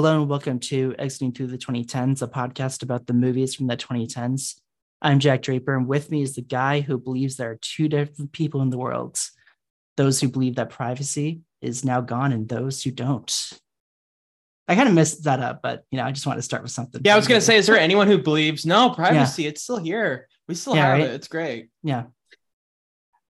Hello and welcome to Exiting Through the 2010s, a podcast about the movies from the 2010s. I'm Jack Draper, and with me is the guy who believes there are two different people in the world those who believe that privacy is now gone and those who don't. I kind of messed that up, but you know, I just want to start with something. Yeah, I was gonna say, is there anyone who believes no privacy? It's still here. We still Yeah, have right? it. It's great. Yeah.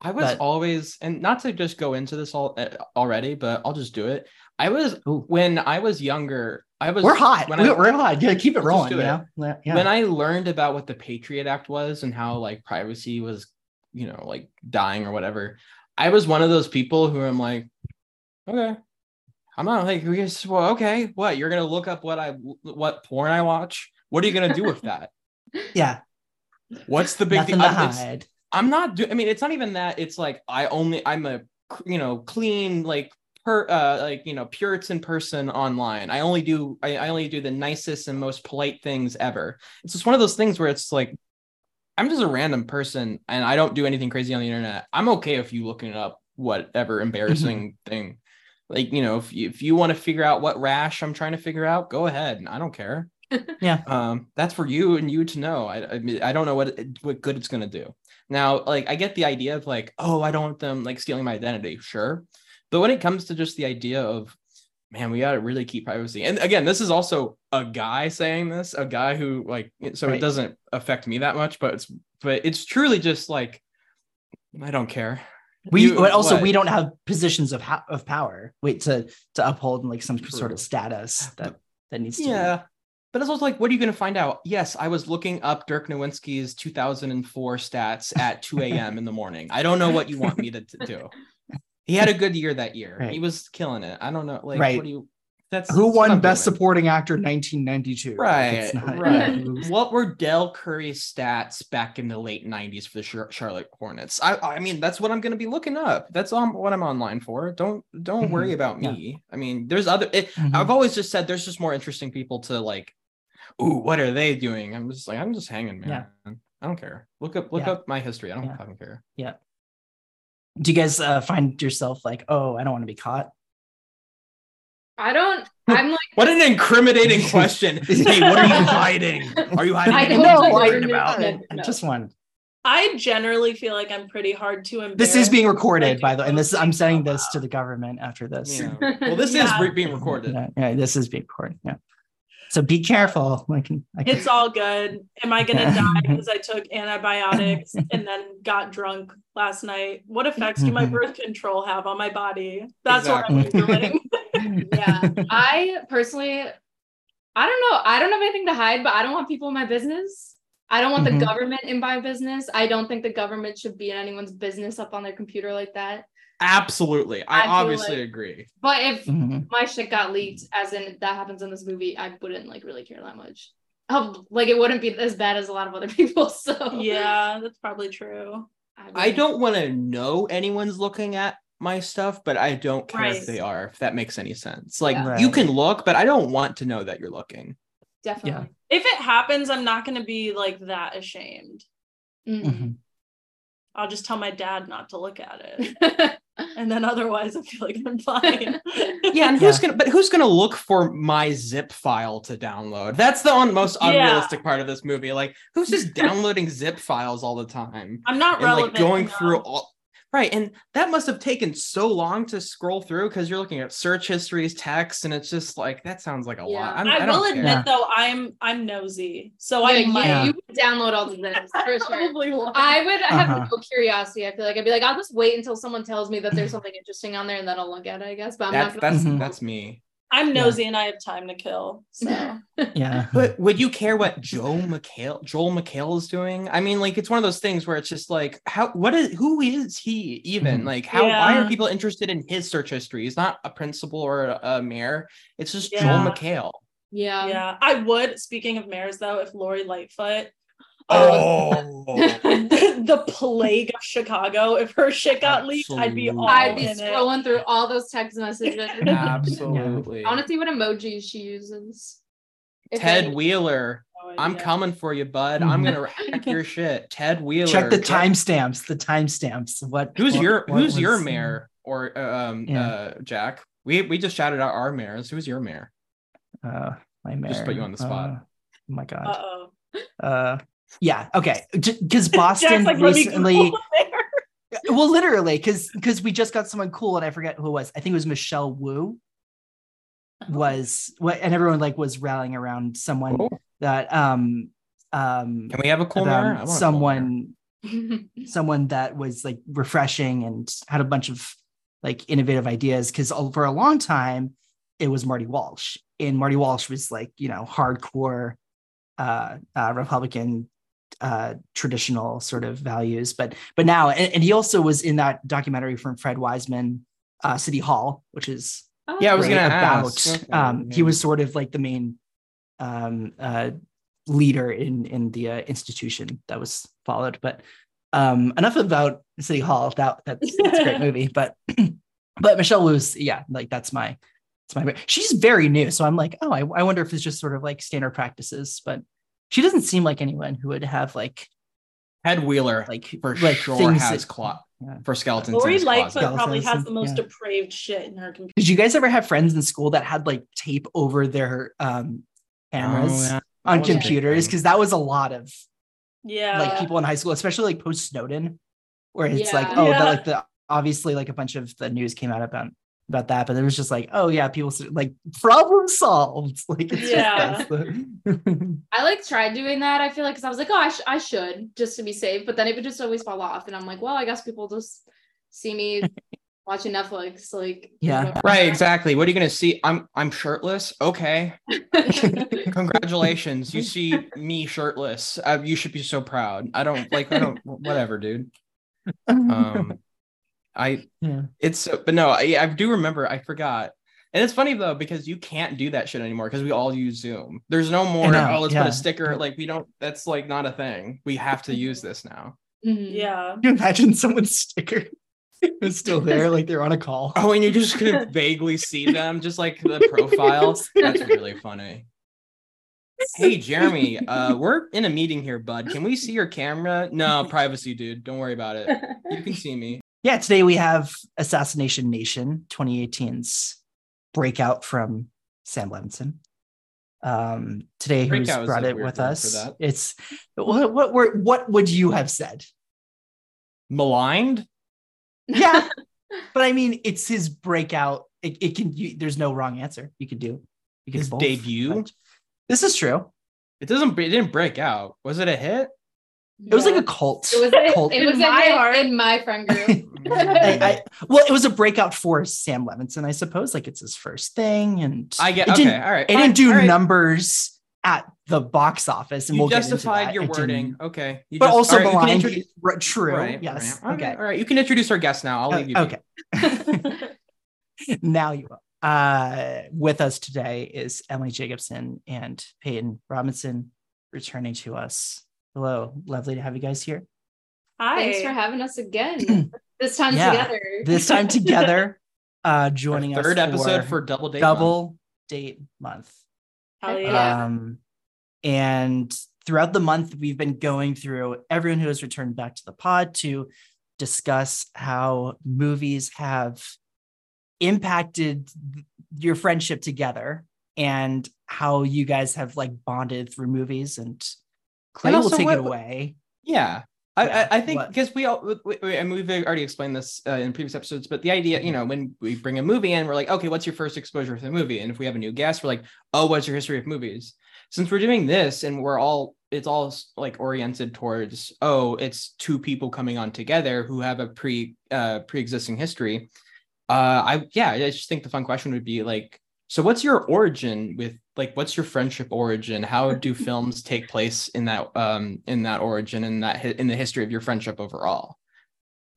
I was But- always, and not to just go into this all uh, already, but I'll just do it. I was when I was younger. I was We're hot. when We- I- We're hot. Yeah, keep it rolling. do it. Yeah. when I learned about what the Patriot Act was and how like privacy was, you know, like dying or whatever, I was one of those people who I'm like, okay, I'm not like, we just, well, okay, what? You're gonna look up what I what porn I watch? What are you gonna do with that? yeah. What's the big Nothing to I'm, hide. I'm not doing. I mean, it's not even that. It's like I only. I'm a you know clean like per uh like you know Puritan person online. I only do. I, I only do the nicest and most polite things ever. It's just one of those things where it's like I'm just a random person and I don't do anything crazy on the internet. I'm okay if you looking up whatever embarrassing thing. Like you know, if you, if you want to figure out what rash I'm trying to figure out, go ahead. I don't care. Yeah. Um, that's for you and you to know. I I, mean, I don't know what it- what good it's gonna do. Now, like I get the idea of like, oh, I don't want them like stealing my identity, sure. But when it comes to just the idea of man, we gotta really keep privacy. And again, this is also a guy saying this, a guy who like so Right. it doesn't affect me that much, but it's but it's truly just like I don't care. We You- but also what? we don't have positions of ho- of power. Wait to to uphold like some sort of status that that needs to be. Yeah. But it's also like, what are you going to find out? Yes, I was looking up Dirk Nowitzki's 2004 stats at 2 a.m. in the morning. I don't know what you want me to, to do. He had a good year that year. Right. He was killing it. I don't know. Like, Right. what do you? That's Who that's won Best doing. Supporting Actor 1992? Right, not- right. what were Dell Curry's stats back in the late 90s for the Charlotte Hornets? I, I mean, that's what I'm going to be looking up. That's all, what I'm online for. Don't don't Mhm. worry about Yeah. me. I mean, there's other. It, Mhm. I've always just said there's just more interesting people to like. Ooh, what are they doing? I'm just like I'm just hanging, man. Yeah. I don't care. Look up look Yeah. up my history. I don't Yeah. fucking care. Do you guys uh, find yourself like, oh, I don't want to be caught? I don't. I'm like. What an incriminating question. hey, what are you hiding? Are you hiding? I anything? don't What are like about? No, I no. just one. I generally feel like I'm pretty hard to embarrass. This is being recorded, by the way, and this I'm posting saying this to the government after this. Yeah. Well, this Yeah. is re- being recorded. Yeah, yeah, this is being recorded. Yeah. So be careful. I can, I can, It's all good. Am I gonna die because I took antibiotics and then got drunk last night? What effects do my Mhm. birth control have on my body? That's what I'm feeling. Yeah. I personally, I don't know. I don't have anything to hide, but I don't want people in my business. I don't want Mhm. the government in my business. I don't think the government should be in anyone's business up on their computer like that. Absolutely. I, I obviously like- agree. But if Mhm. my shit got leaked, as in that happens in this movie, I wouldn't like really care that much. Oh, like it wouldn't be as bad as a lot of other people. So yeah, that's probably true. I wouldn't- don't want to know anyone's looking at my stuff, but I don't care if they are, if that makes any sense. Like Yeah. you can look, but I don't want to know that you're looking. definitely. If it happens, I'm not gonna be like that ashamed. Mm. Mhm. I'll just tell my dad not to look at it. And then otherwise I feel like I'm fine. Yeah, and who's Yeah. gonna but who's gonna look for my zip file to download? That's the un- most Yeah. unrealistic part of this movie. Like, who's just downloading zip files all the time? I'm not and relevant. like going enough. through all right and that must have taken so long to scroll through because you're looking at search histories text and it's just like that sounds like a Yeah. lot I'm, I, I will admit Yeah. though, I'm I'm nosy. So Yeah, I you, might Yeah. you would download all the zips for sure. probably will. I would have Uh-huh. no curiosity. I feel like I'd be like, I'll just wait until someone tells me that there's something interesting on there, and then I'll look at it. I guess, but I'm that's not. Gonna- that's that's me I'm Yeah. nosy and I have time to kill. So Yeah. but would you care what joe mchale joel mchale is doing i mean like it's one of those things where it's just like how what is who is he even Mhm. like how why are people interested in his search history he's not a principal or a, a mayor it's just Yeah. joel mchale yeah. yeah, I would. Speaking of mayors though, if Lori Lightfoot, oh the, the plague of Chicago, if her shit got leaked, I'd be all I'd be in it. scrolling through all those text messages. absolutely I want to see what emojis she uses. If ted any. wheeler No I'm idea. coming for you, bud. I'm gonna hack your shit. Ted Wheeler. Check the timestamps. The timestamps. What? Who's what- your what Who's your mayor or um Yeah. uh Jack? We we just shouted out our mayors. Who's your mayor? Uh, Nightmare. Just put you on the spot. Uh, oh my god. Uh oh. Uh, yeah. Okay. Because Boston Jack's like, let me recently. There. well, literally, because because we just got someone cool, and I forget who it was. I think it was Michelle Wu. Was what, and everyone like was rallying around someone Cool. that um um Can we have a cool about mirror? I want a cool someone someone that was like refreshing and had a bunch of like innovative ideas because for a long time it was Marty Walsh and Marty Walsh was like you know hardcore uh, uh Republican uh traditional sort of values but but now and, and he also was in that documentary from Fred Wiseman uh City Hall which is Oh, Yeah, I was great gonna about ask. Okay, um he was sort of like the main um uh leader in in the uh, institution that was followed but um enough about city hall that that's, that's a great movie but but michelle wu's yeah like that's my it's my she's very new so i'm like oh I, I wonder if it's just sort of like standard practices but she doesn't seem like anyone who would have like Ted Wheeler like for like sure things has that- clo- yeah. for skeletons. in Lori Lightfoot closet. probably has the most Yeah. depraved shit in her computer. did you guys ever have friends in school that had like tape over their um cameras Oh, yeah. on That was a big computers because that was a lot of Yeah. like people in high school, especially like post Snowden, where it's like, oh, Yeah. the, like the obviously like a bunch of the news came out about about that, but it was just like, oh yeah, people like problem solved. Like it's Yeah. just I like tried doing that. I feel like because I was like, oh, I, sh- I should just to be safe, but then it would just always fall off, and I'm like, well, I guess people just see me watching Netflix, like Yeah. Right, exactly. What are you gonna see? I'm I'm shirtless. Okay. Congratulations. you see me shirtless. Uh, you should be so proud. I don't like I don't whatever, dude. Um I yeah. it's so but no, I, I do remember I forgot. And it's funny though because you can't do that shit anymore because we all use Zoom. There's no more know, oh let's put a sticker like we don't that's like not a thing. We have to use this now. Mhm. Yeah. Can you imagine someone's sticker is still there, like they're on a call. Oh, and you're just could vaguely see them, just like the profile. That's really funny. Hey Jeremy, uh, we're in a meeting here, bud. Can we see your camera? No, privacy, dude. Don't worry about it. You can see me. Yeah, today we have Assassination Nation 2018's breakout from Sam Levinson. Um, today who's Breakout is brought it with us? It's what what were what would you have said? Maligned? Yeah, but I mean, it's his breakout. It, it can. You, there's no wrong answer. You could do. You could His both, debut? This is true. It doesn't. It didn't break out. Was it a hit? It was like a cult. It was a, cult. it was In a my hit heart. in my friend group. I, I, well, it was a breakout for Sam Levinson, I suppose. Like it's his first thing, and I get. it Okay. didn't, all right. it fine, didn't do all right. numbers at the box office, and You we'll get into justified that. your wording. Okay. You but just- also all right, you can introduce- r- True. Right, yes. right. Okay. All right. You can introduce our guest now. I'll Uh, leave you. okay. now you will. Uh, with us today is Emily Jacobson and Peyton Robinson returning to us. Hello, lovely to have you guys here. Hi. Thanks for having us again. this time Yeah. together. This time together, uh, Our joining us third episode for for double date. double date month. Hell Yeah. yeah. Um, and throughout the month, we've been going through everyone who has returned back to the pod to discuss how movies have impacted your friendship together and how you guys have like bonded through movies. And Clay will take what- it away. Yeah. I, Yeah, I, I think because we all, we, we, and we've already explained this uh, in previous episodes, but the idea, you know, when we bring a movie in, we're like, okay, what's your first exposure to the movie? And if we have a new guest, we're like, oh, what's your history of movies? Since we're doing this and we're all, it's all like oriented towards, oh, it's two people coming on together who have a pre, uh, pre-existing history. Uh, I, yeah, I just think the fun question would be like, so what's your origin with like what's your friendship origin? How do films take place in that um in that origin in that in the history of your friendship overall?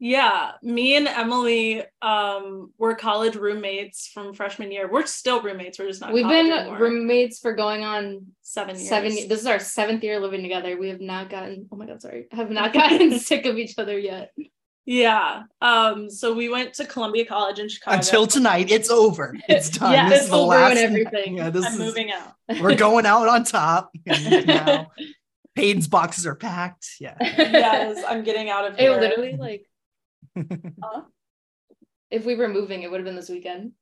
Yeah, me and Emily um were college roommates from freshman year. We're still roommates. We're just not. We've been anymore. roommates for going on seven years. seven. This is our seventh year living together. We have not gotten. Oh my god, sorry. Have not gotten sick of each other yet. Yeah. Um. So we went to Columbia College in Chicago. Until tonight, it's over. It's done. Yeah, this it's is the last. and everything. Yeah, this I'm is, moving out. We're going out on top. And now Peyton's boxes are packed. Yeah. yes, I'm getting out of here. It here. literally like Huh? if we were moving, it would have been this weekend.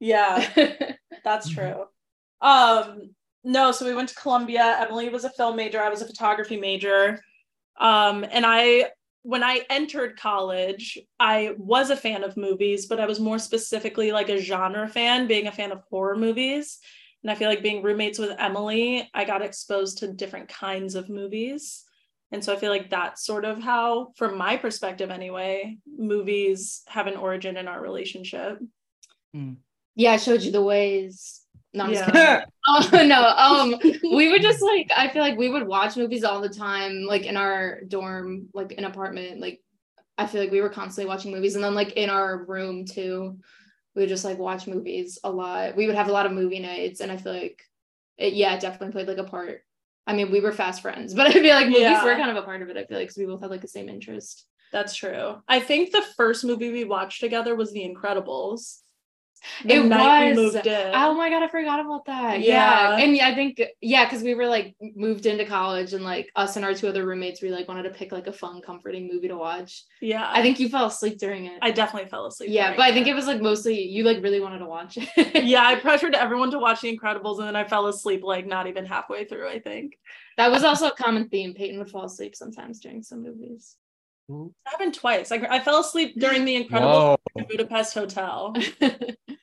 Yeah, yeah, that's true. Um, no, so we went to Columbia. Emily was a film major. I was a photography major. Um, and I, when I entered college, I was a fan of movies, but I was more specifically like a genre fan, being a fan of horror movies. And I feel like being roommates with Emily, I got exposed to different kinds of movies. And so I feel like that's sort of how, from my perspective anyway, movies have an origin in our relationship. Hmm. Yeah, I showed you the ways. No, I'm Yeah. kidding. Oh no. Um, we would just like I feel like we would watch movies all the time, like in our dorm, like an apartment. Like I feel like we were constantly watching movies, and then like in our room too, we would just like watch movies a lot. We would have a lot of movie nights, and I feel like it, yeah, it definitely played like a part. I mean, we were fast friends, but I feel like movies Yeah. were kind of a part of it. I feel like because we both had like the same interest. That's true. I think the first movie we watched together was The Incredibles. It night we was. moved in. Oh my god, I forgot about that. Yeah. Yeah. And yeah, I think yeah, because we were like moved into college and like us and our two other roommates, we like wanted to pick like a fun, comforting movie to watch. yeah. I think you fell asleep during it. I definitely fell asleep. yeah, during but I think it was like mostly you like really wanted to watch it. yeah, I pressured everyone to watch The Incredibles and then I fell asleep like not even halfway through, I think. that was also a common theme. Peyton would fall asleep sometimes during some movies. It happened twice. I, I fell asleep during The Incredibles Whoa. in Budapest Hotel.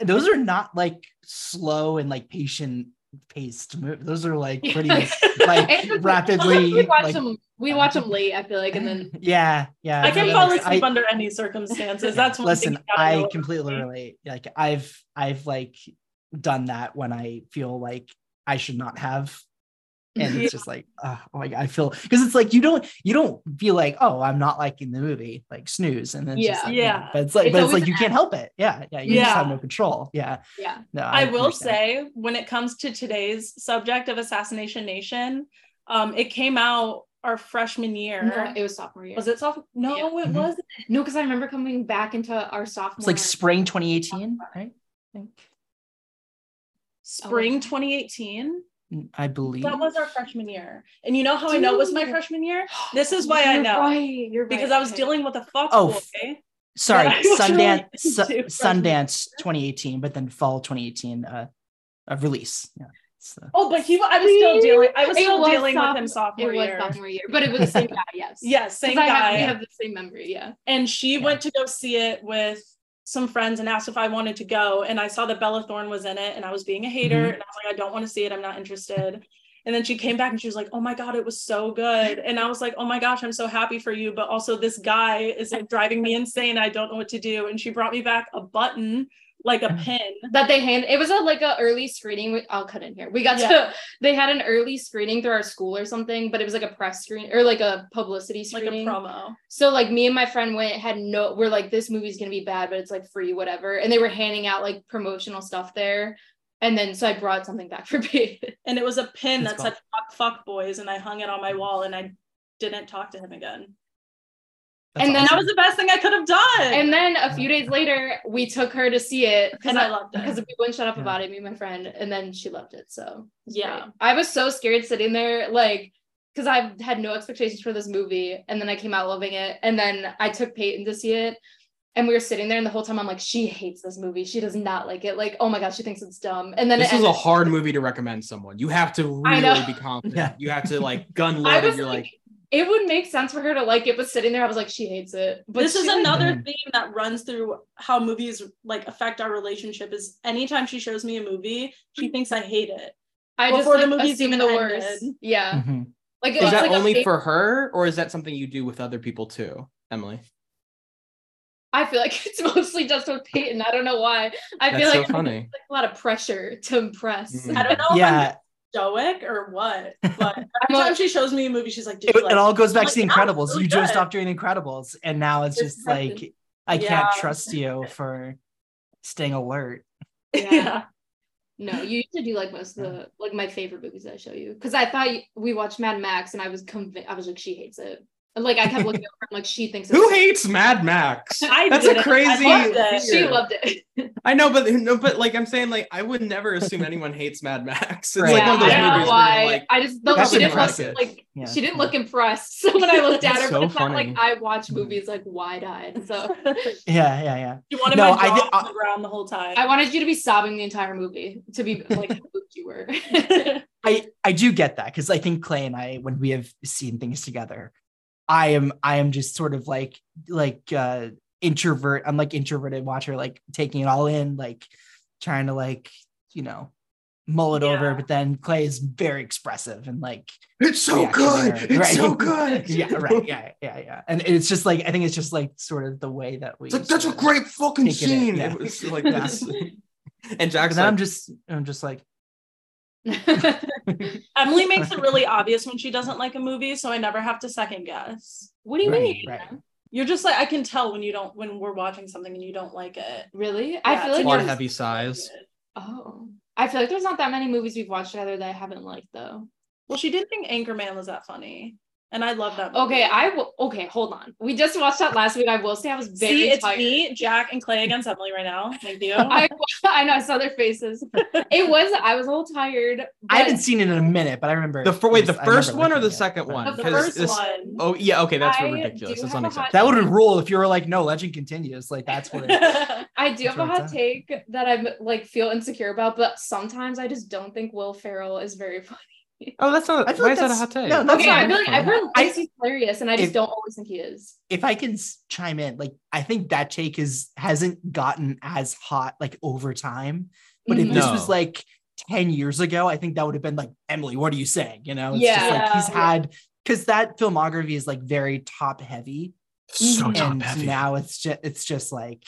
Those are not like slow and like patient paced movies. Those are like pretty like rapidly. we watch like- them. We watch them late. I feel like, and then yeah, yeah. I can fall asleep I- under any circumstances. That's one listen. thing you gotta I completely relate. Like I've I've like done that when I feel like I should not have. And it's just like, oh, my god, I feel because it's like you don't you don't feel like, oh, I'm not liking the movie, like snooze, and then it's just Yeah. like, you know, Yeah. but it's like, It's but it's like you an can't help it. Yeah, yeah, you just have no control. Yeah, yeah. no, I will understand. say, when it comes to today's subject of Assassination Nation, um, it came out our freshman year. No, it was sophomore year. was it sophomore? No, Yeah. it Mhm. wasn't. No, because I remember coming back into our sophomore. it's like spring 2018, right? I think. Spring okay. 2018. I believe That was our freshman year. And you know how I know it was my freshman year? This is why I You're know. Right, you're right. Because I was dealing with a fuck Oh, boy. f- sorry, that I was Sundance, Su- Sundance 2018, but then fall 2018 uh, uh release. Yeah. So, Oh, but he I was still dealing I was It still was dealing with soph- him It sophomore was year. sophomore year, but it was the same guy. Yes. Yes, 'Cause same I have, guy. we have the same memory. Yeah. and she Yeah. went to go see it with some friends and asked if I wanted to go. And I saw that Bella Thorne was in it, and I was being a hater. Mhm. And I was like, I don't want to see it. I'm not interested. And then she came back and she was like, Oh my God, it was so good. And I was like, Oh my gosh, I'm so happy for you. But also, this guy is like driving me insane. I don't know what to do. And she brought me back a button, like a uh-huh. pin. That they hand it was a like a early screening. we- I'll cut in here. We got Yeah. to they had an early screening through our school or something, but it was like a press screen or like a publicity Like a promo. So like me and my friend went had no we're like this movie's gonna be bad, but it's like free, whatever. And they were handing out like promotional stuff there. And then so I brought something back for Peyton. And it was a pin That's that said fuck, fuck boys. And I hung it on my mm. wall and I didn't talk to him again. That's and then And that was the best thing I could have done. And then a few days later, we took her to see it because I I loved it. because we wouldn't shut up Yeah. about it, me and my friend, and then she loved it. So it Yeah. great. I was so scared sitting there, like, because I had no expectations for this movie, and then I came out loving it, and then I took Peyton to see it, and we were sitting there, and the whole time I'm like, she hates this movie, she does not like it, like, oh my gosh, she thinks it's dumb, and then This it is a hard movie to recommend someone. You have to really be confident. Yeah. You have to like gun I loaded. You're like, like, it would make sense for her to like it, but sitting there, I was like, she hates it. But this is another Mhm. theme that runs through how movies like affect our relationship is anytime she shows me a movie she thinks i hate it I just before the like, movie's assume even the ended. worst. Yeah, Mhm. like is that like only for her or is that something you do with other people too, Emily? I feel like it's mostly just with Peyton. I don't know why. I That's feel so like funny. like a lot of pressure to impress. Mhm. i don't know if i'm Yeah, stoic or what but every time she shows me a movie she's like Did it, you it like all goes back like, to the Incredibles. really you just stopped doing the Incredibles, and now it's It's just perfect. like I can't Yeah. trust you for staying alert. Yeah. yeah No, you used to do like most of the like my favorite movies that I show you because I thought you- we watched Mad Max and I was convinced I was like she hates it. Like I kept looking over, like she thinks. Who hates Mad Max? I That's did a crazy. loved. She loved it. I know, but no, but like I'm saying, like I would never assume anyone hates Mad Max. It's Right. like yeah, one of those I don't movies know why. like, I just the, That's she didn't look like Yeah. she didn't look impressed. So when I looked at her, so but it's not funny. like I watch movies like wide eyed. So Yeah, yeah, yeah. you wanted No, my I jaw did- on the ground the whole time. I wanted you to be sobbing the entire movie to be like how you were. I I do get that because I think Clay and I, when we have seen things together, I am I am just sort of like like uh introvert. I'm like introverted watcher, like taking it all in, like trying to like you know mull it over. But then Clay is very expressive and like it's so good. there, It's right? so good. yeah, right, yeah, yeah, yeah. And it's just like I think it's just like sort of the way that we. Like that's a great fucking Take it scene. yeah. It was like Yeah. this. And And Jack's then like, I'm just I'm just like Emily makes it really obvious when she doesn't like a movie, so I never have to second guess. what do you Right, mean? right. You're just like I can tell when you don't when we're watching something and you don't like it. Really? Yeah, I feel like a lot of there's- heavy sighs. Oh, I feel like there's not that many movies we've watched together that I haven't liked though. Well, she didn't think Anchorman was that funny, and I love that. Movie. Okay, I will. Okay, hold on. We just watched that last week. I will say I was very see it's tired. me, Jack, and Clay against Emily right now. Thank you. I I know I saw their faces. It was I was a little tired. I but- haven't seen it in a minute, but I remember The fir- wait, the first one or the it, second but- one? the 'Cause first this- one. Oh yeah, okay, that's I ridiculous. That's have unacceptable. That would rule if you were like, no, legend continues. Like that's what it I do have a hot take that I'm like feel insecure about, but sometimes I just don't think Will Ferrell is very funny. Oh, that's not. I feel Why like is that a hot take? no, that's okay, not I feel like funny. everyone I- thinks he's hilarious, and I just if- don't always think he is. if I can chime in, like I think that take is hasn't gotten as hot like over time. But if Mhm. this No. was like 10 years ago, I think that would have been like, Emily, what are you saying? You know, it's just Yeah. like he's had because that filmography is like very top heavy. so Mhm. top and heavy. now it's just it's just like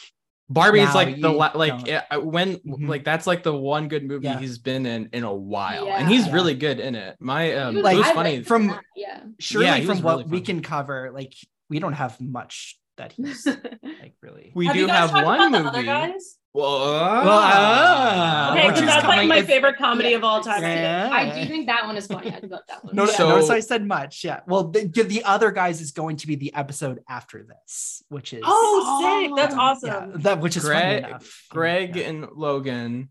Barbie is like the la- like yeah, when Mhm. like that's like the one good movie Yeah. he's been in in a while, and he's Yeah. really good in it. My um, He it was I funny. from- that, yeah. surely Yeah, from was what really we can cover, like we don't have much that he's like really. We have do you guys have one about the other movie. guys? Well, ah, Okay, which because is that's like my it's- favorite comedy Yeah. of all time. Yeah. I do think that one is funny. I love that one. Notice, So- notice I said much. Yeah. Well, the, the the other guys is going to be the episode after this, which is Oh, sick! That's Oh. awesome. yeah, that which is funny Greg- enough. Greg Yeah. and Logan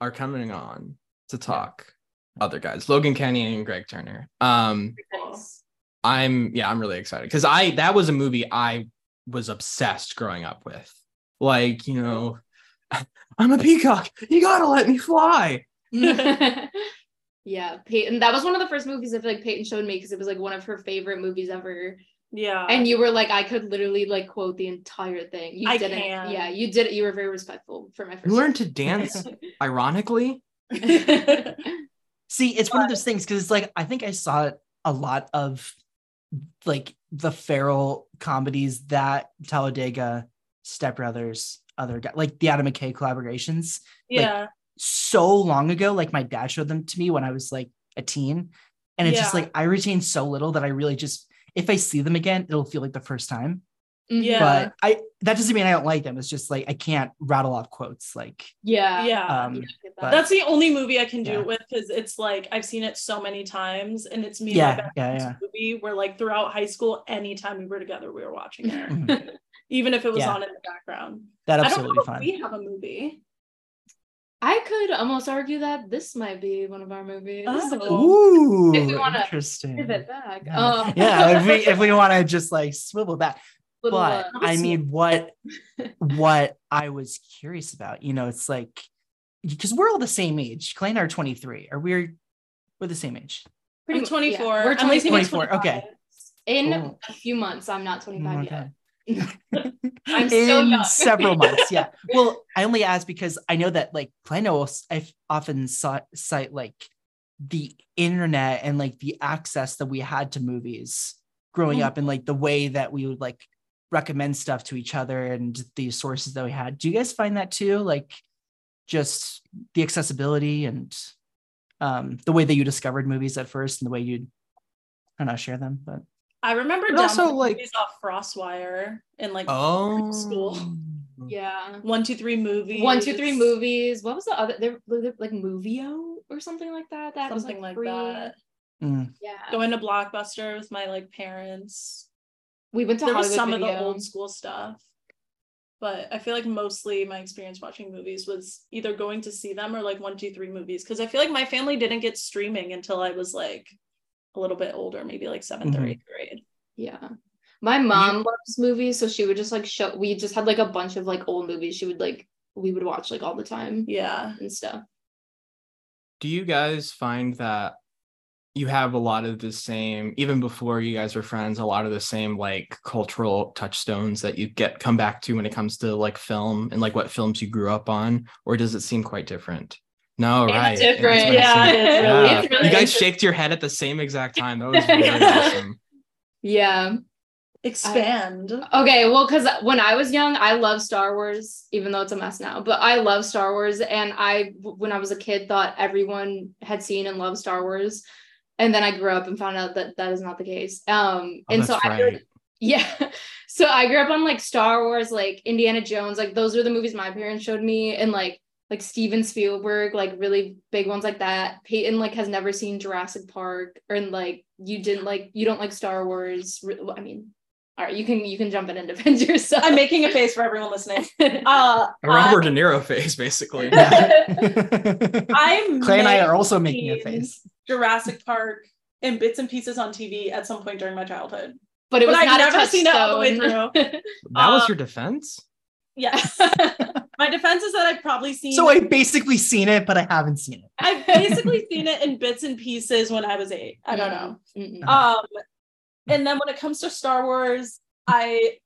are coming on to talk. Other guys, Logan Kenny and Greg Turner. Um, Nice. I'm yeah, I'm really excited because I that was a movie I was obsessed growing up with. Like, you know, I'm a peacock. You gotta let me fly. yeah, Peyton. That was one of the first movies I feel like Peyton showed me because it was like one of her favorite movies ever. Yeah. And you were like, I could literally like quote the entire thing. You I didn't. can. Yeah, you did it. You were very respectful for my first. You learned to dance ironically. See, it's one of those things because it's like I think I saw a lot of like the Ferrell comedies that Talladega, Step Brothers, other guy like the Adam McKay collaborations yeah. so long ago. Like my dad showed them to me when I was like a teen, and it's just like I retain so little that I really just if I see them again, it'll feel like the first time. Yeah. But I that doesn't mean I don't like them. It's just like I can't rattle off quotes. Like yeah. yeah. um, Yeah, that. but- That's the only movie I can do Yeah. it with because it's like I've seen it so many times and it's me Yeah, and yeah, yeah. movie where like throughout high school, anytime we were together, we were watching it. mhm, Even if it was Yeah. on in the background. that I don't absolutely know if fun. we have a movie. I could almost argue that this might be one of our movies. Oh. Ooh, If we wanna interesting. Pivot back. Yeah, Um, yeah if we if we want to just like swivel back. Little, But uh, I mean, what what I was curious about, you know, it's like because we're all the same age. Clay and I are 23. Are we we're the same age? pretty I'm 24. yeah, We're Emily's 24. 24, okay. In Cool. a few months, I'm not 25 Okay. yet. I'm still in young. several months. Yeah. Well, I only ask because I know that like I know I often saw, cite like the internet and like the access that we had to movies growing Mhm. up and like the way that we would like recommend stuff to each other and the sources that we had. Do you guys find that too? Like just the accessibility and um the way that you discovered movies at first and the way you'd I don't know, share them, but I remember But also, like- movies off Frostwire in like Oh, School. Yeah. one, two, three movies. One, two, three movies. What was the other? There, there like Movio or something like that. That was Something like free. that. Mm. Yeah. Going to Blockbuster with my like parents. We went to there was Hollywood some of the old school stuff but i feel like mostly my experience watching movies was either going to see them or like one two three movies because i feel like my family didn't get streaming until i was like a little bit older maybe like 7th or Mhm. eighth grade Yeah. My mom loves movies, so she would just like show we just had like a bunch of like old movies she would like we would watch like all the time yeah and stuff. Do you guys find that you have a lot of the same, even before you guys were friends, a lot of the same like cultural touchstones that you get come back to when it comes to like film and like what films you grew up on, or does it seem quite different? No, It's right. different. what it Yeah, yeah. really- it's really you guys interesting. shaked your head at the same exact time. That was very awesome. Yeah. expand Okay, well, because when I was young, I love Star Wars, even though it's a mess now. But I love Star Wars, and I, when I was a kid, thought everyone had seen and loved Star Wars, and then I grew up and found out that that is not the case. Um, Oh, and that's so I, right. yeah, so I grew up on like Star Wars, like Indiana Jones, like those were the movies my parents showed me, and like like Steven Spielberg, like really big ones like that. Peyton like has never seen Jurassic Park, or and like you didn't like you don't like Star Wars. I mean, all right, you can you can jump in and defend yourself. i'm making a face for everyone listening uh A Robert De Niro face, basically. I'm Clay and I are also making a face. Jurassic park in bits and pieces on tv at some point during my childhood but it But was I've not never seen it all the way touchstone. that was Uh, your defense? yes my defense is that i've probably seen So I've basically seen it, but I haven't seen it. I've basically seen it in bits and pieces when I was eight. I don't know. Mm-mm. Um, and then when it comes to Star Wars, I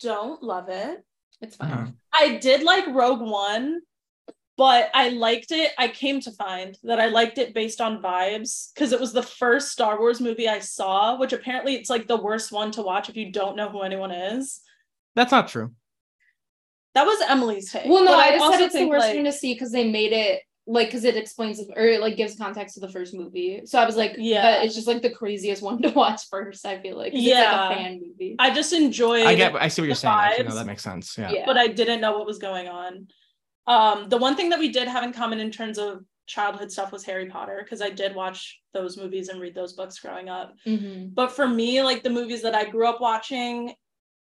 don't love it. It's fine. Uh-huh. I did like Rogue One, but I liked it. I came to find that I liked it based on vibes because it was the first Star Wars movie I saw, which apparently it's like the worst one to watch if you don't know who anyone is. That's not true. That was Emily's take. Well, no, but I just also said it's the worst like- thing to see because they made it like because it explains or it like gives context to the first movie. So I was like, Yeah. yeah, it's just like the craziest one to watch first. I feel like Yeah. it's like a fan movie. I just enjoyed. I get. I see what you're saying. Actually, no, that makes sense. Yeah. yeah, but I didn't know what was going on. Um, the one thing that we did have in common in terms of childhood stuff was Harry Potter because I did watch those movies and read those books growing up. Mhm. But for me, like the movies that I grew up watching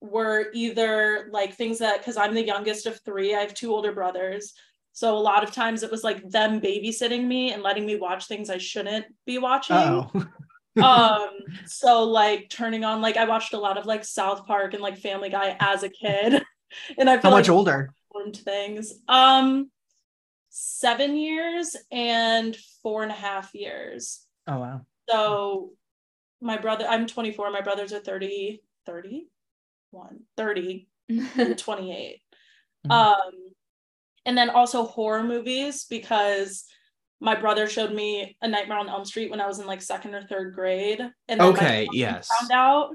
were either like things that because I'm the youngest of three, I have two older brothers. So a lot of times it was like them babysitting me and letting me watch things I shouldn't be watching um so like turning on like i watched a lot of like south park and like family guy as a kid and i feel how much like older? Formed things um seven years and four and a half years Oh wow. so my brother i'm 24 my brothers are 30 31 30 and 28 Mhm. um and then also horror movies because my brother showed me a nightmare on elm street when i was in like second or third grade and then Okay. mom Yes. found out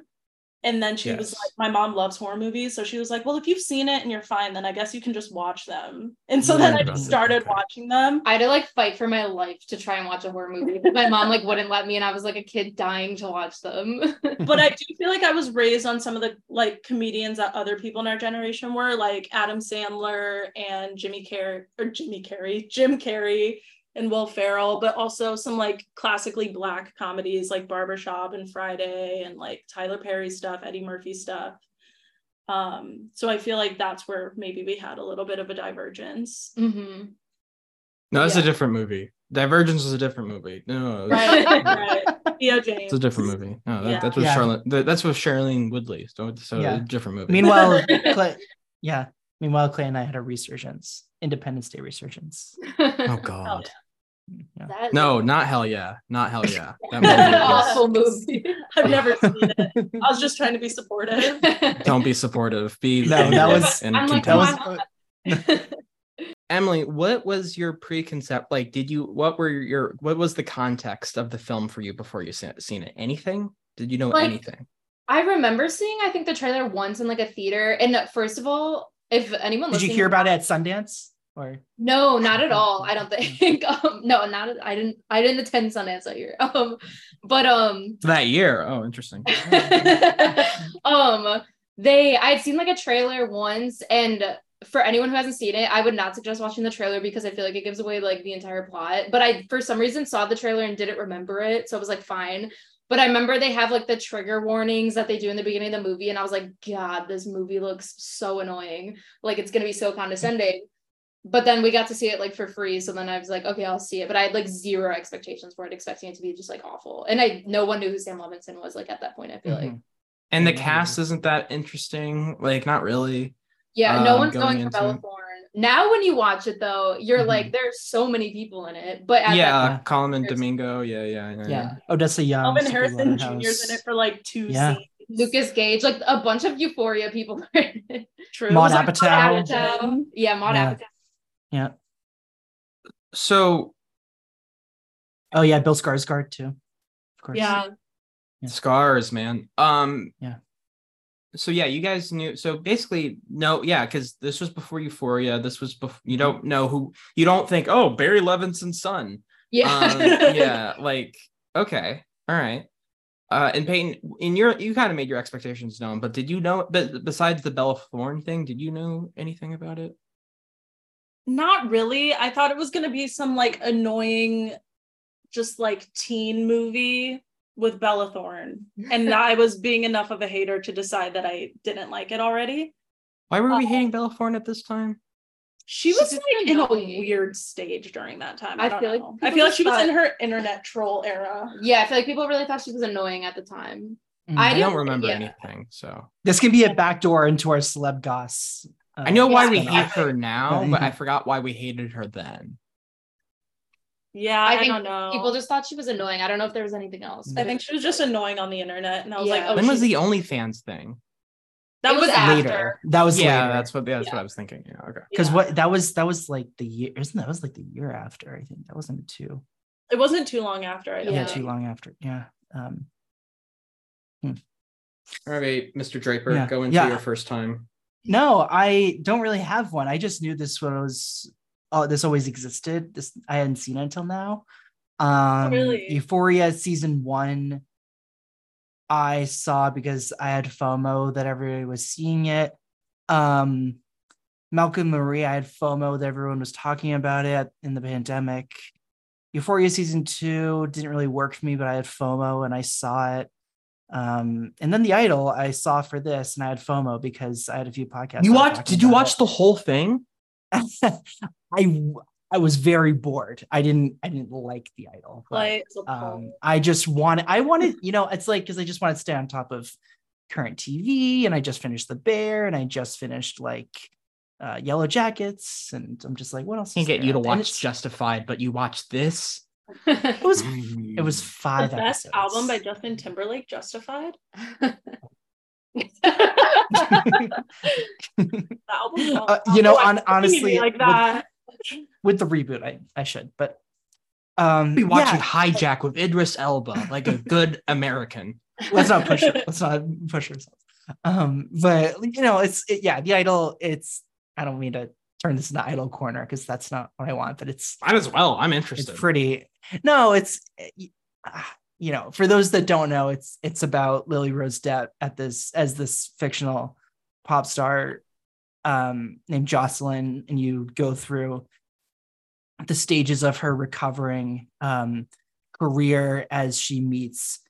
and then she was like my mom loves horror movies so she was like well if you've seen it and you're fine then i guess you can just watch them and so then i just started okay. watching them I had to like fight for my life to try and watch a horror movie. but My mom like wouldn't let me, and I was like a kid dying to watch them. but I do feel like I was raised on some of the like comedians that other people in our generation were, like Adam Sandler and Jimmy Carrey or Jimmy Carrey, Jim Carrey and Will Ferrell, but also some like classically black comedies like Barbershop and Friday and like Tyler Perry stuff, Eddie Murphy stuff. Um, so I feel like that's where maybe we had a little bit of a divergence. hmm No, that's Yeah. a different movie. Divergence is a different movie. No, no, Right, right. Theo James. it's a different movie. No, that, Yeah. that's with Yeah. Charlotte. that- That's with Shailene Woodley. So, so Yeah. a different movie. Meanwhile, Clay, yeah. Meanwhile, Clay and I had a resurgence, Independence Day resurgence. oh God. Yeah. That- No, not hell yeah, not hell yeah. That That's an movie was- awful movie. I've never seen it. I was just trying to be supportive. Don't be supportive. Be No, that was- and I'm like, content. That Come was Emily, what was your preconcept? Like, did you? What were your? What was the context of the film for you before you seen it? Anything? Did you know Like, anything? I remember seeing, I think, the trailer once in like a theater. And uh, first of all, if anyone Did you hear about it at Sundance? Or No, not at all. I don't think. um, no, not. I didn't. I didn't attend Sundance that year. Um, but um, That year? Oh, interesting. um, they. I had seen like a trailer once, and for anyone who hasn't seen it, I would not suggest watching the trailer because I feel like it gives away like the entire plot. But I, for some reason, saw the trailer and didn't remember it, so I was like, fine. But I remember they have like the trigger warnings that they do in the beginning of the movie, and I was like, God, this movie looks so annoying. Like it's gonna be so condescending. But then we got to see it like for free, so then I was like, okay, I'll see it. But I had like zero expectations for it, expecting it to be just like awful. And I no one knew who Sam Levinson was like at that point. I feel like Mhm. And the Mhm. cast isn't that interesting. Like, not really. yeah, no um, one's going going, for Bella. Thorne. Now when you watch it though, you're Mhm. like, there's so many people in it. But at yeah, Yeah. Colman There's- Domingo. Yeah, yeah, yeah. Yeah. Odessa Young. Kelvin Sophie Harrison Waterhouse. Jr.'s in it for like two Yeah. scenes. Lucas Gage, like a bunch of Euphoria people are in it. True. Maude like, Apatow. Apatow. Yeah, Maude Yeah. Apatow. Yeah. So Oh yeah, Bill Skarsgård too. Of course. Yeah. Yeah. scars, man. Um. Yeah. So yeah, you guys knew. So basically, no, yeah, because this was before Euphoria. This was before. You don't know who. You don't think, oh, Barry Levinson's son. Yeah. Um, yeah, like okay, all right. Uh, and Peyton, in your, you kind of made your expectations known, but did you know? But besides the Bella Thorne thing, did you know anything about it? Not really. I thought it was gonna be some like annoying, just like teen movie with Bella Thorne. And I was being enough of a hater to decide that I didn't like it already. Why were we Uh, hating Bella Thorne at this time? She was just like in a weird stage during that time. I, I don't feel like. I feel like just she was in her internet troll era. yeah, I feel like people really thought she was annoying at the time. Mhm. I I, do- don't remember yeah. anything, so This can be a backdoor into our celeb goss. uh, I know why Yeah. we hate her now, but I forgot why we hated her then. Yeah, I I, think don't know. People just thought she was annoying. I don't know if there was anything else. I think she was just annoying on the internet, and I was like, "Oh, when was she's- the OnlyFans thing? that It was was after." later. That was yeah, later. that's what that's Yeah. what I was thinking. Yeah, okay. because Yeah. what that was that was like the year isn't that was like the year after I think that wasn't too It wasn't too long after. I yeah, don't Yeah. too long after yeah um All right, Mr. Draper, Yeah, go into yeah. your first time. no I don't really have one I just knew this was oh this always existed this I hadn't seen it until now um really? Euphoria season one I saw because I had FOMO that everybody was seeing it um Malcolm Marie, I had FOMO that everyone was talking about it in the pandemic. Euphoria season two didn't really work for me, but I had FOMO and I saw it. Um, and then The Idol I saw for this, and I had FOMO because I had a few podcasts. You that watched? Did you about watch the whole thing? It. I I was very bored. I didn't I didn't like The Idol. but, Like, it's a um. I just wanted I wanted you know it's like because I just wanted to stay on top of current TV, and I just finished The Bear, and I just finished like uh, Yellow Jackets, and I'm just like, what else? Can't is get there you to out there? And watch Justified, but you watched this. It was it was the five best episodes. album by Justin Timberlake, Justified. The. Uh, you know, Oh, on- honestly, like with- that. with the reboot. I I should, but um, Be watching yeah, Hijack with Idris Elba, like a good American. let's not push it. Let's not push ourselves. Um, but you know, it's it, yeah, the idol. It's I don't mean to turn this into idol corner because that's not what I want, but it's Might as well. I'm interested. it's pretty. No, it's uh, you know, for those that don't know, it's it's about Lily Rose Depp at this as this fictional pop star um named Jocelyn, and you go through the stages of her recovering um career as she meets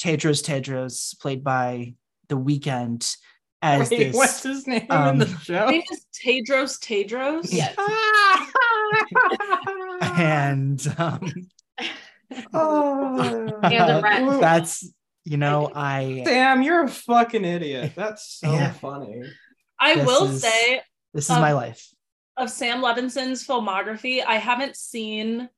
Tedros Tedros, played by The Weeknd, as Wait, this. what's his name um, in the His show? name is Tedros Tedros. Yes. and um, oh. And the rat. that's you know I Damn, you're a fucking idiot. That's so Yeah. funny. I This will is- say this is Um, my life. of Sam Levinson's filmography, I haven't seen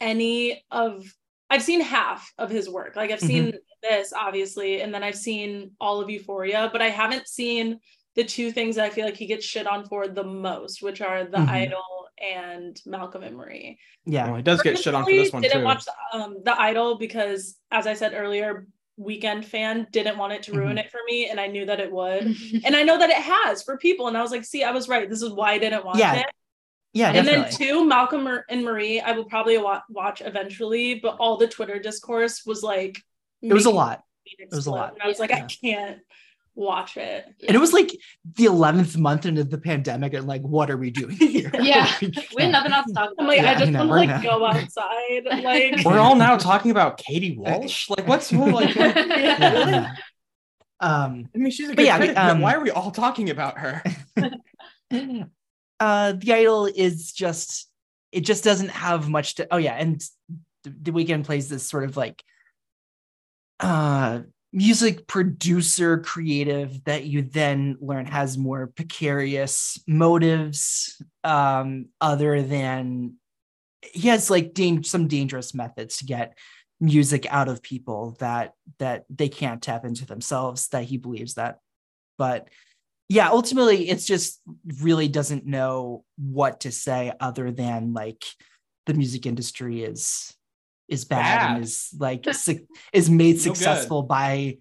any of I've seen half of his work. Like I've seen this obviously, and then I've seen all of Euphoria, but I haven't seen the two things that I feel like he gets shit on for the most, which are The Mhm. Idol and Malcolm and Marie. Yeah, Well, he does get shit on for this one I didn't too. watch the, um, the Idol because, as I said earlier, Weeknd fan didn't want it to ruin Mm-hmm. it for me, and I knew that it would, and I know that it has for people. And I was like, see, I was right. This is why I didn't watch Yeah, it. yeah, and definitely. then two, Malcolm and Marie, I will probably wa- watch eventually, but all the Twitter discourse was like, it was a making lot. it was a lot. And I was like, Yeah. I can't watch it. And it was like the 11th month into the pandemic, and like, what are we doing here? Yeah. We We had nothing else to talk about. I'm like, Yeah, I just I know, want to we're like not- go outside. Like We're all now talking about Katie Walsh. Like, what's we're like? Yeah, yeah. Um, I mean, she's a But good yeah, critic, um, why are we all talking about her? uh, the idol is just it just doesn't have much to. Oh yeah, and the, the Weeknd plays this sort of like uh music producer creative that you then learn has more precarious motives um other than he has like dang- some dangerous methods to get music out of people that that they can't tap into themselves that he believes that. But yeah ultimately it's just really doesn't know what to say other than like the music industry is is bad, Bad. and is like su- is made good. successful by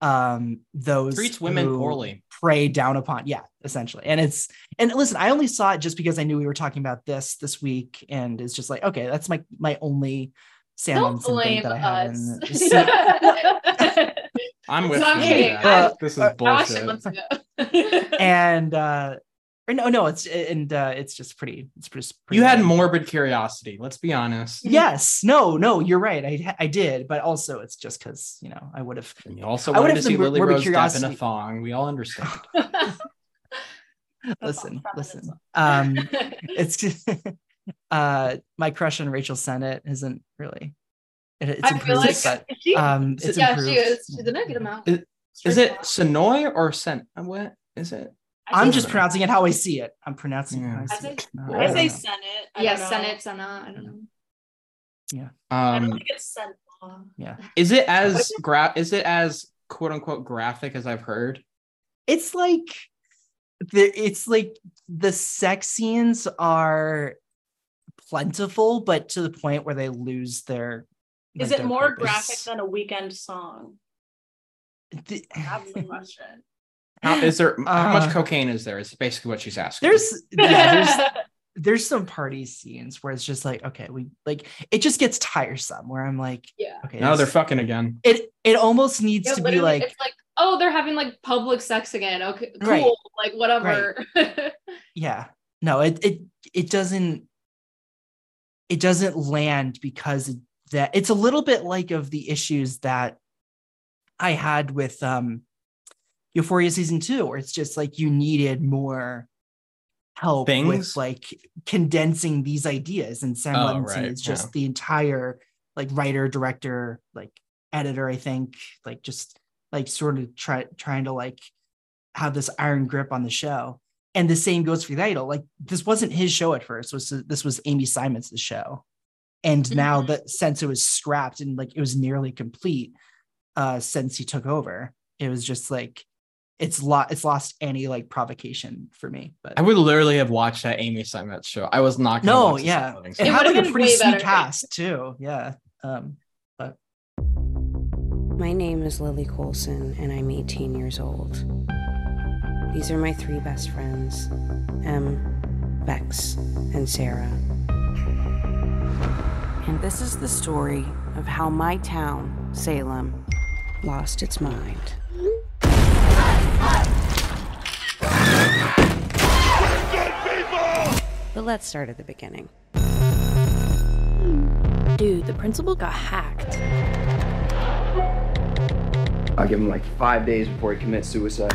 um those Treats women who poorly. prey down upon yeah essentially and it's and listen i only saw it just because i knew we were talking about this this week and it's just like okay that's my my only Sam Don't Munson blame that i have us. in the- I'm with No, I'm you. kidding. Uh, this is uh, I watched it bullshit. and uh or no no it's and uh it's just pretty it's just pretty You had bad. morbid curiosity. Let's be honest. yes no no you're right i i did but also it's just because you know i would have And you also I would wanted to have the see Lily Rose Depp in a thong. We all understand. listen listen um it's just uh my crush on rachel sennott isn't really it, it's I feel improved like but She- um it's yeah, improved she is. She's in a good amount. Is- Is it Sonoy or Sen? What is it? I'm just pronouncing it how i see it i'm pronouncing it how Yeah. i I say- it No, I don't say know. Senate. I Yeah, don't. Senate, I don't know. Yeah. I don't Um, think it's Senate. is it as gra- Is it as quote unquote graphic as I've heard? it's like the it's like the sex scenes are plentiful but to the point where they lose their Is it their more purpose. graphic than a Weeknd song? The- That's the question. How, is there how much Uh, cocaine is there? Is basically what she's asking. there's yeah, there's there's some party scenes where it's just like okay we like it just gets tiresome where i'm like Yeah. okay no, they're fucking again. it it almost needs Yeah, to be like it's like, oh, they're having like public sex again. Okay, cool. Right. Like whatever. yeah no it it it doesn't it doesn't land because that it's a little bit like of the issues that i had with um euphoria season two where it's just like you needed more help with like condensing these ideas and sam Oh, levinson right, is just yeah. the entire like writer director like editor i think like just like sort of try trying to like have this iron grip on the show. And the same goes for the idol like this wasn't his show at first. Was this was amy seimetz show. And now Mhm. that since it was scrapped and like it was nearly complete uh since he took over it was just like it's lot it's lost any like provocation for me but I would literally have watched that Amy Seimetz show. I was not. gonna no watch yeah Sam it had would've like a pretty way sweet better. cast too yeah um but My name is Lily Colson, and I'm 18 years old. These are my three best friends Em, Bex, and Sarah. And this is the story of how my town, Salem, lost its mind. But let's start at the beginning. Dude, the principal got hacked. I'll give him like five days before he commits suicide.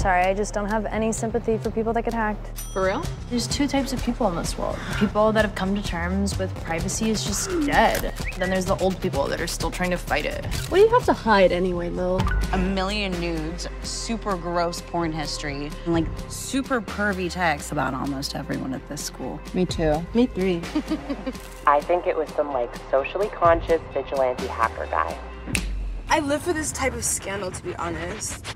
I'm sorry, I just don't have any sympathy for people that get hacked. For real? There's two types of people in this world. People that have come to terms with privacy is just dead. Then there's the old people that are still trying to fight it. What do you have to hide anyway, Lil? A million nudes, super gross porn history, and like super pervy texts about almost everyone at this school. Me too. Me three. I think it was some like socially conscious vigilante hacker guy. I live for this type of scandal, to be honest.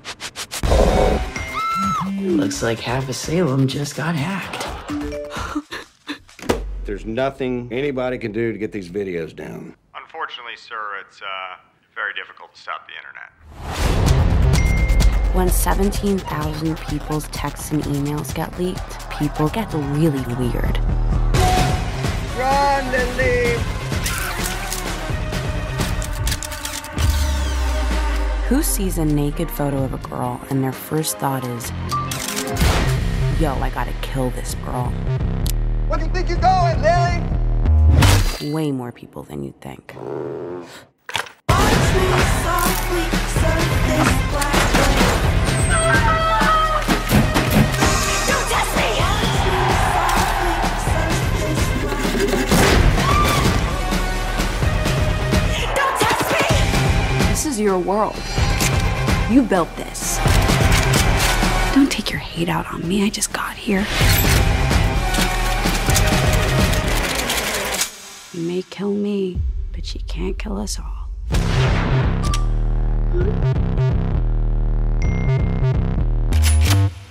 Looks like half of Salem just got hacked. There's nothing anybody can do to get these videos down. Unfortunately, sir, it's uh, very difficult to stop the internet. When 17,000 people's texts and emails get leaked, people get really weird. Run, Who sees a naked photo of a girl and their first thought is, yo, I gotta kill this girl? Where do you think you're going, Lily? Way more people than you'd think. This is your world. You built this. Don't take your hate out on me. I just got here. You may kill me, but she can't kill us all.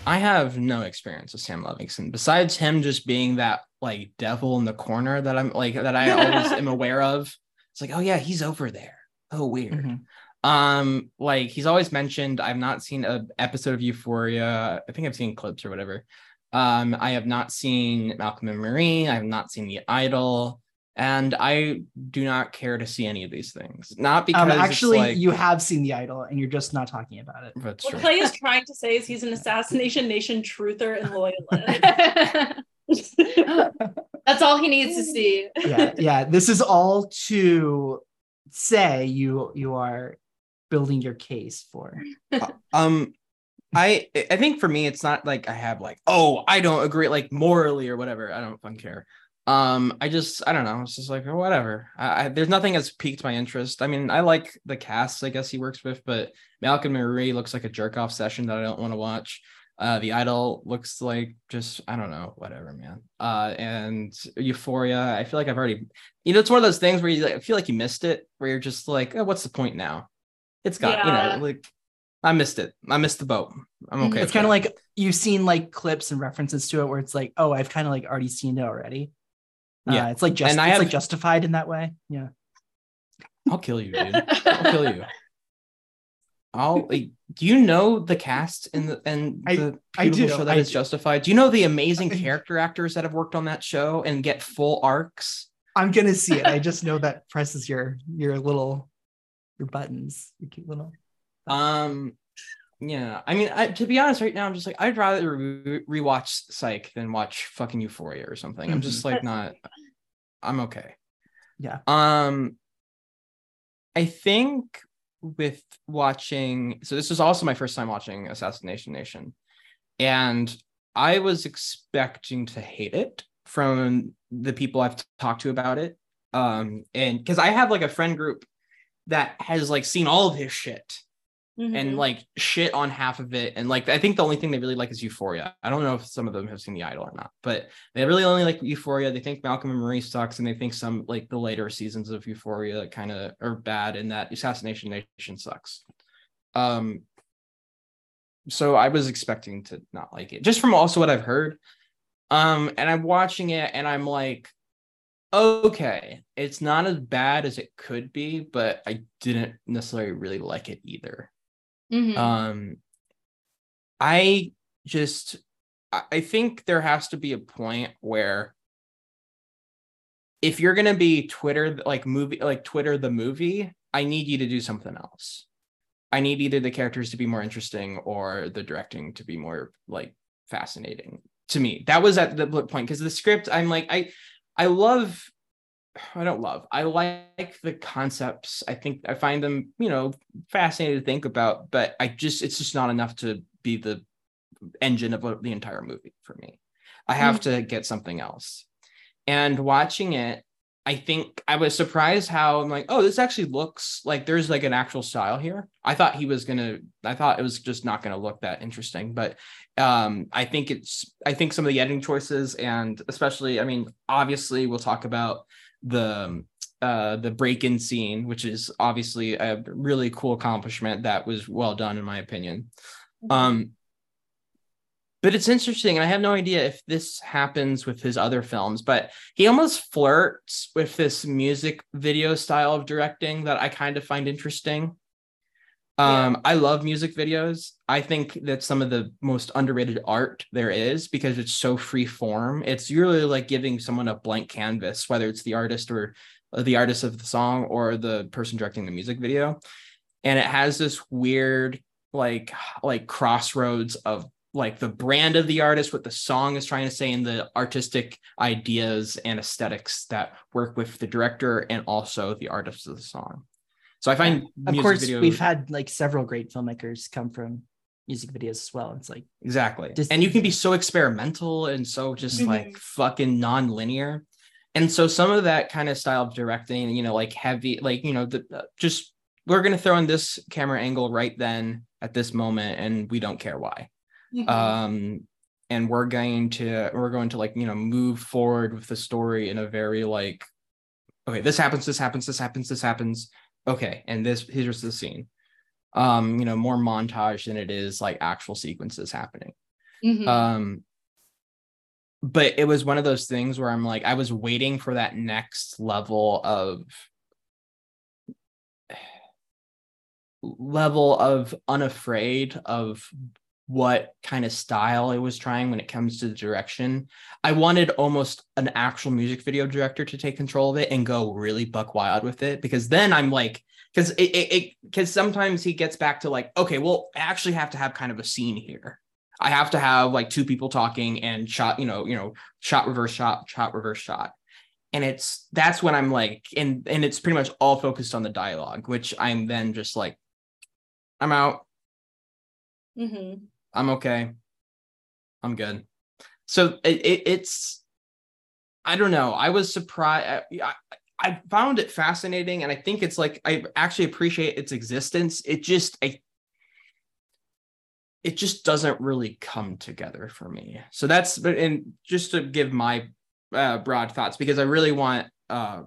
I have no experience with Sam Levinson besides him just being that like devil in the corner that I'm like that I always am aware of. It's like, oh yeah, he's over there. Oh weird. Mm-hmm. Um, like he's always mentioned. I've not seen an episode of Euphoria. I think I've seen clips or whatever. Um, I have not seen Malcolm and Marie. I have not seen The Idol, and I do not care to see any of these things. Not because Um, actually, like- you have seen the idol, and you're just not talking about it. That's What true. Clay is trying to say is he's an assassination nation truther and loyalist. That's all he needs to see. yeah, yeah. This is all to say you you are building your case for. um i i think for me it's not like i have like oh i don't agree like morally or whatever i don't fucking care. Um i just i don't know it's just like oh, whatever. I, I there's nothing that's piqued my interest. I mean i like the cast i guess he works with but malcolm marie looks like a jerk off session that i don't want to watch. Uh the idol looks like just i don't know whatever man. Uh and euphoria i feel like i've already you know it's one of those things where you like, feel like you missed it where you're just like oh, what's the point now it's got Yeah. you know like I missed it. I missed the boat. I'm okay. Mm-hmm. it's kind of like you've seen like clips and references to it where it's like, oh, I've kind of like already seen it already. Yeah. Uh, it's like just And I have- like justified in that way. Yeah. I'll kill you, dude. I'll kill you. I'll. like, Do you know the cast in the and I- the beautiful do, show that I is do. justified? Do you know the amazing character actors that have worked on that show and get full arcs? I'm gonna see it. I just know that presses your your little your buttons, your cute little. Um, yeah. I mean, I, to be honest, right now I'm just like I'd rather re- rewatch Psych than watch fucking Euphoria or something. I'm just like not. I'm okay. Yeah. Um, I think with watching, so this was also my first time watching Assassination Nation, and I was expecting to hate it from the people I've talked to about it. Um, and because I have like a friend group that has like seen all of his shit and like shit on half of it. And like I think the only thing they really like is Euphoria. I don't know if some of them have seen The Idol or not, but they really only like Euphoria. They think Malcolm and Marie sucks, and they think some like the later seasons of Euphoria kind of are bad, and that Assassination Nation sucks. Um, so I was expecting to not like it, just from also what I've heard. Um, and I'm watching it, and I'm like, okay, it's not as bad as it could be, but I didn't necessarily really like it either. Mhm. Um, I just I I think there has to be a point where if you're gonna be Twitter like movie like Twitter the movie, I need you to do something else. I need either the characters to be more interesting or the directing to be more like fascinating to me. That was at the point because the script, I'm like, I I love I don't love. I like the concepts. I think I find them, you know, fascinating to think about, but I just it's just not enough to be the engine of the entire movie for me. I have mm-hmm. to get something else. And watching it, I think I was surprised how I'm like, oh, this actually looks like there's like an actual style here. I thought he was gonna, I thought it was just not gonna look that interesting, but um, I think it's, I think some of the editing choices and especially, I mean, obviously we'll talk about the uh the break-in scene, which is obviously a really cool accomplishment that was well done in my opinion. Um, but it's interesting, and I have no idea if this happens with his other films, but he almost flirts with this music video style of directing that I kind of find interesting. Um, I love music videos. I think that's some of the most underrated art there is because it's so free form. It's really like giving someone a blank canvas, whether it's the artist or the artist of the song or the person directing the music video. and it has this weird like like crossroads of like the brand of the artist, what the song is trying to say, and the artistic ideas and aesthetics that work with the director and also the artist of the song. So I find of course we've had like several great filmmakers come from music videos as well. It's like Exactly. Just- and you can be so experimental and so just Mhm. like fucking non-linear. And so some of that kind of style of directing, you know, like heavy, like, you know, the uh, just we're going to throw in this camera angle right then at this moment and we don't care why. Mhm. Um and we're going to we're going to like, you know, move forward with the story in a very like okay, this happens, this happens, this happens, this happens. Okay, and this here's the scene. Um, you know, more montage than it is like actual sequences happening. Mhm. Um, but it was one of those things where I'm like, I was waiting for that next level of level of unafraid of what kind of style I was trying when it comes to the direction. I wanted almost an actual music video director to take control of it and go really buck wild with it because then I'm like, because it because sometimes he gets back to like, okay, well, I actually have to have kind of a scene here. I have to have like two people talking and shot, you know, you know, shot reverse shot, shot reverse shot. And it's that's when I'm like, and and it's pretty much all focused on the dialogue, which I'm then just like, I'm out. Mhm. I'm okay. I'm good. So it, it, it's, I don't know. I was surprised. I, I, found it fascinating, and I think it's like I actually appreciate its existence. It just, I, it just doesn't really come together for me. So that's, but and just to give my uh, broad thoughts, because I really want uh,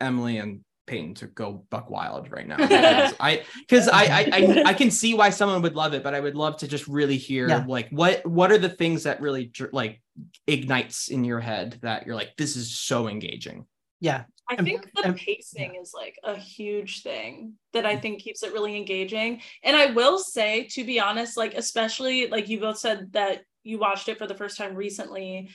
Emily and Peyton to go buck wild right now. Because I because I, I I I can see why someone would love it, but I would love to just really hear Yeah. like what what are the things that really like ignites in your head that you're like this is so engaging. yeah. I And- think the and- pacing is like a huge thing that I mm. think keeps it really engaging. And I will say, to be honest, like, especially like you both said that you watched it for the first time recently,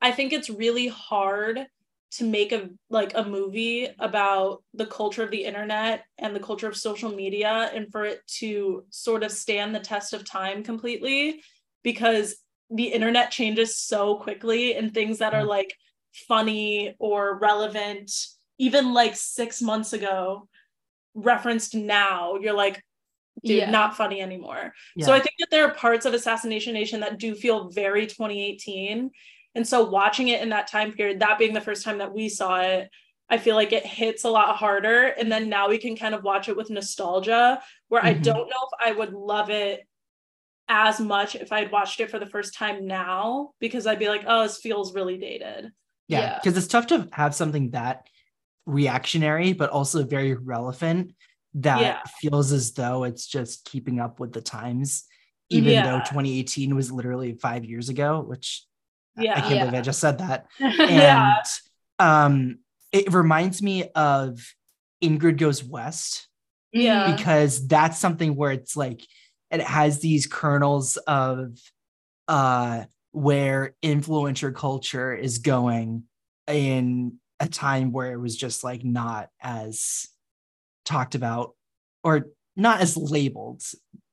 I think it's really hard to make a like a movie about the culture of the internet and the culture of social media and for it to sort of stand the test of time completely because the internet changes so quickly and things that are mm. like funny or relevant even like six months ago referenced now you're like dude Yeah. not funny anymore. So i think that there are parts of assassination nation that do feel very 2018 and so watching it in that time period that being the first time that we saw it i feel like it hits a lot harder and then now we can kind of watch it with nostalgia where i Mhm. don't know if i would love it as much if i'd watched it for the first time now because i'd be like oh this feels really dated Yeah. Yeah. Because it's tough to have something that reactionary, but also very relevant that Yeah. feels as though it's just keeping up with the times, even though 2018 was literally five years ago, which I can't believe I just said that. Yeah. And um, it reminds me of Ingrid Goes West yeah because that's something where it's like it has these kernels of uh where influencer culture is going in a time where it was just like not as talked about or not as labeled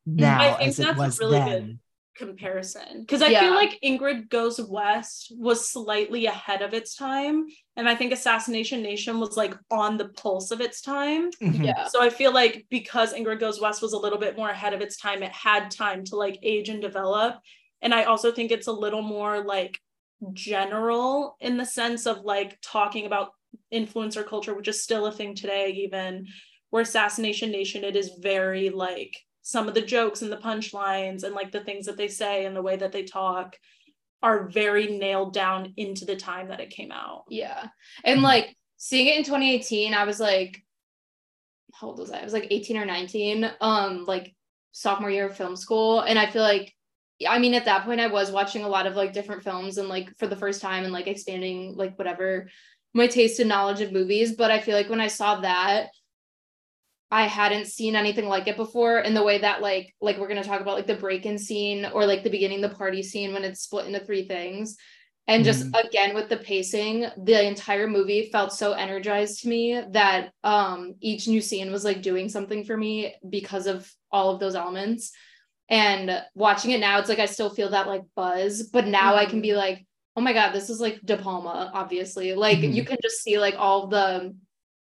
now I think as it that's a was really good then. Comparison because I Yeah. feel like Ingrid Goes West was slightly ahead of its time, and I think Assassination Nation was like on the pulse of its time. Mhm. Yeah. So I feel like because Ingrid Goes West was a little bit more ahead of its time, it had time to like age and develop. And I also think it's a little more like general in the sense of like talking about influencer culture, which is still a thing today, even where Assassination Nation, it is very like some of the jokes and the punchlines and like the things that they say and the way that they talk are very nailed down into the time that it came out. Yeah. And like seeing it in 2018, I was like, how old was I? I was like 18 or 19, um, like sophomore year of film school. And I feel like, I mean, at that point, I was watching a lot of like different films and like for the first time and like expanding like whatever my taste and knowledge of movies. But I feel like when I saw that, I hadn't seen anything like it before in the way that like like we're gonna talk about like the break-in scene or like the beginning the party scene when it's split into three things And just Mhm. again with the pacing, the entire movie felt so energized to me that um each new scene was like doing something for me because of all of those elements. And watching it now, it's like I still feel that like buzz, but now I can be like, oh my god, this is like De Palma, obviously. Like Mhm. you can just see like all the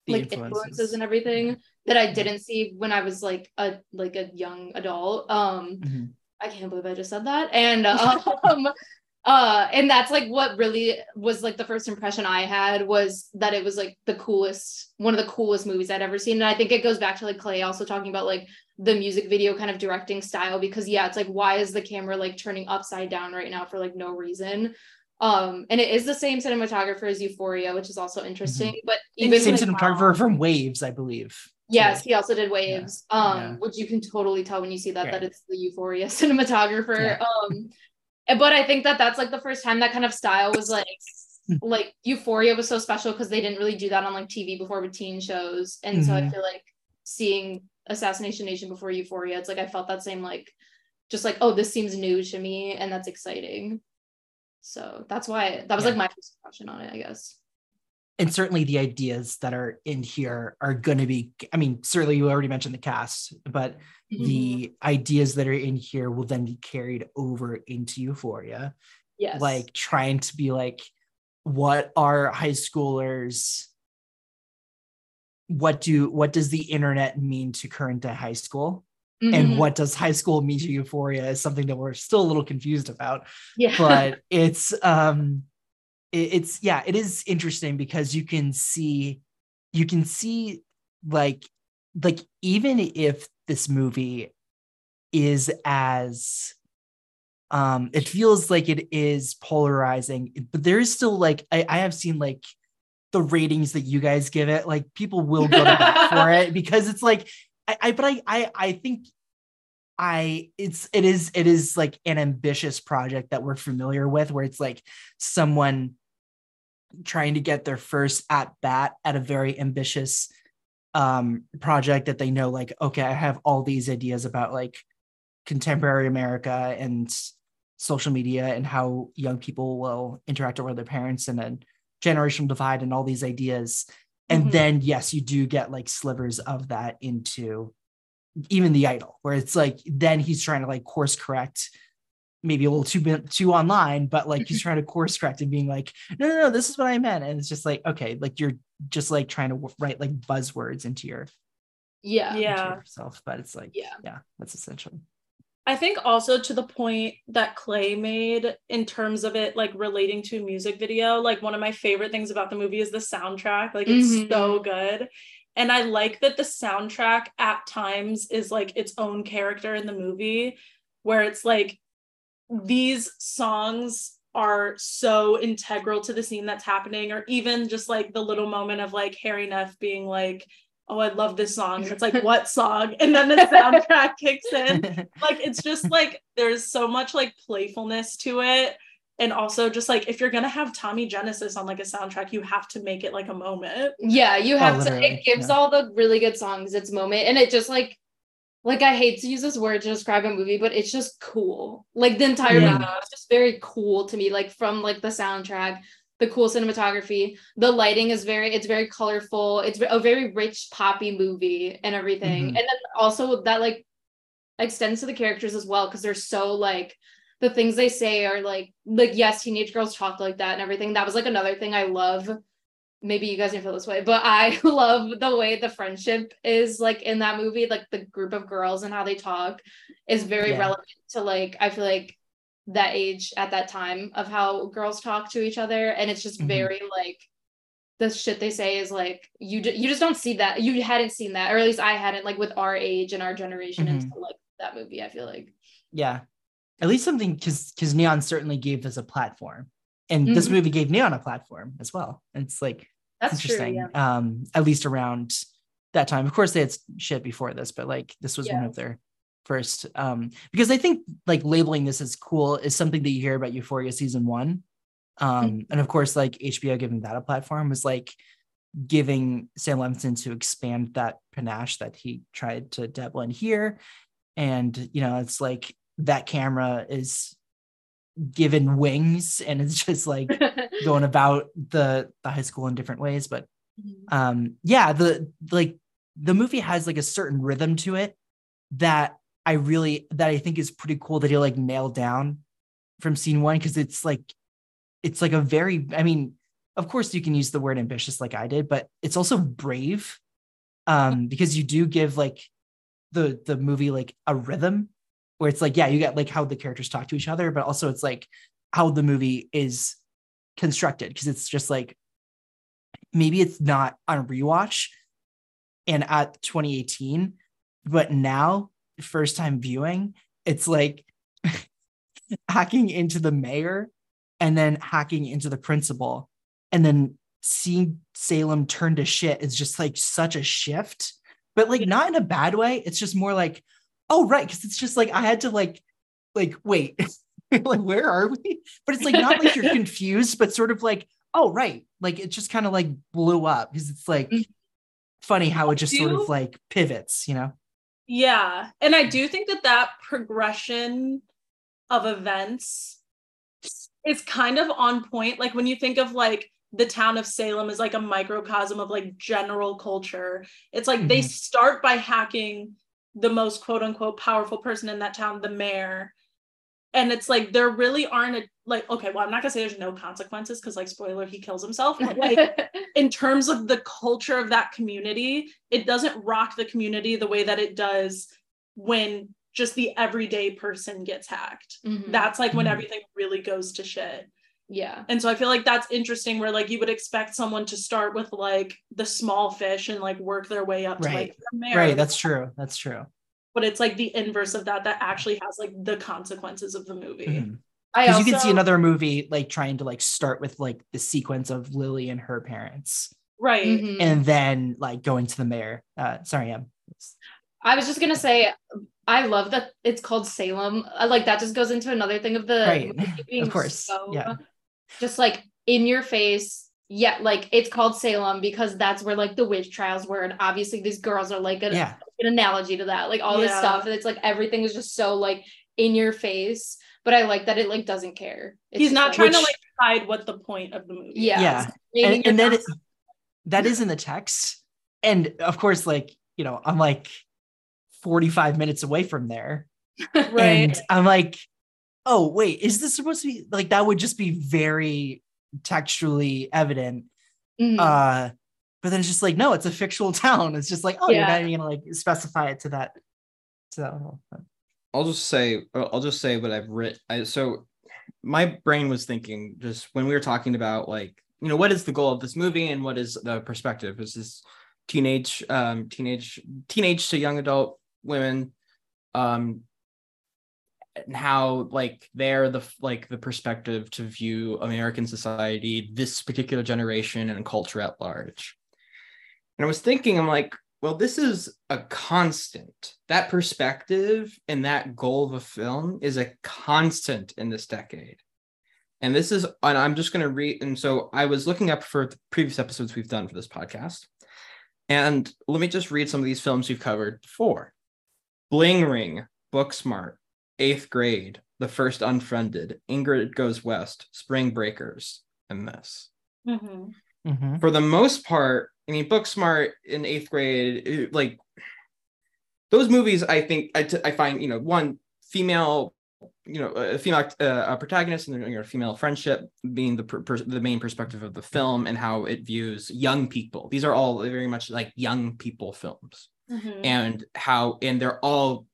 The like influences. influences and everything that I didn't see when I was like a like a young adult. Um Mhm. I can't believe I just said that. And um uh and that's like what really was like the first impression I had was that it was like the coolest one of the coolest movies I'd ever seen. And I think it goes back to like Clay also talking about like the music video kind of directing style because yeah, it's like why is the camera like turning upside down right now for like no reason? Um and it is the same cinematographer as Euphoria, which is also interesting. But Even same cinematographer from Waves, I believe. Yes, he also did waves. Um, Yeah. which you can totally tell when you see that Yeah. that it's the Euphoria cinematographer. Yeah. Um, but I think that that's like the first time that kind of style was like Hmm. like Euphoria was so special because they didn't really do that on like TV before with teen shows, and so I Mhm. feel like seeing Assassination Nation before Euphoria, it's like I felt that same like just like oh this seems new to me and that's exciting. So that's why that was Yeah. like my first impression on it, I guess. and certainly the ideas that are in here are going to be i mean certainly you already mentioned the cast but the mm-hmm. ideas that are in here will then be carried over into euphoria Yes. like trying to be like what are high schoolers what do what does the internet mean to current day high school Mhm. and what does high school mean to euphoria is something that we're still a little confused about Yeah. but it's um it- it's yeah it is interesting because you can see you can see like like even if this movie is as um it feels like it is polarizing but there is still like i, I have seen like the ratings that you guys give it like people will go to bat for it because it's like I, I but I, I I think I it's it is it is like an ambitious project that we're familiar with where it's like someone trying to get their first at bat at a very ambitious um project that they know like okay I have all these ideas about like contemporary America and social media and how young people will interact with their parents and then generational divide and all these ideas and Mhm. then yes you do get like slivers of that into even the idol where it's like then he's trying to like course correct maybe a little too too online but like he's trying to course correct and being like no no no this is what i meant and it's just like okay like you're just like trying to write like buzzwords into your yeah. into Yeah. yourself but it's like Yeah. yeah that's essential I think also to the point that Clay made in terms of it like relating to a music video, like one of my favorite things about the movie is the soundtrack. Like it's Mhm. so good. And I like that the soundtrack at times is like its own character in the movie, where it's like these songs are so integral to the scene that's happening, or even just like the little moment of like Hari Nef being like, Oh, I love this song. And it's like, what song? And then the soundtrack kicks in like it's just like there's so much like playfulness to it and also just like if you're gonna have tommy genesis on like a soundtrack you have to make it like a moment Yeah, you have oh, to. It gives yeah. all the really good songs its moment, and it just like, like I hate to use this word to describe a movie, but it's just cool. Like the entire Yeah. movie was just very cool to me. Like from like the soundtrack, the cool cinematography, the lighting is very, it's very colorful. It's a very rich poppy movie and everything, Mhm. and then also that like extends to the characters as well because they're so like the things they say are like like yes teenage girls talk like that and everything that was like another thing i love maybe you guys didn't feel this way but i love the way the friendship is like in that movie like the group of girls and how they talk is very Yeah. relevant to like i feel like that age at that time of how girls talk to each other. And it's just Mhm. very like the shit they say is like you ju- you just don't see that. You hadn't seen that or at least I hadn't like with our age and our generation Mhm. until like that movie I feel like. Yeah. At least something because because neon certainly gave us a platform. And this Mhm. movie gave neon a platform as well. And it's like that's true interesting yeah. um at least around that time. Of course they had shit before this but like this was one of their first um because i think like labeling this as cool is something that you hear about euphoria season one um Mm-hmm. and of course like hbo giving that a platform was like giving sam levinson to expand that panache that he tried to dabble in here and you know it's like that camera is given wings and it's just like going about the the high school in different ways. But um yeah, the like the movie has like a certain rhythm to it that I really that I think is pretty cool that he like nailed down from scene one because it's like it's like a very I mean, of course you can use the word ambitious like I did, but it's also brave um because you do give like the the movie like a rhythm where it's like yeah you get like how the characters talk to each other but also it's like how the movie is constructed because it's just like maybe it's not on rewatch and at 2018 but now first time viewing it's like hacking into the mayor and then hacking into the principal. And then seeing Salem turn to shit is just like such a shift but like not in a bad way. It's just more like oh right because it's just like i had to like like wait like where are we? But it's like not like you're confused but sort of like oh right. Like it just kind of like blew up because it's like mm. funny how it just sort of like pivots you know Yeah. And I do think that that progression of events is kind of on point. Like when you think of like the town of Salem is like a microcosm of like general culture, it's like they Mhm. start by hacking the most quote unquote powerful person in that town, the mayor. And it's like there really aren't a like okay, well, I'm not gonna say there's no consequences because like spoiler, he kills himself. But like in terms of the culture of that community, it doesn't rock the community the way that it does when just the everyday person gets hacked. Mhm. That's like when Mhm. everything really goes to shit. yeah. And so I feel like that's interesting where like you would expect someone to start with like the small fish and like work their way up to like the mayor. right that's true that's true but it's like the inverse of that that actually has like the consequences of the movie. Mhm. I because you can see another movie like trying to like start with like the sequence of lily and her parents Right. Mhm. and then like going to the mayor uh sorry em I was just gonna say, I love that it's called Salem. Uh, Like that just goes into another thing of the Right. movie being Of course. so, Yeah. just like in your face. Yeah, like it's called Salem because that's where like the witch trials were, and obviously these girls are like an, yeah an analogy to that, like all this stuff, and it's like everything is just so like in your face. But I like that it like doesn't care. It's He's just, not trying to like hide what the point of the movie. is. Yeah. yeah and, and then not- it, that is in the text and of course like you know i'm like 45 minutes away from there right. and i'm like oh wait is this supposed to be like that would just be very textually evident Mhm. uh but then it's just like no it's a fictional town it's just like oh you're not even gonna like specify it to that to that level. I'll just say I'll just say what I've written. I, so my brain was thinking just when we were talking about like you know what is the goal of this movie and what is the perspective is this teenage um teenage teenage to young adult women um and how like they're the like the perspective to view American society this particular generation and culture at large. And I was thinking I'm like well this is a constant. That perspective and that goal of a film is a constant in this decade. And this is and i'm just going to read and so i was looking up for the previous episodes we've done for this podcast. And let me just read some of these films we've covered before. Bling ring booksmart eighth grade the first unfriended ingrid goes west spring breakers and this Mhm. Mhm. for the most part, I mean, Booksmart in eighth grade, it- like those movies, I think I, t- I find, you know, one female, you know, a female uh, a protagonist and you know, female friendship being the per- per- the main perspective of the film and how it views young people. These are all very much like young people films, Mhm. and how and they're all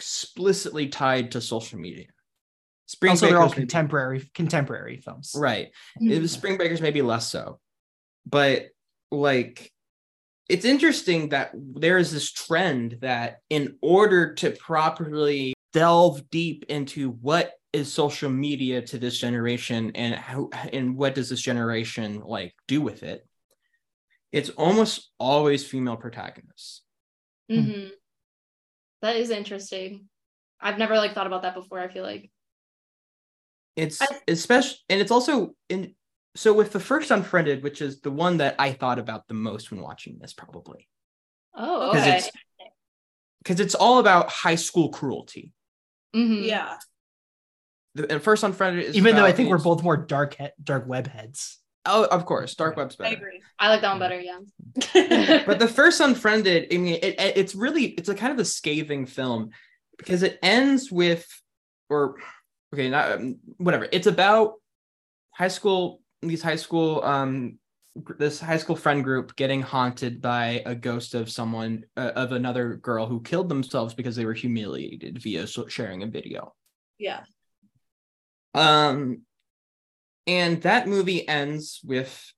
explicitly tied to social media. Spring also they're all Breakers maybe- contemporary contemporary films Right. It was Spring Breakers maybe less so. But like it's interesting that there is this trend that in order to properly delve deep into what is social media to this generation and how and what does this generation like do with it, it's almost always female protagonists. Mhm. That is interesting. I've never like thought about that before. I feel like. It's especially and it's also in so with the first unfriended, which is the one that I thought about the most when watching this, probably. Oh, because okay. it's because it's all about high school cruelty Mhm. Yeah. the and first unfriended is Even though I think we're both more dark he- dark web heads. Oh of course dark web's better. I agree. I like that one better. Yeah. but the first unfriended i mean it, it- it's really it's a kind of a scathing film because it ends with or okay not um, whatever it's about high school these high school um this high school friend group getting haunted by a ghost of someone uh, of another girl who killed themselves because they were humiliated via sharing a video Yeah. um, and that movie ends with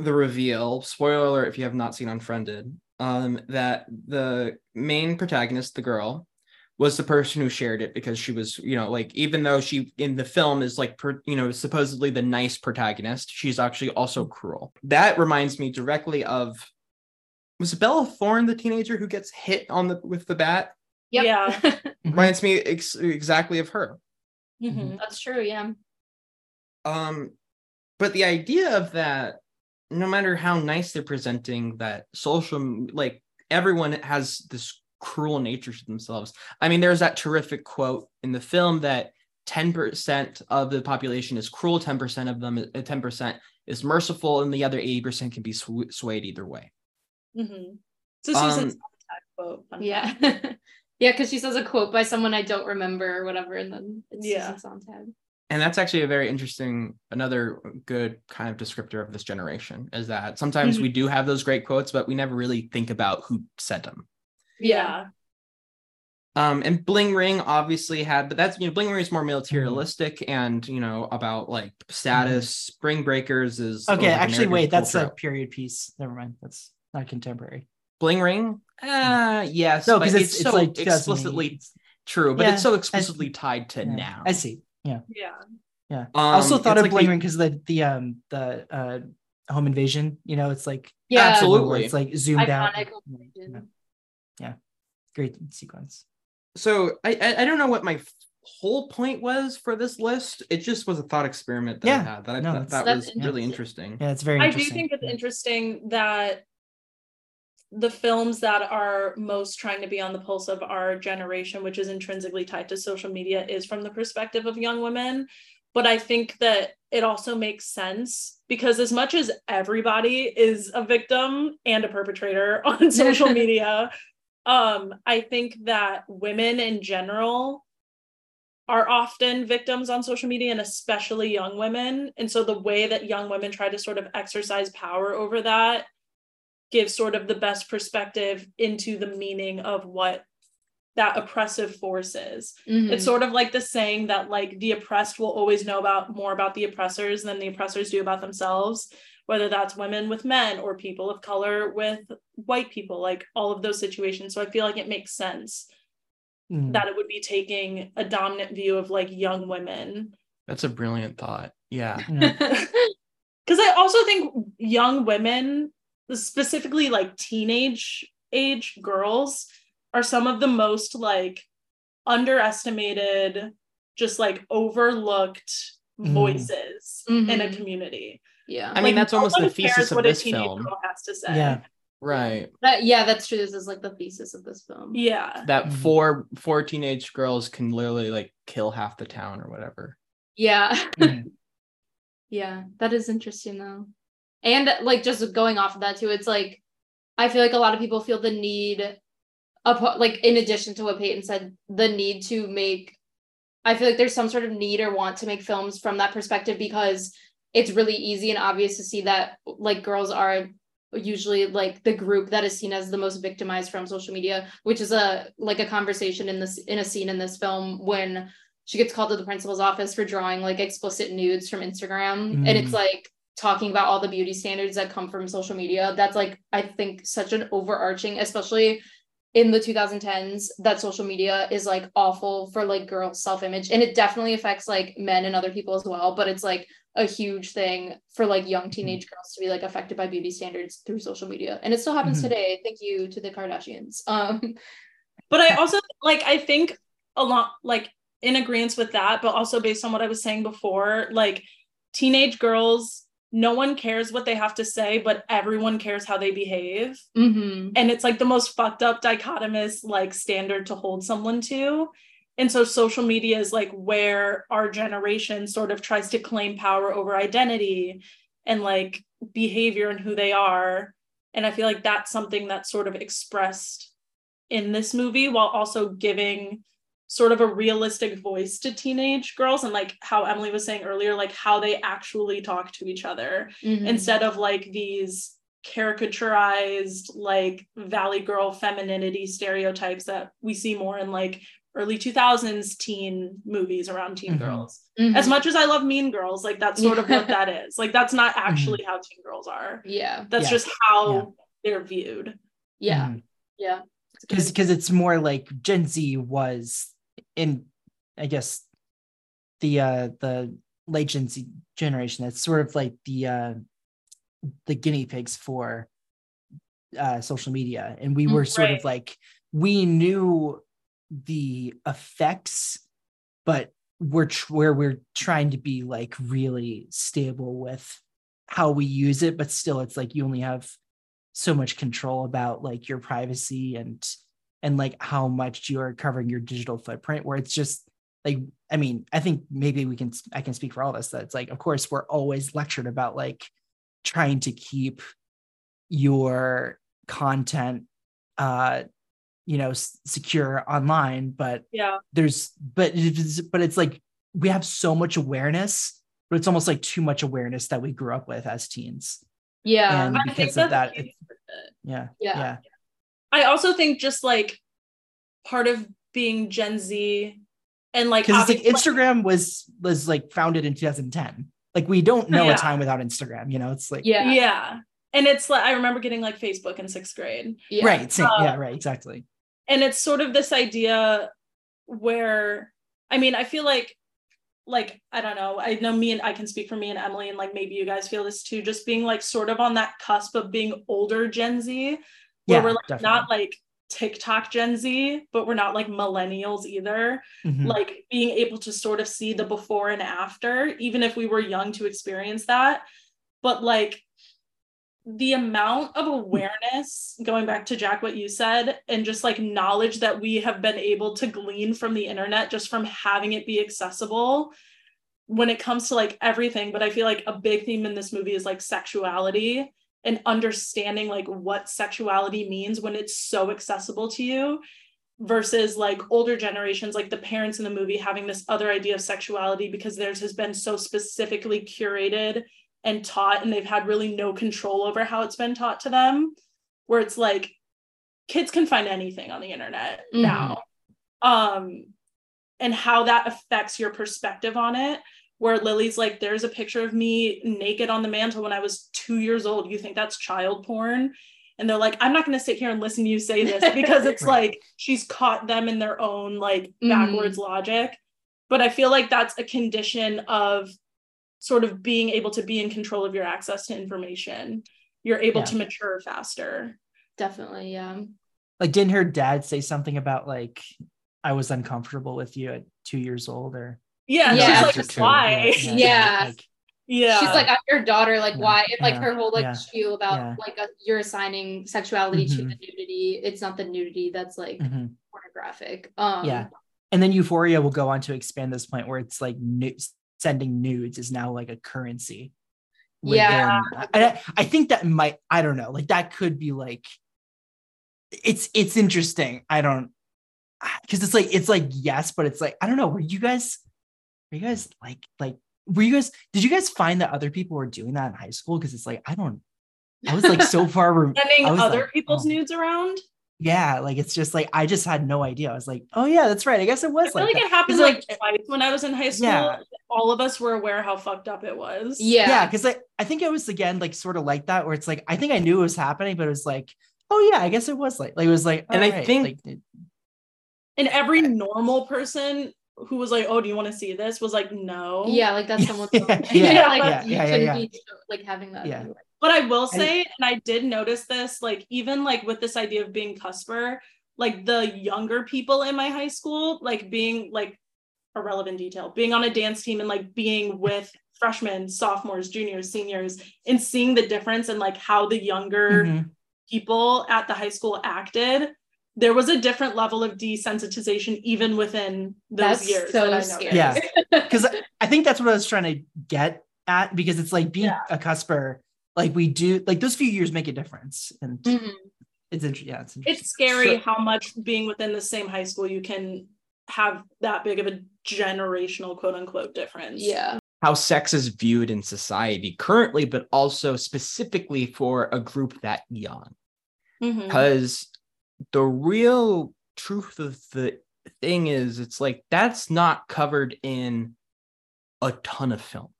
the reveal. Spoiler alert if you have not seen Unfriended. Um, that the main protagonist, the girl, was the person who shared it because she was, you know, like even though she in the film is like, per, you know, supposedly the nice protagonist, she's actually also cruel. That reminds me directly of was Bella Thorne the teenager who gets hit on the with the bat? Yep. Yeah. Reminds me ex- exactly of her. Mhm. That's true. Yeah. Um but the idea of that no matter how nice they're presenting that social like everyone has this cruel nature to themselves i mean there's that terrific quote in the film that 10% of the population is cruel 10% of them uh, 10% is merciful and the other 80% can be sw- swayed either way Mm-hmm. It's a Susan Um, quote. Yeah. yeah, because she says a quote by someone I don't remember or whatever, and then it's Yeah. Susan Sontag. And that's actually a very interesting another good kind of descriptor of this generation is that sometimes we do have those great quotes but we never really think about who said them Yeah. Um, and Bling Ring obviously had, but that's you know, Bling Ring is more materialistic and you know about like status. Spring Breakers is Okay, actually, wait, that's a period piece. Never mind. That's not contemporary. Bling Ring. Uh yes, No, but 'cause it's, it's- it's so like explicitly true, but Yeah, it's so explicitly tied to Yeah, now. I see. Yeah. Yeah. Yeah. I also Um, thought of like Bling the- Ring because the the um the uh home invasion. You know, it's like Yeah. Absolutely. It's like zoomed out. Iconic home invasion. Yeah. Great sequence. So I, I I don't know what my whole point was for this list. It just was a thought experiment that I Yeah. had that I No, thought that That's was really interesting. Yeah, it's very interesting. I do think it's interesting that the films that are most trying to be on the pulse of our generation, which is intrinsically tied to social media, is from the perspective of young women. But I think that it also makes sense because, as much as everybody is a victim and a perpetrator on social media, um, I think that women in general are often victims on social media and especially young women. And so the way that young women try to sort of exercise power over that gives sort of the best perspective into the meaning of what that oppressive force is. Mhm. It's sort of like the saying that like the oppressed will always know about more about the oppressors than the oppressors do about themselves, whether that's women with men or people of color with white people, like all of those situations. So I feel like it makes sense Mm. that it would be taking a dominant view of like young women. That's a brilliant thought. Yeah. Because I also think young women, specifically like teenage age girls, are some of the most like underestimated, just like overlooked Mhm. voices in a Mhm. community. Yeah. I mean, Like, that's no almost the thesis of what a this teenage film. girl has to say. Yeah. Right. That, yeah, that's true. This is like the thesis of this film. Yeah. That Mhm. four four teenage girls can literally like kill half the town or whatever. Yeah. Mhm. Yeah, that is interesting though. And like just going off of that too, it's like I feel like a lot of people feel the need like in addition to what Peyton said, the need to make I feel like there's some sort of need or want to make films from that perspective because it's really easy and obvious to see that like girls are usually like the group that is seen as the most victimized from social media, which is a like a conversation in this in a scene in this film when she gets called to the principal's office for drawing like explicit nudes from Instagram. And it's Mm. like talking about all the beauty standards that come from social media. That's like, I think, such an overarching, especially in the 2010s, that social media is like awful for like girls' self image. And it definitely affects like men and other people as well. But it's like a huge thing for like young teenage girls to be like affected by beauty standards through social media. And it still happens Mhm. today. Thank you to the Kardashians. Um, but I also like I think a lot like in agreement with that, but also based on what I was saying before, like teenage girls, no one cares what they have to say, but everyone cares how they behave. mhm. And it's like the most fucked up dichotomous like standard to hold someone to. and so social media is like where our generation sort of tries to claim power over identity and like behavior and who they are and i feel like that's something that's sort of expressed in this movie while also giving sort of a realistic voice to teenage girls and like how emily was saying earlier like how they actually talk to each other Mhm. instead of like these caricaturized like valley girl femininity stereotypes that we see more in like early 2000s teen movies around teen Mhm. girls Mhm. as much as i love mean girls like that's sort of what that is like that's not actually how teen girls are Yeah. that's Yeah. just how they're viewed Yeah. Mhm. Yeah. because because it's more like Gen Z was in I guess the uh the late Gen Z generation that's sort of like the uh the guinea pigs for uh social media and we Mm, were sort right. of like we knew the effects but we're tr- where we're trying to be like really stable with how we use it but still it's like you only have so much control about like your privacy and and like how much you're covering your digital footprint where it's just like i mean i think maybe we can i can speak for all of us that it's like of course we're always lectured about like trying to keep your content uh you know s- secure online but yeah there's but it's, but it's like we have so much awareness but it's almost like too much awareness that we grew up with as teens Yeah. and because of that it's, yeah Yeah. yeah I also think just like part of being Gen Z and like because it's like obviously, Instagram was was like founded in 2010. Like we don't know Yeah. a time without Instagram. You know, it's like Yeah. yeah. And it's like I remember getting like Facebook in sixth grade. Yeah. right, same, Uh, yeah, right, exactly. And it's sort of this idea where I mean, I feel like like I don't know. I know me and I can speak for me and Emily, and like maybe you guys feel this too. Just being like sort of on that cusp of being older Gen Z, where Yeah, we're like definitely. not like TikTok Gen Z, but we're not like millennials either. Mhm. like being able to sort of see the before and after, even if we were young to experience that. But like the amount of awareness, going back to Jack, what you said, and just like knowledge that we have been able to glean from the internet just from having it be accessible when it comes to like everything. But I feel like a big theme in this movie is like sexuality and understanding like what sexuality means when it's so accessible to you versus like older generations like the parents in the movie having this other idea of sexuality because theirs has been so specifically curated and taught and they've had really no control over how it's been taught to them where it's like kids can find anything on the internet Mhm. now um and how that affects your perspective on it where lily's like there's a picture of me naked on the mantle when i was two years old you think that's child porn and they're like i'm not going to sit here and listen to you say this because it's Right. like she's caught them in their own like Mhm. backwards logic but i feel like that's a condition of sort of being able to be in control of your access to information you're able Yeah. to mature faster Definitely. Yeah. Like, didn't her dad say something about like I was uncomfortable with you at two years old or yeah, Yeah. she's like two, why Yeah, Yeah. like, yeah She's like, I'm your daughter. Like, Yeah, why? And like yeah, her whole like yeah, spiel about yeah. like uh you're assigning sexuality to Mhm. the nudity. It's not the nudity that's like mhm. pornographic. Um, yeah. And then Euphoria will go on to expand this point where it's like nu- sending nudes is now like a currency. Yeah. within- and I, I think that might, I don't know, like that could be like, it's, it's interesting. I don't, because it's like, it's like, yes, but it's like, I don't know. Were you guys, were you guys like, like, were you guys, did you guys find that other people were doing that in high school? Because it's like, I don't, I was like so far, rem- sending other like, people's oh. nudes around yeah, like it's just like, I just had no idea. I was like, oh yeah, that's right. I guess it I was feel like, like, that. it happened 'Cause, like twice when I was in high school. Yeah. All of us were aware how fucked up it was. Yeah. yeah because I, I think it was again like sort of like that where it's like i think i knew it was happening but it was like oh yeah i guess it was like like it was like And I alright, think- like, it- And every normal person who was like, "Oh, do you want to see this?" was like, "No." Yeah, like that's someone's Yeah, own- yeah, like yeah, you yeah, yeah, shouldn't yeah. be like having that. Yeah. But I will say, and I did notice this, like even like with this idea of being cusper, like the younger people in my high school, like being like a relevant detail, being on a dance team and like being with freshmen, sophomores, juniors, seniors, and seeing the difference in like how the younger Mhm. people at the high school acted there was a different level of desensitization even within those That's years. so that I scary. Yeah. Because I think that's what I was trying to get at because it's like being Yeah. a cusper, like we do, like those few years make a difference. And Mhm. it's interesting. Yeah, it's interesting. It's scary So- how much being within the same high school you can have that big of a generational quote unquote difference. Yeah. how sex is viewed in society currently, but also specifically for a group that young. Mhm. Because the real truth of the thing is, it's like that's not covered in a ton of films.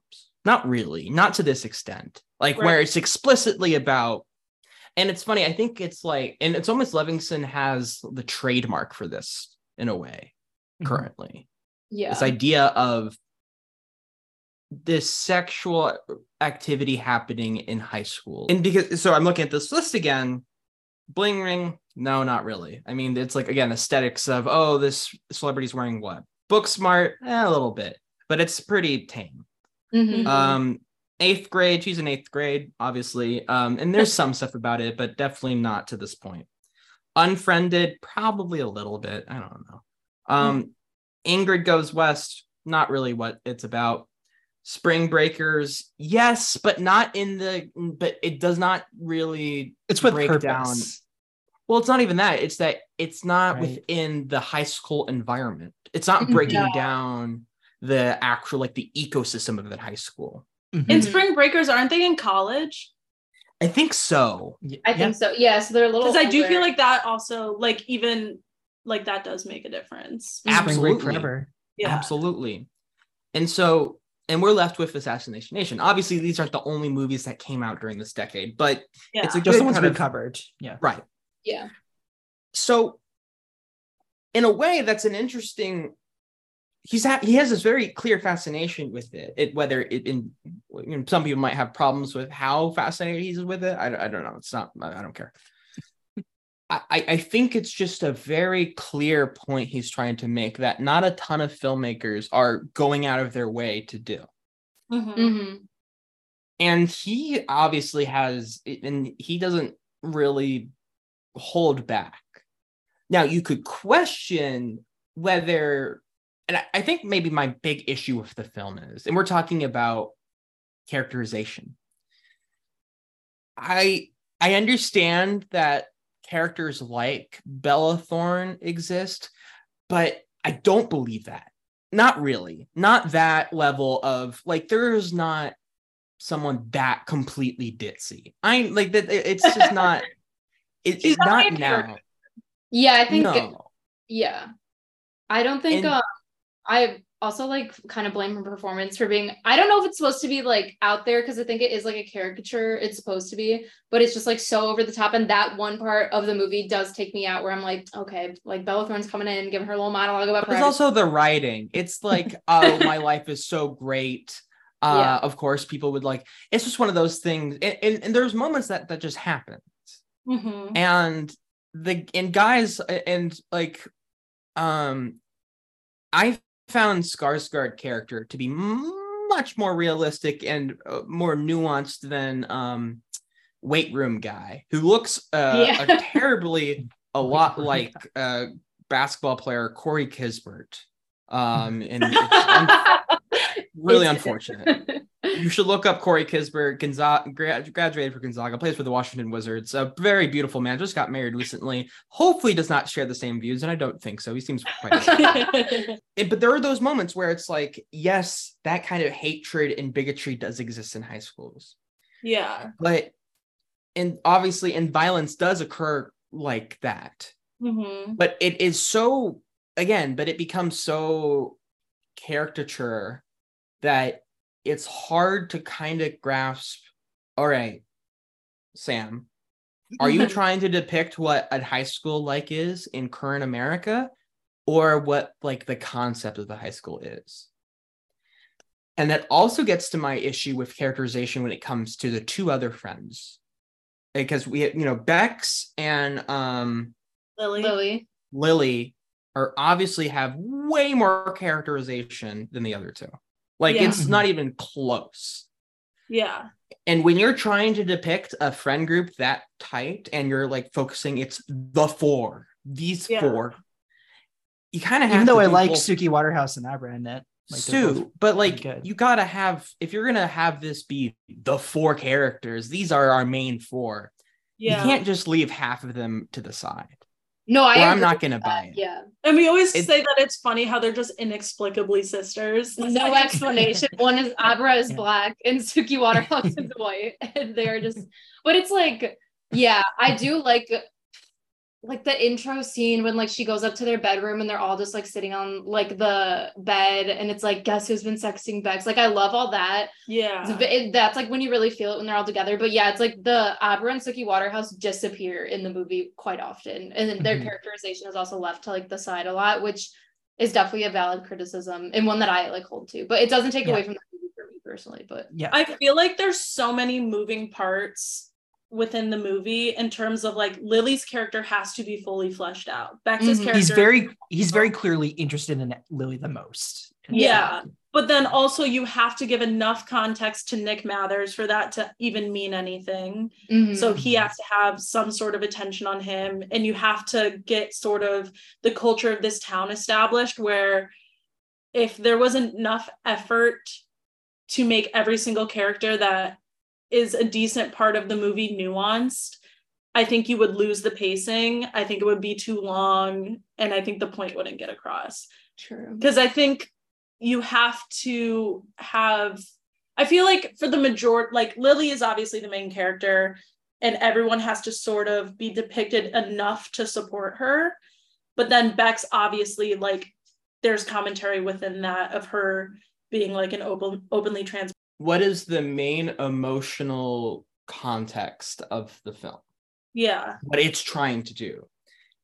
Not really, not to this extent. Like where it's explicitly about, and it's funny, I think it's like, and it's almost levinson has the trademark for this in a way Mhm. currently Yeah. this idea of this sexual activity happening in high school. And because so I'm looking at this list again, bling ring, no, not really. I mean, it's like again, aesthetics of oh, this celebrity's wearing what? Book smart, eh, a little bit, but it's pretty tame. Mhm. Um, eighth grade, she's in eighth grade, obviously. Um, and there's some stuff about it, but definitely not to this point. Unfriended, probably a little bit. I don't know. Um, Ingrid Goes West, not really what it's about. Spring Breakers, yes, but not in the, but it does not really It's with break purpose. down. Well, it's not even that. It's that it's not Right. within the high school environment. It's not Mhm. breaking Yeah. down the actual like the ecosystem of that high school. Mhm. In Mhm. spring breakers, aren't they in college? I think so. Y- I yeah. think so. Yeah. So they're a little. Because I do feel like that also, like even like that does make a difference. Absolutely. forever. Yeah. Absolutely. And so, and we're left with Assassination Nation. Obviously, these aren't the only movies that came out during this decade, but Yeah. it's a Just good the ones kind we of covered. Yeah. right. Yeah. So, in a way, that's an interesting. He's ha- he has this very clear fascination with it. It whether it in you know, some people might have problems with how fascinated he's with it. I, I don't know. It's not. I I don't care. I, I I think it's just a very clear point he's trying to make that not a ton of filmmakers are going out of their way to do. Mhm. hmm and he obviously has and he doesn't really hold back. Now you could question whether and I, think maybe my big issue with the film is and we're talking about characterization. I i understand that characters like bella thorne exist but i don't believe that. Not really. Not that level of like there's not someone that completely ditzy. I like that it's just not it, it's not now. Yeah. I think. no Yeah. I don't think. And- uh, I also like kind of blame her performance for being. I don't know if it's supposed to be like out there because I think it is like a caricature. It's supposed to be, but it's just like so over the top. And that one part of the movie does take me out where I'm like, okay, like Bella Thorne's coming in, giving her a little monologue about. There's privacy. also the writing. It's like, oh, my life is so great. Uh, Yeah. Of course, people would like. It's just one of those things, and, and, and there's moments that that just happen, Mhm. and the and guys and like, um, I found Skarsgård character to be much more realistic and uh, more nuanced than um, weight room guy who looks uh, Yeah. a terribly a lot like uh, basketball player Corey Kispert. Um, and it's un- really unfortunate. You should look up Corey Kispert. Gonzaga grad- graduated from Gonzaga, plays for the Washington Wizards. A very beautiful man. Just got married recently. Hopefully, does not share the same views, and I don't think so. He seems quite. It- but there are those moments where it's like, yes, that kind of hatred and bigotry does exist in high schools, yeah. but and obviously, and violence does occur like that. Mhm. But it is so again, but it becomes so caricature that it's hard to kind of grasp. All right, Sam, are you trying to depict what a high school like is in current America or what like the concept of the high school is? And that also gets to my issue with characterization when it comes to the two other friends. Because we you know, Bex and um Lily. Lily. Lily are obviously have way more characterization than the other two. Like Yeah. it's not even close. Yeah. And when you're trying to depict a friend group that tight and you're like focusing, it's the four, these Yeah. four, you kind of have Even though to I like both- Suki Waterhouse and Abra in it. Like Sue, but like you gotta have if you're gonna have this be the four characters, these are our main four. Yeah. You can't just leave half of them to the side. No, I. Or I'm not gonna that, buy it. Yeah. And we always It- say that it's funny how they're just inexplicably sisters. No explanation. One is Abra is Yeah. black and Suki Waterhouse is white, and they're just. But it's like, yeah, I do like, like the intro scene when like she goes up to their bedroom and they're all just like sitting on like the bed, and it's like, guess who's been sexting Bex? Like I love all that. Yeah. It- that's like when you really feel it when they're all together. But yeah, it's like the Abra and Suki Waterhouse disappear in the movie quite often, and then their Mhm. characterization is also left to like the side a lot, which is definitely a valid criticism and one that I like hold to. But it doesn't take Yeah. away from the movie for me personally. But yeah. I feel like there's so many moving parts within the movie in terms of like Lily's character has to be fully fleshed out. Bex's Mhm. character he's very he's very clearly interested in Lily the most. yeah. But then also you have to give enough context to Nick Mathers for that to even mean anything. Mhm. So he has to have some sort of attention on him and you have to get sort of the culture of this town established where if there wasn't enough effort to make every single character that is a decent part of the movie nuanced, I think you would lose the pacing. I think it would be too long and I think the point wouldn't get across true. because I think you have to have. I feel like for the majority, like Lily is obviously the main character, and everyone has to sort of be depicted enough to support her. But then Bex obviously like there's commentary within that of her being like an open openly trans. What is the main emotional context of the film? Yeah, What it's trying to do?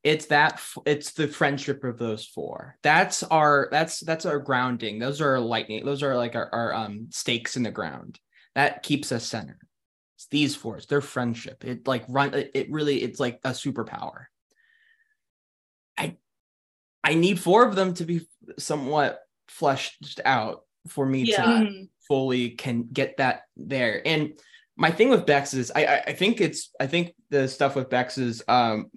It's that it's the friendship of those four. That's our that's that's our grounding. Those are our lightning. Those are like our, our um stakes in the ground. That keeps us centered. It's these four. It's their friendship. It like run. It, it really. It's like a superpower. I I need four of them to be somewhat fleshed out for me Yeah. to Mhm. Fully can get that there. And my thing with Bex is I, I I think it's I think the stuff with Bex is um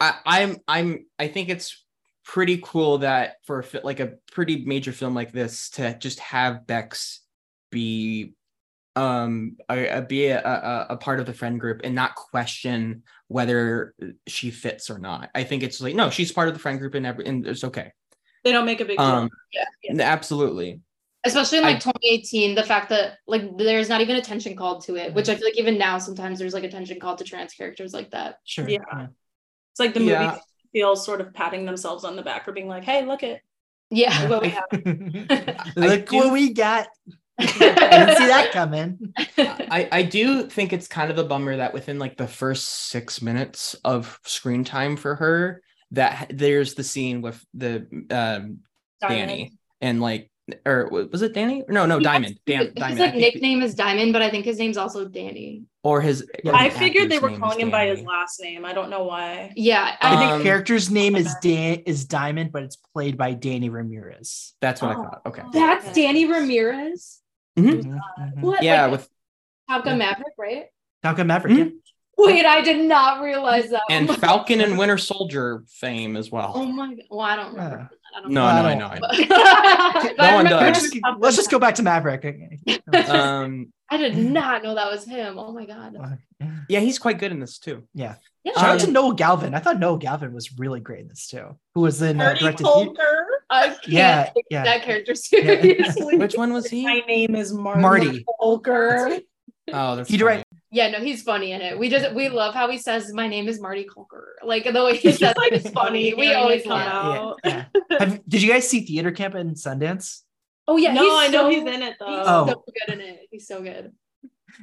I I'm I'm I think it's pretty cool that for a fi- like a pretty major film like this to just have Bex be um a, a- be a, a a part of the friend group and not question whether she fits or not. I think it's like no, she's part of the friend group and every and it's okay. they don't make a big deal. Um Yeah. absolutely. Especially in I- like 2018, the fact that like there's not even attention called to it, which I feel like even now sometimes there's like attention called to trans characters like that. Sure. Yeah. It's like the movie Yeah. feels sort of patting themselves on the back for being like, "Hey, look at Yeah. look what we have." Look do- what we got. I didn't see that coming. I, I do think it's kind of a bummer that within like the first six minutes of screen time for her, that there's the scene with the um Danny and like or was it Danny? No, no, Diamond. Dan, His Diamond. I like nickname is Diamond, but I think his name's also Danny. or his. or I figured they were calling him by his last name. I don't know why. Yeah, I I think Um, character's name is Dan is Diamond, but it's played by Danny Ramirez. That's what I Oh. thought. Okay. that's Danny Ramirez. Mhm. Mhm, mhm. What? Yeah, like, with Top Gun yeah. Maverick, right? Top Gun Maverick. Mhm. yeah. Wait, I did not realize that. and Oh Falcon and Winter Soldier fame as well. Oh my god. Well, I don't remember. Yeah. I don't no, I no, I know. I know. No one does. Just- Top Gun let's just go back to Maverick. Um, I did not know that was him. Oh my god. yeah, he's quite good in this too. Yeah. Yeah. Shout out to Um, Noah Galvin. I thought Noah Galvin was really great in this too. Who was in uh, Marty directed? Colker. I can't Yeah, take yeah. that character seriously. Which one was he? My name is Marty. Marty. Colker. Oh, that's He funny. direct- Yeah, no, he's funny in it. We just we love how he says my name is Marty Colker. Like the way he says like it is funny. We hearing always come laugh. out. Yeah. yeah. Have, did you guys see Theater Camp in Sundance? Oh yeah, no, he's I know so- he's in it though. He's Oh. so good in it. He's so good.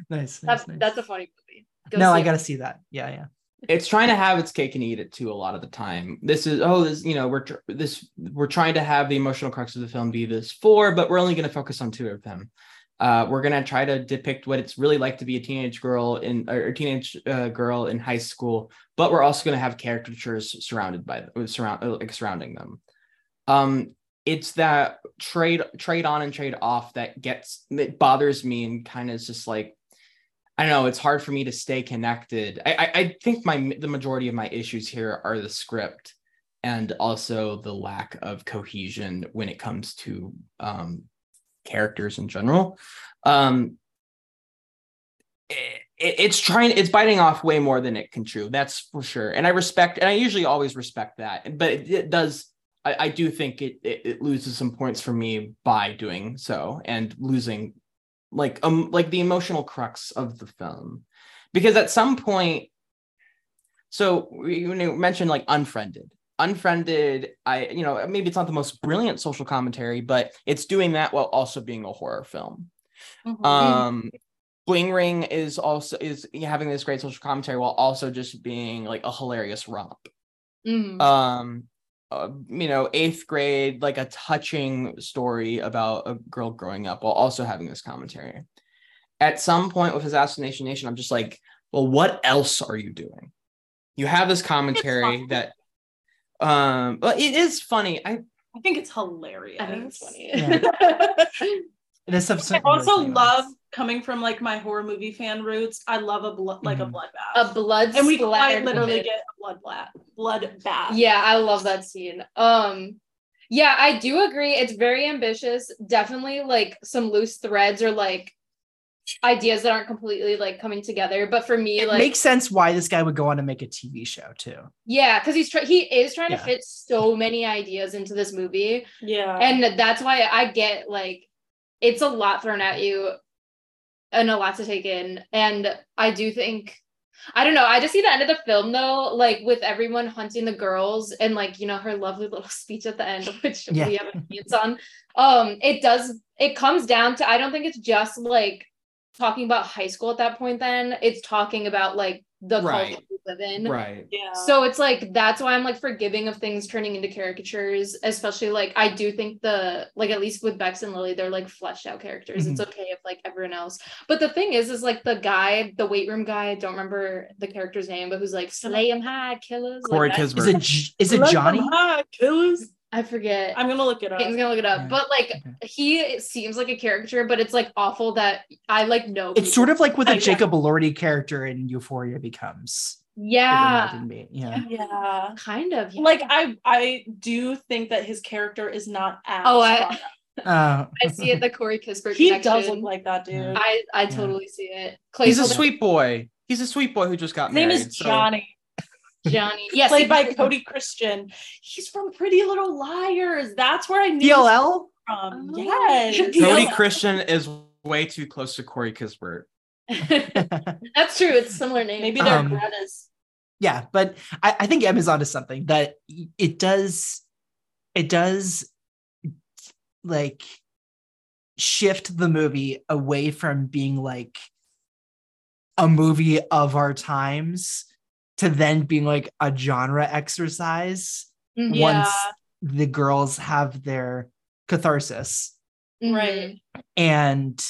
Nice. That's nice, nice. that's a funny movie. Go no, I it. gotta see that. Yeah, yeah. it's trying to have its cake and eat it too a lot of the time this is oh this you know we're tr- this we're trying to have the emotional crux of the film be this four but we're only going to focus on two of them uh, we're going to try to depict what it's really like to be a teenage girl in or teenage uh, girl in high school but we're also going to have caricatures surrounded by uh, surround uh, like surrounding them um it's that trade trade on and trade off that gets that bothers me and kind of is just like I don't know it's hard for me to stay connected. I, I, I think my the majority of my issues here are the script and also the lack of cohesion when it comes to um, characters in general. Um, it, it's trying, it's biting off way more than it can chew. That's for sure. And I respect, and I usually always respect that. But it, it does. I, I, do think it, it it loses some points for me by doing so and losing like um like the emotional crux of the film because at some point so you mentioned like unfriended unfriended. I you know maybe it's not the most brilliant social commentary but it's doing that while also being a horror film. Mm-hmm. um bling ring is also is having this great social commentary while also just being like a hilarious romp. Mm-hmm. um uh, you know eighth grade like a touching story about a girl growing up while also having this commentary. At some point with assassination nation i'm just like well what else are you doing? You have this commentary that um but it is funny i i think it's hilarious i think it's funny yeah. it is i also love coming from like my horror movie fan roots, I love a blood like mm-hmm. a bloodbath. A blood and we quite literally get a blood bath. Blood bath. Yeah, I love that scene. Um yeah, I do agree. It's very ambitious. Definitely like some loose threads or like ideas that aren't completely like coming together. But for me, it like makes sense why this guy would go on to make a TV show too. Yeah, because he's trying he is trying yeah. to fit so many ideas into this movie. Yeah. And that's why I get like it's a lot thrown at you and a lot to take in. And I do think I don't know. I just see the end of the film though, like with everyone hunting the girls and like, you know, her lovely little speech at the end, which yeah. we have opinions on. Um, it does it comes down to I don't think it's just like talking about high school at that point then. It's talking about like the right. culture we live in. Right. Yeah. So it's like that's why I'm like forgiving of things turning into caricatures, especially like I do think the like at least with Bex and Lily, they're like fleshed out characters. Mm-hmm. It's okay if like everyone else. But the thing is, is like the guy, the weight room guy, I don't remember the character's name, but who's like slay him high, killers. Corey like Is it is it Johnny? High, killers. I forget. I'm gonna look it up. He's gonna look it up. But like okay. he seems like a caricature, but it's like awful that I like know. It's sort of like what the Jacob Elordi character in Euphoria becomes. Yeah. Yeah. Yeah. Kind of. Yeah. Like I I do think that his character is not as Oh, I uh. I see it the Corey Kispert He connection. does look like that dude. I I totally yeah. see it. Clay's He's a sweet boy. He's a sweet boy who just got His married. name is Johnny. So. Johnny. Yes, played by Cody Christian. He's from Pretty Little Liars. That's where I knew PLL from. Oh. Yes. Cody Christian is way too close to Corey Kispert. That's true. It's similar name. Maybe they're Um, Greta's. yeah, but I, I think Amazon is something that it does it does like shift the movie away from being like a movie of our times to then being like a genre exercise Mhm. once the girls have their catharsis Mhm. Right. and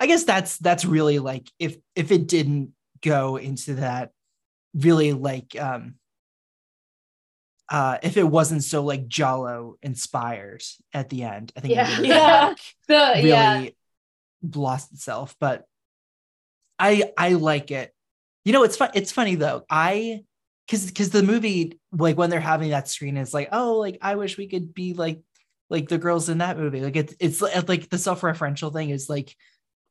i guess that's that's really like if if it didn't go into that really like um uh if it wasn't so like giallo inspired at the end i think Yeah. would've, Yeah. like, The really yeah. lost itself but i i like it you know it's fun it's funny though. I because because the movie like when they're having that screen it's like oh like i wish we could be like like the girls in that movie. Like it's it's like the self-referential thing is like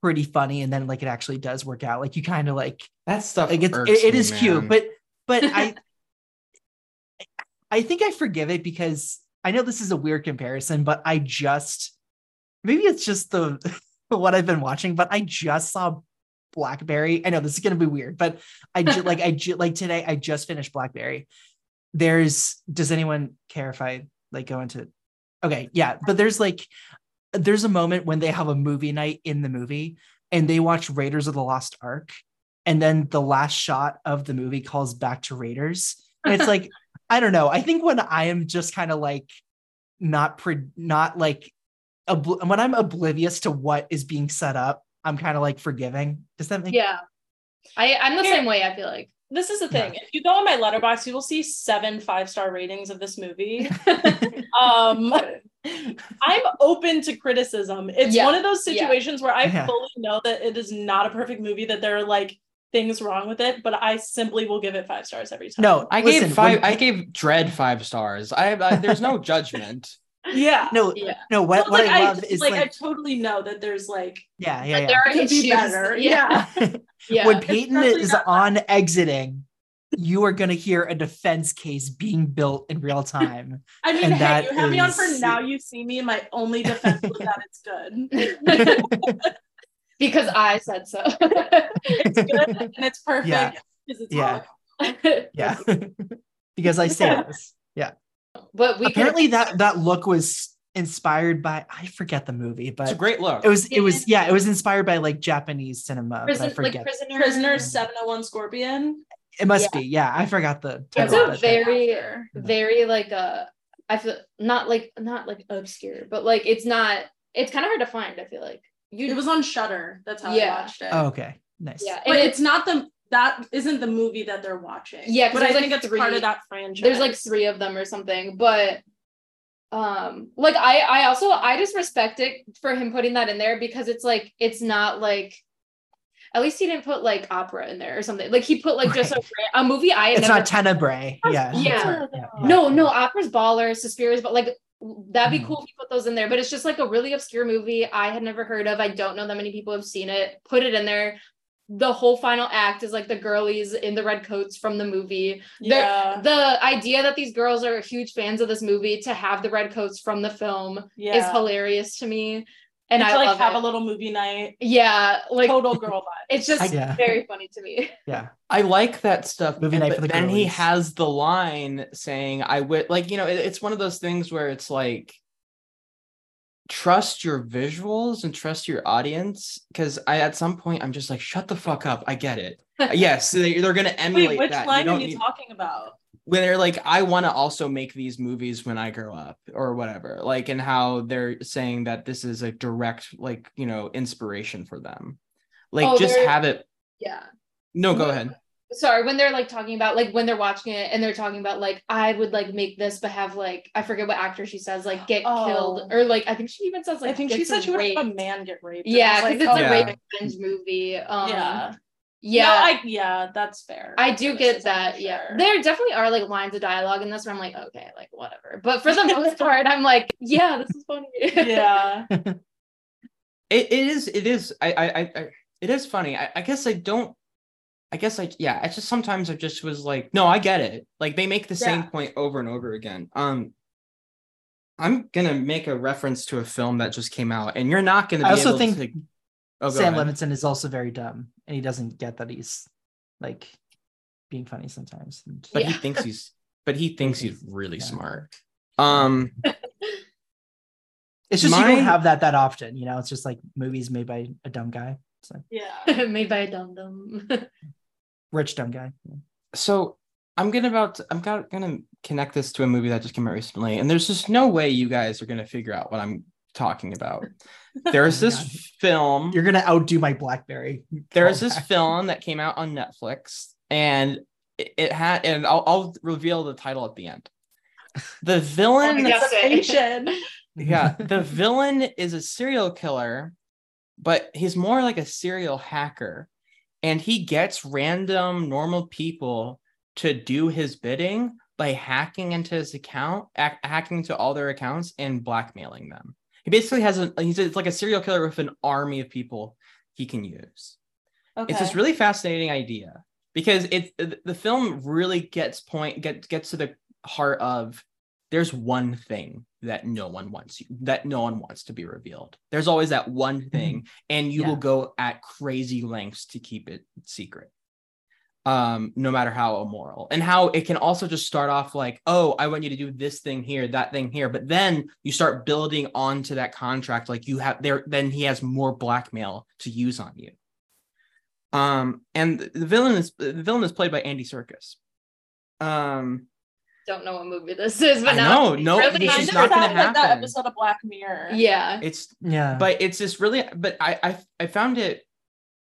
pretty funny and then like it actually does work out. Like you kind of like That stuff like it's, it, it me, is cute but but i i think i forgive it because i know this is a weird comparison but i just maybe it's just the what i've been watching but i just saw blackberry. I know this is going to be weird but i ju- like i ju- like today i just finished blackberry. There's does anyone care if i like go into okay yeah but there's like there's a moment when they have a movie night in the movie and they watch raiders of the lost ark and then the last shot of the movie calls back to raiders. And it's like i don't know. I think when i am just kind of like not pre not like obl- when i'm oblivious to what is being set up i'm kind of like forgiving does that make Yeah. I I'm the Here. same way. I feel like. This is the thing. If you go on my Letterboxd, you will see seven five star ratings of this movie. um, I'm open to criticism. It's Yeah, one of those yeah. situations where I Yeah. fully know that it is not a perfect movie, that there are like things wrong with it, but I simply will give it five stars every time. No, I listen, gave five. when- I gave Dread five stars. I, I there's no judgment. Yeah. no, Yeah. no. What, So, what like, I love is like, like, I totally know that there's like yeah, yeah, yeah. There could be better. Yeah. Yeah. when Peyton Especially is that on exiting, you are gonna hear a defense case being built in real time. I mean, And hey, that you have me on for now. You see me. My only defense was that it's good. because I said so. It's good and it's perfect Yeah. because it's Yeah. Yeah, because I say this. Yeah. But we could- Apparently, that that look was inspired by I forget the movie, but It's a great look. it was it was yeah, it was inspired by like Japanese cinema. prison, but I like forget. prisoner. Prisoner 701 Scorpion. it must yeah. be yeah. I forgot the. It's a very, After. very like uh I feel not like not like obscure, but like it's not. It's kind of hard to find. I feel like you. It was on Shudder. That's how Yeah. I watched it. Oh, okay, nice. yeah, but and it's not the that isn't the movie that they're watching. Yeah, 'cause but I there's, think like, it's part of that franchise. there's like three of them or something but um like i i also i just respect it for him putting that in there because it's like it's not like at least he didn't put like opera in there or something like he put like just a, a movie i It's never not Tenebrae. Yeah. Yeah. not- yeah, yeah. no no opera's baller suspiria's but like that'd be Mhm. cool if you put those in there but it's just like a really obscure movie i had never heard of i don't know that many people have seen it put it in there the whole final act is like the girlies in the red coats from the movie They're- yeah, the idea that these girls are huge fans of this movie to have the red coats from the film yeah. is hilarious to me and And i like love have it. a little movie night. yeah like Total girl vibe. it's just I- Yeah. very funny to me Yeah. I like that stuff. Movie and- night but for the then he has the line saying, "I would like you know." It, it's one of those things where it's like trust your visuals and trust your audience because I at some point I'm just like, shut the fuck up. I get it. Uh, yes, they, they're gonna emulate Wait, which that. line you are you need- talking about? when they're like, I want to also make these movies when I grow up or whatever, like, and how they're saying that this is a direct, like, you know, inspiration for them. Like, Oh, just have it. yeah No, go ahead. Sorry when they're like talking about like when they're watching it and they're talking about like i would like make this but have like i forget what actor she says like get Oh. killed or like i think she even says like I think she said she would have a man get raped. yeah because like, it's oh, a Yeah. rape revenge movie um yeah. yeah No, I yeah, that's fair. I do get that. for Yeah. There definitely are like lines of dialogue in this where I'm like, okay, like whatever. But for the most part, I'm like, yeah, this is funny. yeah. It, it is, it is, I, I, I, I- it is funny. I, I guess I don't, I guess like, yeah, I just sometimes I just was like, no, I get it. Like, they make the same point over and over again. Um, I'm gonna make a reference to a film that just came out, and you're not gonna be I also able think to. Oh, Sam ahead. Levinson is also very dumb, and he doesn't get that he's like being funny sometimes. And- but he thinks he's but he thinks he's really Yeah. smart um It's just you don't have that that often, you know. It's just like movies made by a dumb guy, so Yeah. Made by a dum dum. rich dumb guy. so i'm gonna about to- i'm gonna connect this to a movie that just came out recently and there's just no way you guys are gonna figure out what i'm talking about there's Oh this God. film You're gonna outdo my BlackBerry. there's this film that came out on netflix and it, it had and I'll, I'll reveal the title at the end the villain yeah the villain is a serial killer but he's more like a serial hacker and he gets random normal people to do his bidding by hacking into his account ac- hacking into all their accounts and blackmailing them he basically has a he's it's like a serial killer with an army of people he can use Okay. it's this really fascinating idea because it the film really gets point get, gets to the heart of there's one thing that no one wants you that no one wants to be revealed. There's always that one thing and you Yeah. will go at crazy lengths to keep it secret um no matter how immoral and how it can also just start off like oh i want you to do this thing here that thing here but then you start building onto that contract like you have there then he has more blackmail to use on you. Um and the villain is the villain is played by andy serkis um Don't know what movie this is, but no, no, really this Kind is of not gonna sounds like that happen. episode of Black Mirror. Yeah. it's Yeah, but it's just really but I, I i found it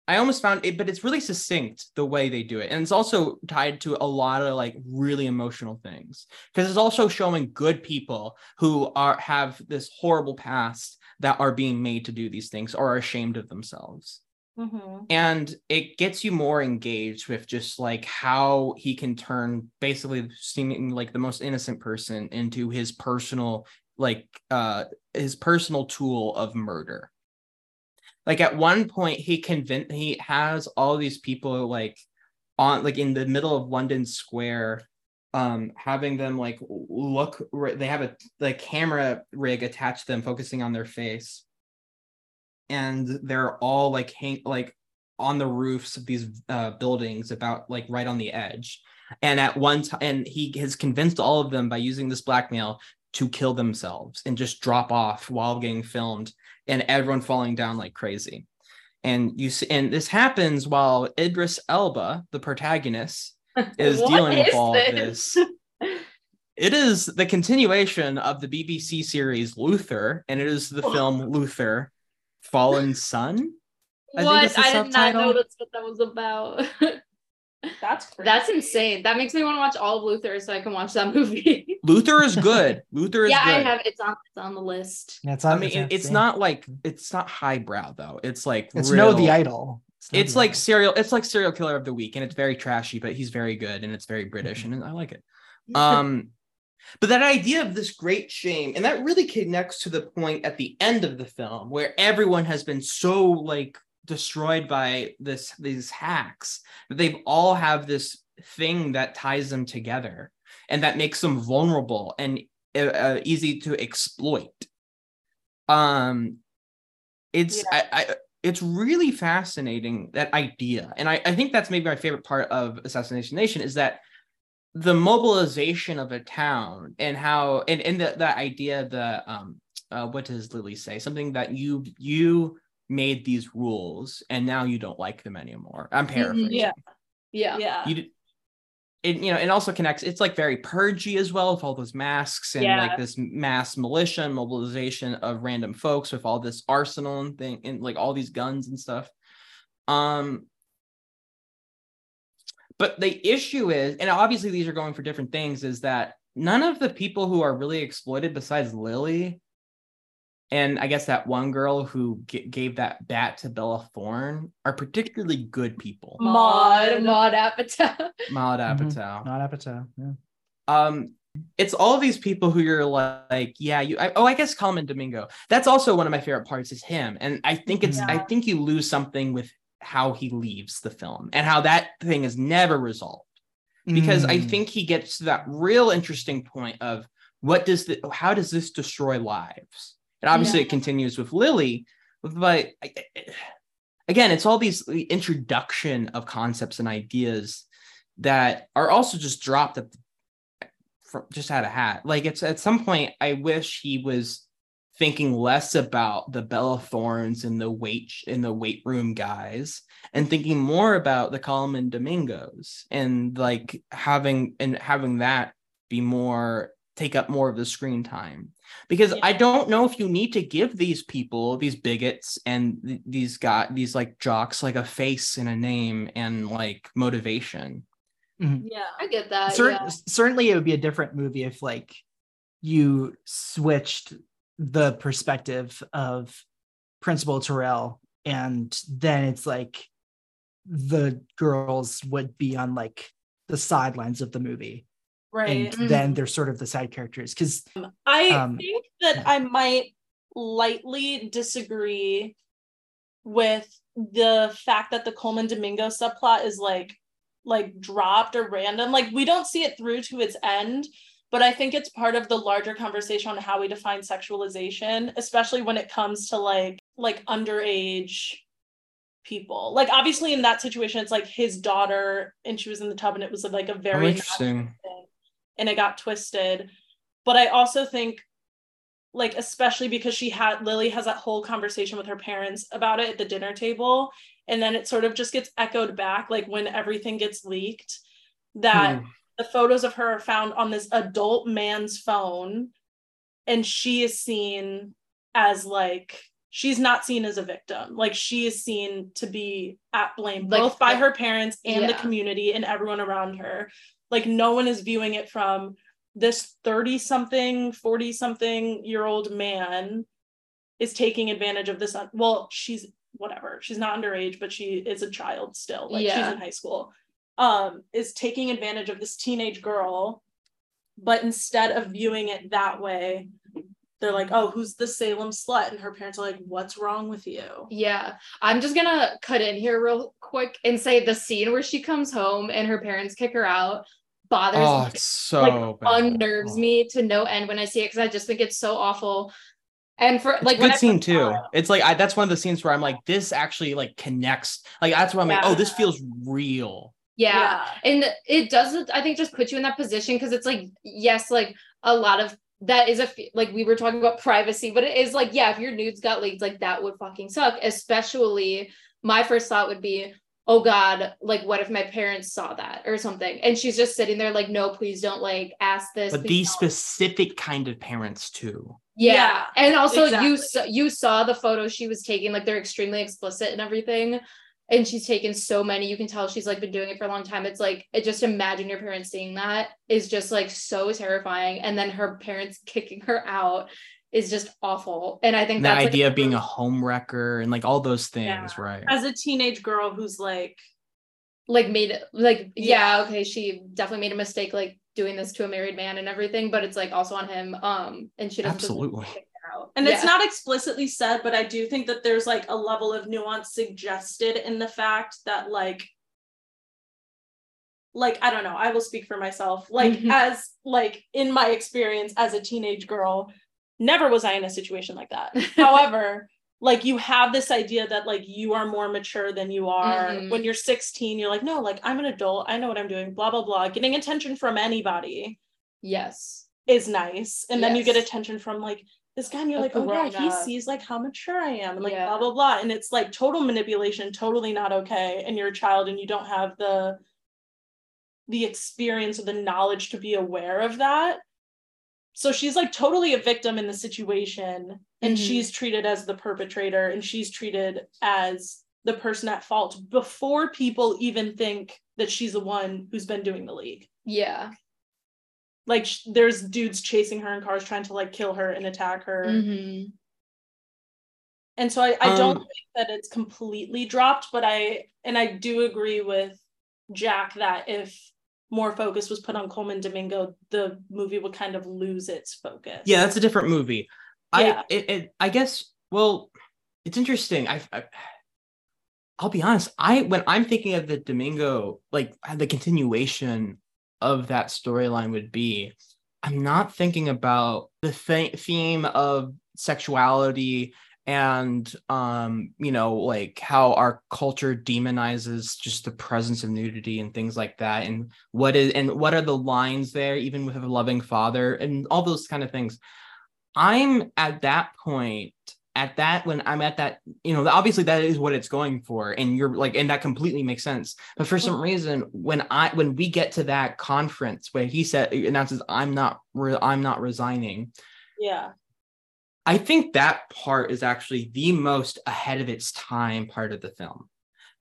I almost found it, but it's really succinct the way they do it. And it's also tied to a lot of like really emotional things. Because it's also showing good people who are have this horrible past that are being made to do these things or are ashamed of themselves. Mhm. And it gets you more engaged with just like how he can turn basically seeming like the most innocent person into his personal, like uh his personal tool of murder like at one point he convinced he has all these people like on like in the middle of london square um having them like look they have a the camera rig attached to them focusing on their face and they're all like hang like on the roofs of these uh buildings about like right on the edge. And at one time and he has convinced all of them by using this blackmail to kill themselves and just drop off while getting filmed and everyone falling down like crazy. And you see and this happens while idris elba the protagonist is dealing with is all of this? this. It is the continuation of the bbc series luther and it is the film luther fallen sun I what? it's the I did not know that's what that was about. That's crazy. That's insane. That makes me want to watch all of Luther so I can watch that movie. luther is good luther is yeah, good I have. It's on. It's on the list. Yeah, it's I mean, it's it's not like it's not highbrow though. It's like It's no the real- idol. no It's The like Idol. serial. It's like serial killer of the week, and it's very trashy, but he's very good, and it's very British, Mm-hmm. and I like it. Um, but that idea of this great shame, and that really connects to the point at the end of the film where everyone has been so like destroyed by this these hacks that they've all have this thing that ties them together and that makes them vulnerable and uh, uh, easy to exploit. Um it's I, I it's really fascinating that idea. And I, I think that's maybe my favorite part of assassination nation is that the mobilization of a town and how and, and the, the idea the um uh, what does lily say something that you you made these rules and now you don't like them anymore i'm paraphrasing Yeah. Yeah. Yeah. you d- it you know it also connects it's like very purgy as well with all those masks and Yeah. like this mass militia and mobilization of random folks with all this arsenal and thing and like all these guns and stuff um but the issue is and obviously these are going for different things is that none of the people who are really exploited besides lily and I guess that one girl who g- gave that bat to Bella Thorne are particularly good people. Maude. Maude Apatow. Maude Mhm. Apatow. Not Apatow. Yeah. Um, it's all these people who you're like, yeah, you. I, oh, I guess Colman Domingo. That's also one of my favorite parts is him, and I think it's. I think you lose something with how he leaves the film and how that thing is never resolved because I Mm. think he gets to that real interesting point of what does the how does this destroy lives? And obviously, it continues with Lily, but I- I- again, it's all these the introduction of concepts and ideas that are also just dropped at the, from just out of hat. Like it's at some point, I wish he was thinking less about the Bella Thornes and the weight in the weight room guys and thinking more about the Colman Domingos and like having and having that be more take up more of the screen time because I don't know if you need to give these people these bigots and th- these got these like jocks like a face and a name and like motivation mm-hmm. Yeah. I get that. Cer- yeah. Certainly, it would be a different movie if like you switched the perspective of Principal Terrell, and then it's like the girls would be on like the sidelines of the movie, Right. and then they're sort of the side characters because I Um, think that I might lightly disagree with the fact that the Colman Domingo subplot is like like dropped or random. Like we don't see it through to its end, but I think it's part of the larger conversation on how we define sexualization, especially when it comes to like like underage people. Like obviously in that situation it's like his daughter and she was in the tub and it was like a oh, very interesting thing and it got twisted. But I also think, like, especially because she had Lily has that whole conversation with her parents about it at the dinner table. And then it sort of just gets echoed back, like when everything gets leaked, that Hmm. The photos of her are found on this adult man's phone. And she is seen as like she's not seen as a victim. Like she is seen to be at blame Like, both by her parents and the community and everyone around her. Like no one is viewing it from this 30 something, 40 something year old man is taking advantage of this. Un- well, she's whatever. She's not underage, but she is a child still. Like she's in high school. Um, is taking advantage of this teenage girl, but instead of viewing it that way, they're like, oh, who's the Salem slut? And her parents are like, what's wrong with you? Yeah, I'm just gonna cut in here real quick and say the scene where she comes home and her parents kick her out bothers Oh, me, it's so like bad. unnerves me to no end when I see it because I just think it's so awful. And for It's like a good scene too. saw it- It's like I, that's one of the scenes where I'm like, this actually like connects. Like that's why I'm like, oh, this feels real. Yeah. And it doesn't, I think, just put you in that position because it's like, yes, like a lot of that is a, f- like we were talking about privacy, but it is like, yeah, if your nudes got leaked, like that would fucking suck. Especially my first thought would be, oh God, like what if my parents saw that or something? And she's just sitting there like, no, please don't like ask this. But please these don't." specific kind of parents too. Yeah. Yeah, and also you exactly. saw you saw the photos she was taking, like they're extremely explicit and everything. And she's taken so many. You can tell she's like been doing it for a long time. It's like it just imagine your parents seeing that is just like so terrifying. And then her parents kicking her out is just awful. And I think And the that's like, idea of being a home wrecker and like all those things, Yeah. right? As a teenage girl who's like, like made it like Yeah. yeah, okay, she definitely made a mistake like doing this to a married man and everything, but it's like also on him. Um and she doesn't deserve to Absolutely. Out. and it's not explicitly said, but I do think that there's like a level of nuance suggested in the fact that like like I don't know, I will speak for myself. Like Mhm. as like in my experience as a teenage girl, never was I in a situation like that. However, like you have this idea that like you are more mature than you are. Mhm. When you're 16, you're like, no, like I'm an adult, I know what I'm doing, blah blah blah. Getting attention from anybody yes. is nice. And then you get attention from like this guy, and you're like, oh yeah, he sees like how mature I am, and like Yeah. blah blah blah. And it's like total manipulation, totally not okay. And you're a child and you don't have the the experience or the knowledge to be aware of that. So she's like totally a victim in the situation, and Mhm. she's treated as the perpetrator, and she's treated as the person at fault before people even think that she's the one who's been doing the league Yeah. Like sh- there's dudes chasing her in cars trying to like kill her and attack her Mhm. and so I, I don't Um, think that it's completely dropped but i and i do agree with jack that if more focus was put on colman domingo the movie would kind of lose its focus Yeah, that's a different movie. Yeah. I it, it I guess well, it's interesting. I, I I'll be honest. I when I'm thinking of the Domingo, like the continuation of that storyline would be, I'm not thinking about the th- theme of sexuality and um you know like how our culture demonizes just the presence of nudity and things like that. And what is and what are the lines there even with a loving father and all those kind of things. I'm at that point at that when i'm at that you know obviously that is what it's going for and you're like and that completely makes sense. But for some mm-hmm. reason when i when we get to that conference where he said announces i'm not re- i'm not resigning yeah. I think that part is actually the most ahead of its time part of the film.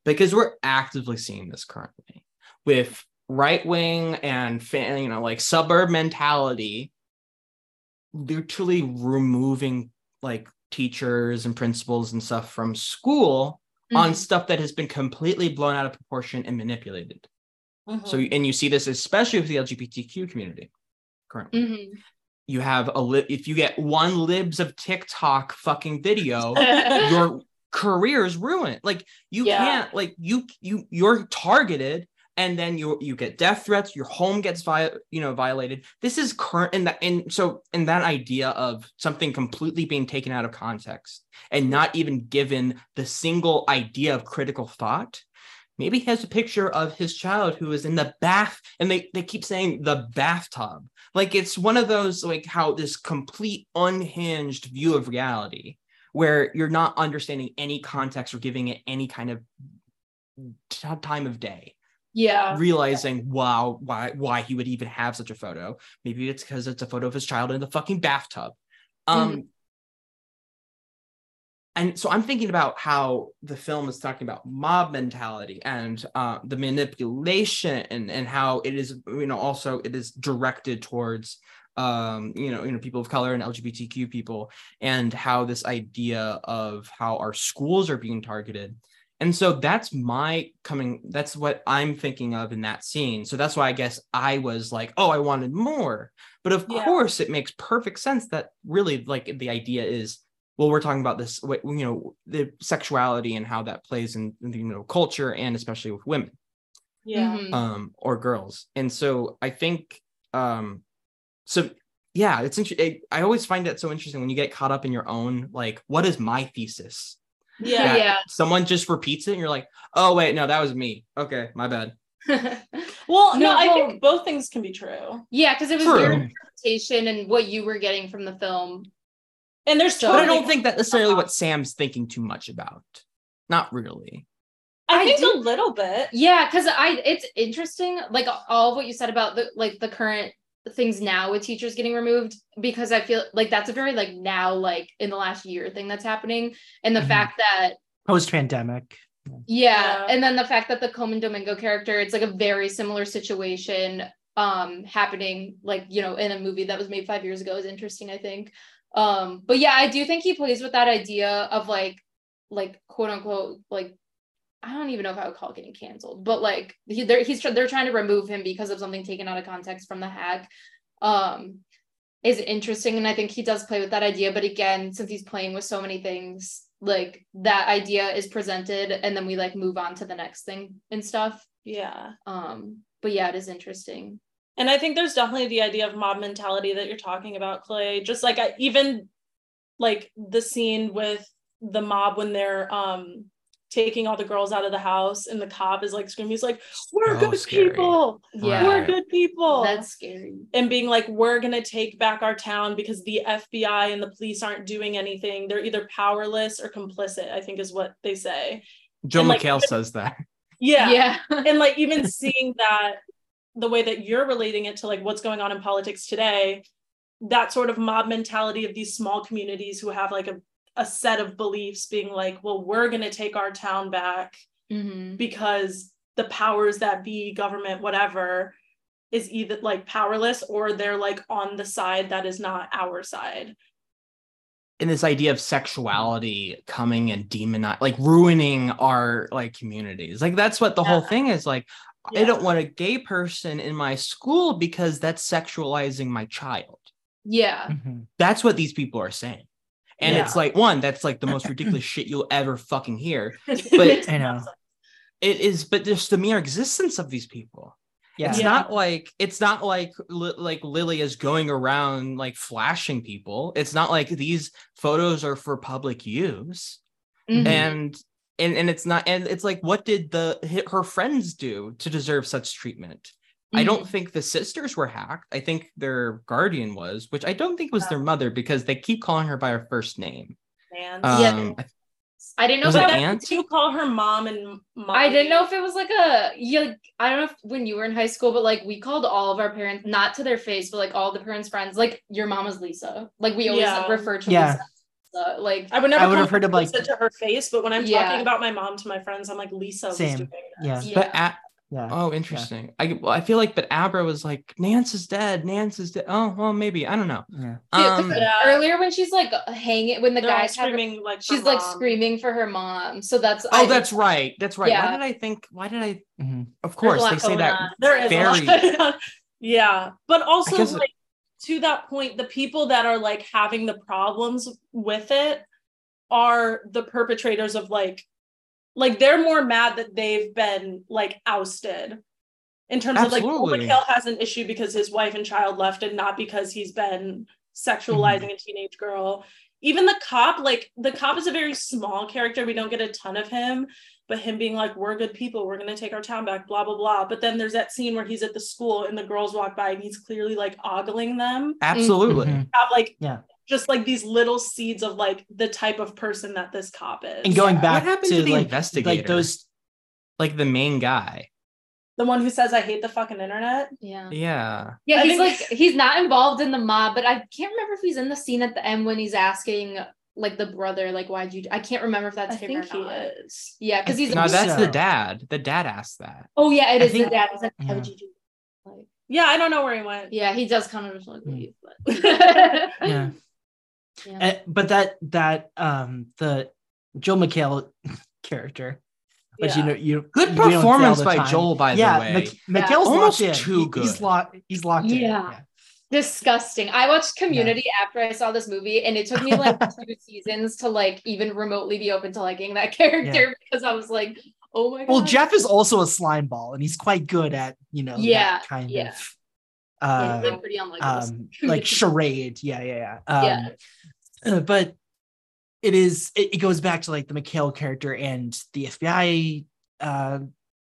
Because we're actively seeing this currently with right wing and fan, you know, like suburb mentality, literally removing like teachers and principals and stuff from school on Mhm. stuff that has been completely blown out of proportion and manipulated. Mhm. So, and you see this especially with the LGBTQ community currently Mhm. you have a li- if you get one libs of TikTok fucking video, your career is ruined. Like you Yeah. can't like you you you're targeted and then you you get death threats, your home gets vi- you know violated. This is current and that and so and that idea of something completely being taken out of context and not even given the single idea of critical thought maybe he has a picture of his child who is in the bath and they, they keep saying the bathtub like it's one of those like how this complete unhinged view of reality where you're not understanding any context or giving it any kind of t- time of day Yeah. realizing wow why why he would even have such a photo. Maybe it's because it's a photo of his child in the fucking bathtub. Um and so I'm thinking about how the film is talking about mob mentality and uh, the manipulation and and how it is you know also it is directed towards um you know you know people of color and lgbtq people and how this idea of how our schools are being targeted and so that's my coming that's what i'm thinking of in that scene so that's why i guess i was like oh i wanted more but of Yeah. course it makes perfect sense that really like the idea is well we're talking about this what- you know the sexuality and how that plays in, in the you know culture and especially with women Yeah. Mhm. um or girls and so i think um so yeah it's interesting i always find that so interesting when you get caught up in your own like what is my thesis Yeah. Yeah. someone just repeats it and you're like oh wait no that was me okay my bad Well, no, No, I well- think both things can be true. yeah, because it was True. your interpretation and what you were getting from the film. And there's So- but i don't think that necessarily uh-huh. what sam's thinking too much about not really I I think do- a little bit. Yeah, because I it's interesting, like all of what you said about the like the current things now with teachers getting removed, because I feel like that's a very like now, like in the last year thing that's happening. And the Mhm. fact that Post pandemic. yeah, Yeah. and then the fact that the Colman Domingo character, it's like a very similar situation um happening like you know in a movie that was made five years ago is interesting, I think. Um, but yeah, I do think he plays with that idea of like like quote unquote like I don't even know if I would call it getting canceled, but like he, they're, he's they're trying to remove him because of something taken out of context from the hack. Um, is interesting, and I think he does play with that idea. But again, since he's playing with so many things, like that idea is presented, and then we like move on to the next thing and stuff. Yeah. Um, but yeah, it is interesting. And I think there's definitely the idea of mob mentality that you're talking about, Clay. Just like I, even like the scene with the mob when they're um taking all the girls out of the house and the cop is like screaming, he's like, We're So good scary. people. Yeah, We're good people. that's scary. and being like, we're gonna take back our town because the FBI and the police aren't doing anything. They're either powerless or complicit, I think is what they say. joe And, like, McHale even- says that Yeah. Yeah, and like even seeing that the way that you're relating it to like what's going on in politics today that sort of mob mentality of these small communities who have like a, a set of beliefs being like well we're going to take our town back hmm because the powers that be government whatever is either like powerless or they're like on the side that is not our side. And this idea of sexuality coming and demonizing, like ruining our like communities. Like that's what the whole thing is like i don't want a gay person in my school because that's sexualizing my child. Yeah, Mhm. that's what these people are saying and Yeah. it's like one that's like the most ridiculous shit you'll ever fucking hear But I know. it is but just the mere existence of these people Yeah. it's Yeah. not like it's not like Li- like Lily is going around like flashing people. It's not like these photos are for public use. Mhm. And and and it's not and it's like what did the hi- her friends do to deserve such treatment? I don't think the sisters were hacked. I think their guardian was, which I don't think was their mother because they keep calling her by her first name. Man. Yeah. Um, I- I didn't know Was if it that- Aunt? you call her mom and mom I didn't know if it was like a yeah, like, I don't know if when you were in high school, but like we called all of our parents, not to their face, but like all the parents' friends, like your mom was Lisa. Like we always Yeah. refer to Yeah. Lisa. So, like I would never I would call have heard of, like- to her face, but when I'm Yeah. talking about my mom to my friends, I'm like Lisa was Same. doing Yeah. this. But at, Yeah. oh, interesting. I well, I feel like, but Abra was like, Nance is dead. Nance is dead. Oh, well, maybe I don't know. Yeah. Yeah, 'cause Um, Yeah. earlier when she's like hanging when the They're guys have her- like for she's like screaming for her mom. So that's Oh, I- that's right. That's right. Yeah. Why did I think? Why did I? Mhm. Of course, they say that. on. There is very- yeah, but also guess- like to that point, the people that are like having the problems with it are the perpetrators of like, like they're more mad that they've been like ousted. In terms of like, Absolutely. Owen Hill has an issue because his wife and child left, and not because he's been sexualizing a teenage girl. Even the cop, like the cop is a very small character. We don't get a ton of him, but him being like, we're good people, we're gonna take our town back, blah, blah, blah. But then there's that scene where he's at the school and the girls walk by and he's clearly like ogling them. Absolutely. Mhm. Have like Yeah. Just like these little seeds of like the type of person that this cop is. And going What back happened to, to the like investigator? like those Like the main guy. the one who says I hate the fucking internet. yeah. Yeah. Yeah, I he's think- like he's not involved in the mob, but I can't remember if he's in the scene at the end when he's asking like the brother, like why'd you? I can't remember if that's I him think he or not. is. Yeah, because he's. No, that's so. the dad. The dad asked that. Oh yeah, it I is think- the dad. He's like, why would Yeah. you do? Like, Yeah, I don't know where he went. yeah, he does kind of just like Hmm. leave, but Yeah. Yeah. Uh, but that that um the Joel McHale character, which you know you Good we don't say all performance by time. Joel, by the way. Mc- McHale's Almost locked in. too He- He's locked. He's locked in. Yeah. disgusting. I watched Community after I saw this movie, and it took me like two seasons to like even remotely be open to liking that character because I was like, oh my god. Well, Jeff is also a slime ball, and he's quite good at you know Yeah, that kind yeah. of Yeah, uh, he's, like pretty unlikable. um like charade. Yeah, yeah, yeah. Um, Yeah. uh, but it is it, it goes back to like the McHale character and the FBI uh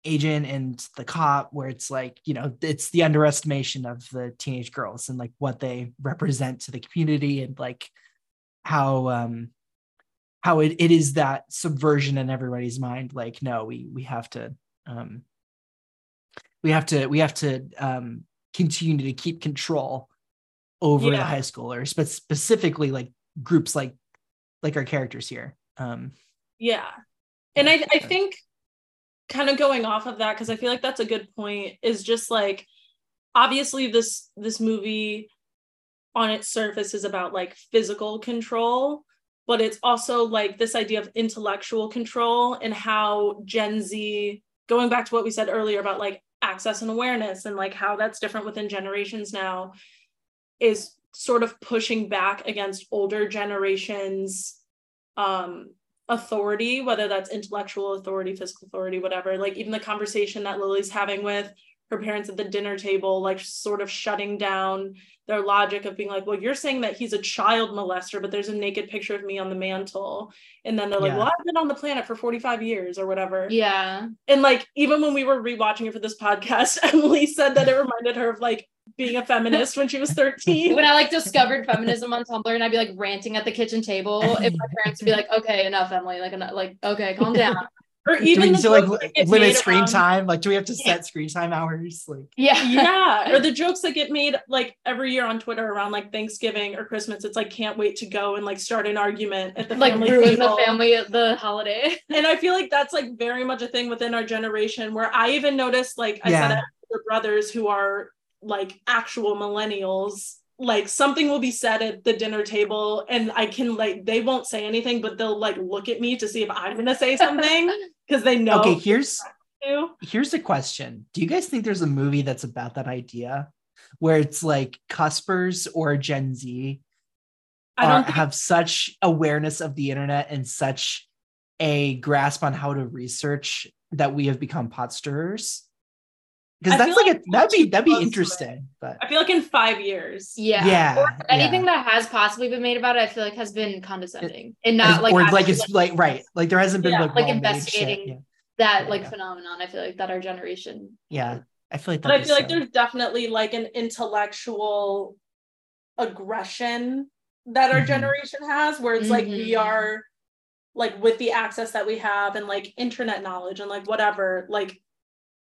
agent and the cop where it's like you know it's the underestimation of the teenage girls and like what they represent to the community and like how um how it, it is that subversion in everybody's mind like no we we have to um we have to we have to um continue to keep control over the high schoolers but specifically like groups like like our characters here um. Yeah. And I, I think kind of going off of that, because I feel like that's a good point, is just like obviously this this movie on its surface is about like physical control, but it's also like this idea of intellectual control and how Gen Z, going back to what we said earlier about like access and awareness and like how that's different within generations now, is sort of pushing back against older generations um authority whether that's intellectual authority physical authority whatever like even the conversation that lily's having with her parents at the dinner table like sort of shutting down their logic of being like well you're saying that he's a child molester but there's a naked picture of me on the mantle and then they're like Yeah. well i've been on the planet for 45 years or whatever yeah. and like even when we were rewatching it for this podcast emily said that it reminded her of like being a feminist when she was 13 When I like discovered feminism on Tumblr and I'd be like ranting at the kitchen table, if my parents would be like, okay, enough, Emily, like, enough, like, okay, calm down. Or do even we need to like jokes li- that get limit screen around- time like do we have to set screen time hours like Yeah. yeah or the jokes that get made like every year on twitter around like thanksgiving or christmas it's like can't wait to go and like start an argument at the like family ruin table. the family the holiday. and i feel like that's like very much a thing within our generation where i even noticed like i said Yeah. I have brothers who are like actual millennials like something will be said at the dinner table and i can like they won't say anything but they'll like look at me to see if i'm gonna say something because they know okay here's here's a question. Do you guys think there's a movie that's about that idea where it's like cuspers or gen z I are- don't think- have such awareness of the internet and such a grasp on how to research that we have become pot stirrers because that's like, like a that'd be that'd be close to it. interesting but i feel like in five years Yeah. Yeah, Or anything yeah. that has possibly been made about it, I feel like has been condescending and not As- like or like it's like right like there hasn't been Yeah, like, like well-made shit. investigating yeah. that Yeah, like yeah. phenomenon. I feel like that our generation. yeah i feel like but I that'd be feel like there's definitely like an intellectual aggression that our Mhm. generation has, where it's like we Mhm. are like with the access that we have and like internet knowledge and like whatever, like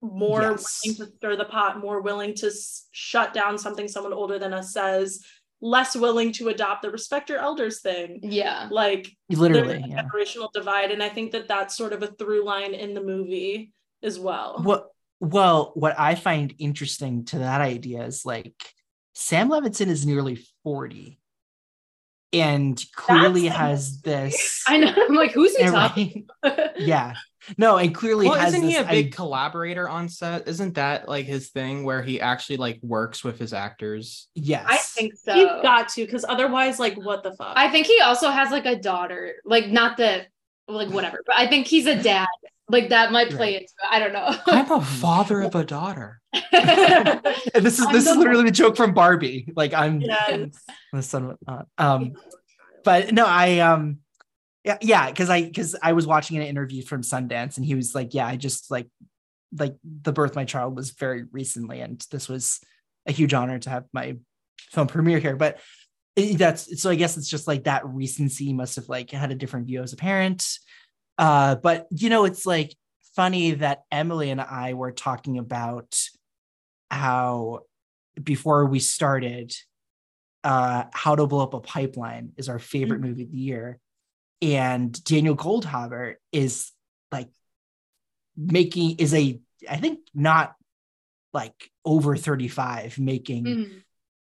more Yes. willing to stir the pot, more willing to s- shut down something someone older than us says, less willing to adopt the respect your elders thing. Yeah. Like literally there's a yeah generational divide, and I think that that's sort of a through line in the movie as well. What well, what I find interesting to that idea is like Sam Levinson is nearly 40 and clearly That's has this I know. I'm like, who's he talking? right, yeah. No, and clearly Well, has isn't he a big i- collaborator on set? Isn't that like his thing where he actually like works with his actors? yes. I think so. You've got to, because otherwise, like, what the fuck? I think he also has like a daughter. Like not that like whatever, but I think he's a dad. Like that might play Right. into it. I don't know. I'm a father of a daughter. and this is I'm this is the- literally the joke from Barbie. Like I'm Yes. the son of uh, um but no i um yeah yeah because i because i was watching an interview from sundance and he was like yeah i just like like the birth of my child was very recently and this was a huge honor to have my film premiere here. But it- that's so i guess it's just like that recency must have like had a different view as a parent. Uh but you know it's like funny that emily and i were talking about how before we started uh how to blow up a pipeline is our favorite movie of the year and Daniel Goldhaber is like making is a I think not like over 35 making Mhm.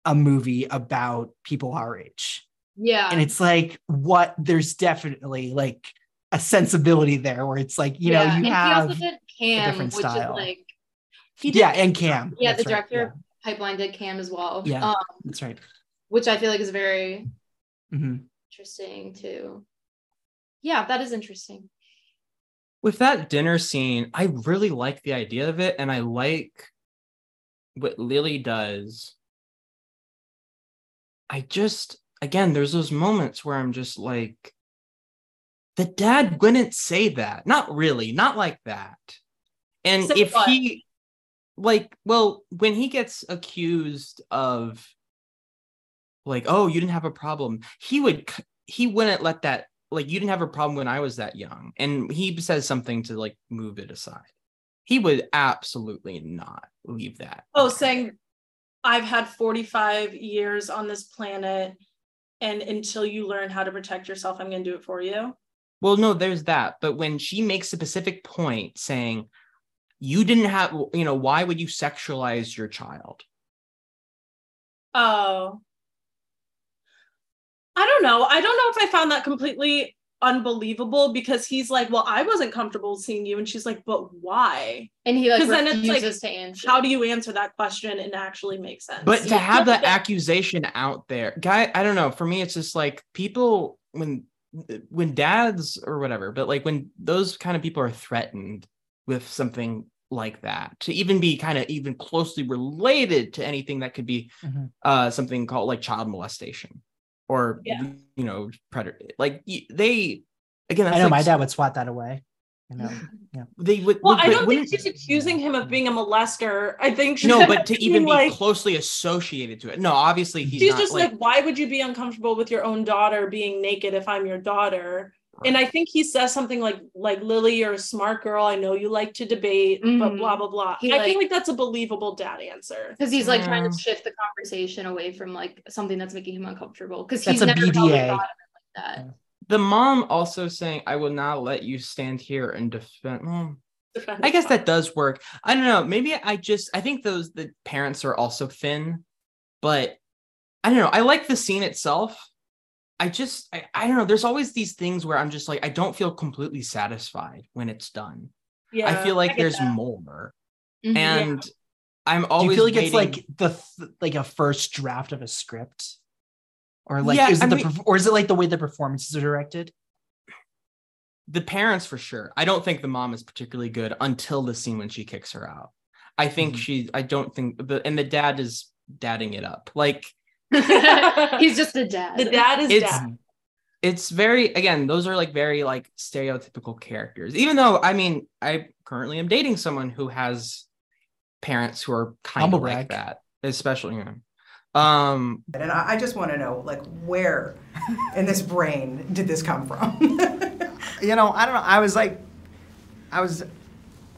a movie about people our age. Yeah. And it's like what there's definitely like a sensibility there where it's like, you know, you and have he also did Cam, different which style. is like yeah, and Cam. yeah, the right, director of Pipeline did Cam as well. Yeah, Um, that's right. which I feel like is very Mhm. interesting too. Yeah, that is interesting. with that dinner scene, I really like the idea of it, and I like what Lily does. I just, again, there's those moments where I'm just like, the dad wouldn't say that. Not really, not like that. And if what? he, like, well, when he gets accused of, like, oh, you didn't have a problem, he would, he wouldn't let that like you didn't have a problem when I was that young. And he says something to like move it aside. He would absolutely not leave that. Oh, saying I've had 45 years on this planet, and until you learn how to protect yourself, I'm going to do it for you. Well, no, there's that. But when she makes a specific point saying, you didn't have, you know, why would you sexualize your child? Oh. I don't know. I don't know if I found that completely unbelievable because he's like, Well, I wasn't comfortable seeing you. And she's like, But why? And he like 'Cause then it's like, to answer. How do you answer that question and actually make sense? But to have that accusation out there, guy, I don't know. For me, it's just like people when when dads or whatever, but like when those kind of people are threatened with something like that, to even be kind of even closely related to anything that could be Mhm. uh something called like child molestation or Yeah. you know predator like they again that's I know like my dad would swat that away. You know, yeah. they would well, would- I don't think she's accusing him of being a molester. I think she's no but to even be closely associated to it no obviously he's she's not just like, like, why would you be uncomfortable with your own daughter being naked if I'm your daughter? And I think he says something like, like Lily, you're a smart girl. I know you like to debate, but Mhm. blah blah blah. He, I like- feel like that's a believable dad answer. because he's like trying Mm. to shift the conversation away from like something that's making him uncomfortable because he's a never probably BDA. thought of it like that. the mom also saying i will not let you stand here and defend well, Defend i guess his that does work i don't know maybe i just i think those the parents are also thin but i don't know i like the scene itself i just I, I don't know there's always these things where i'm just like i don't feel completely satisfied when it's done Yeah, i feel like get there's that. more Mhm. and i'm Do always you feel like it's like the th- like a first draft of a script, or like Yeah, is it I the mean- or is it like the way the performances are directed? the parents for sure. I don't think the mom is particularly good until the scene when she kicks her out. I think Mhm. she. I don't think the and the dad is dadding it up. Like he's just a dad. The dad is It's- dad. it's very again. Those are like very like stereotypical characters. Even though I mean, I currently am dating someone who has parents who are kind of like that, especially you know. Um, And I, I just want to know, like, where in this brain did this come from? you know, I don't know. I was like, I was,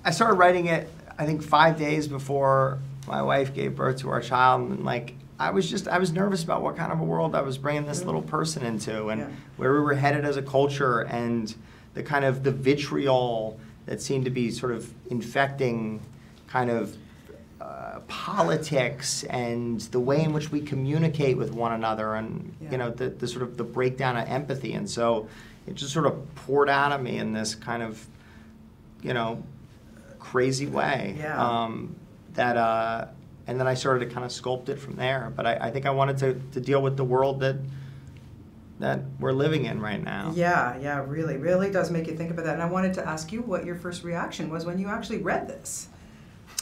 I started writing it. I think five days before my wife gave birth to our child, and like, I was just, I was nervous about what kind of a world I was bringing this little person into, and Yeah. where we were headed as a culture, and the kind of the vitriol that seemed to be sort of infecting, kind of. Uh, politics and the way in which we communicate with one another and Yeah. you know the, the sort of the breakdown of empathy and so it just sort of poured out of me in this kind of you know crazy way Yeah. um, that uh, and then I started to kind of sculpt it from there but I, I think I wanted to, to deal with the world that that we're living in right now yeah, yeah, really, really does make you think about that. And I wanted to ask you what your first reaction was when you actually read this.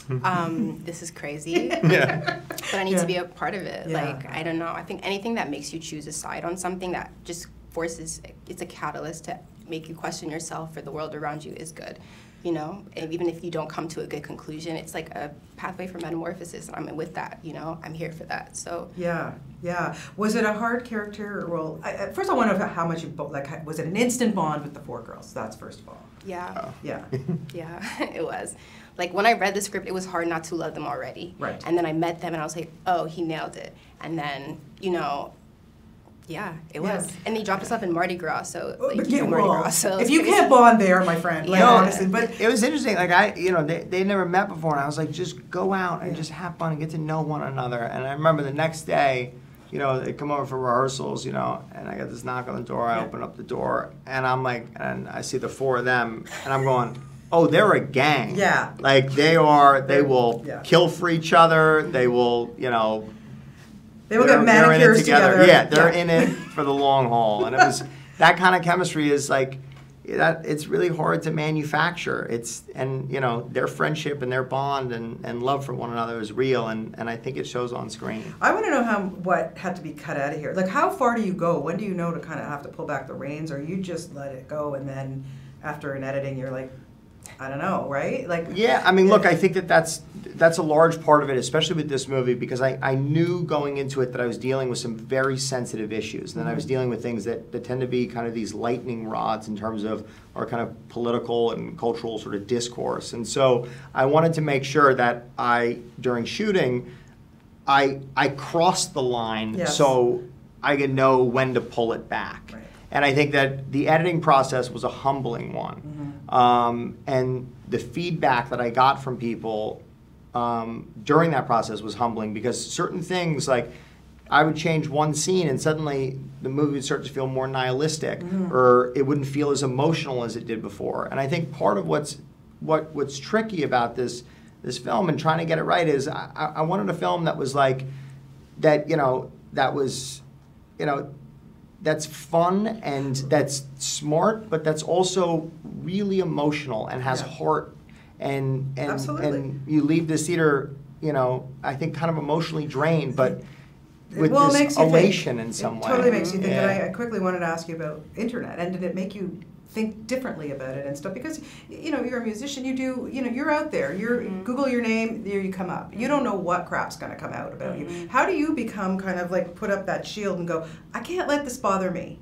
um, this is crazy. Yeah. But I need Yeah. to be a part of it. Yeah. Like, I don't know. I think anything that makes you choose a side on something that just forces, it's a catalyst to make you question yourself or the world around you is good. You know, and even if you don't come to a good conclusion, it's like a pathway for metamorphosis. And I'm with that, you know, I'm here for that. So, Yeah, yeah. Was it a hard character role? I, first, I want to know how much you bo- like. Was it an instant bond with the four girls? That's first of all. yeah. Oh. Yeah. Yeah, it was. Like when I read the script, it was hard not to love them already. Right. And then I met them and I was like, oh, he nailed it. And then, you know, Yeah, it Yeah. was. And they dropped us off in Mardi Gras, so oh, like, But yeah, Mardi well, Gras. So if you can't bond there, my friend, like You know, honestly, but it was interesting. Like I, you know, they they never met before, and I was like, just go out and just have fun and get to know one another. And I remember the next day, you know, they come over for rehearsals, you know, and I got this knock on the door. I open up the door, and I'm like, and I see the four of them, and I'm going. Oh, they're a gang. Yeah. Like they are. They will Yeah. kill for each other. They will, you know, they will they're- get they're in it manicures together. Yeah, they're Yeah. in it for the long haul, and it was that kind of chemistry is like that. It's really hard to manufacture. It's and you know their friendship and their bond and, and love for one another is real, and, and I think it shows on screen. I want to know how what had to be cut out of here. Like, how far do you go? When do you know to kind of have to pull back the reins, or you just let it go, and then after an editing, you're like, I don't know, right? Like, Yeah, I mean, look, I think that that's that's a large part of it, especially with this movie, because I, I knew going into it that I was dealing with some very sensitive issues, and then I was mm-hmm. dealing with things that, that tend to be kind of these lightning rods in terms of our kind of political and cultural sort of discourse, and so I wanted to make sure that I during shooting, I I crossed the line Yes. so I could know when to pull it back. And I think that the editing process was a humbling one. Um, and the feedback that I got from people um, during that process was humbling because certain things, like I would change one scene and suddenly the movie would start to feel more nihilistic Mhm. or it wouldn't feel as emotional as it did before. And I think part of what's what what's tricky about this this film and trying to get it right is I, I I wanted a film that was like that you know that was you know that's fun and that's smart, but that's also really emotional and has Yeah. heart. And and Absolutely. and you leave this theater, you know, I think kind of emotionally drained, but with well, this elation think. in some it way. Totally makes you think. Yeah. And I, I quickly wanted to ask you about internet, and did it make you think differently about it and stuff? Because you know you're a musician, you do, you know, you're out there. You're mm-hmm. Google your name, there you come up. You don't know what crap's going to come out about you. Mm-hmm. How do you become kind of like put up that shield and go, I can't let this bother me.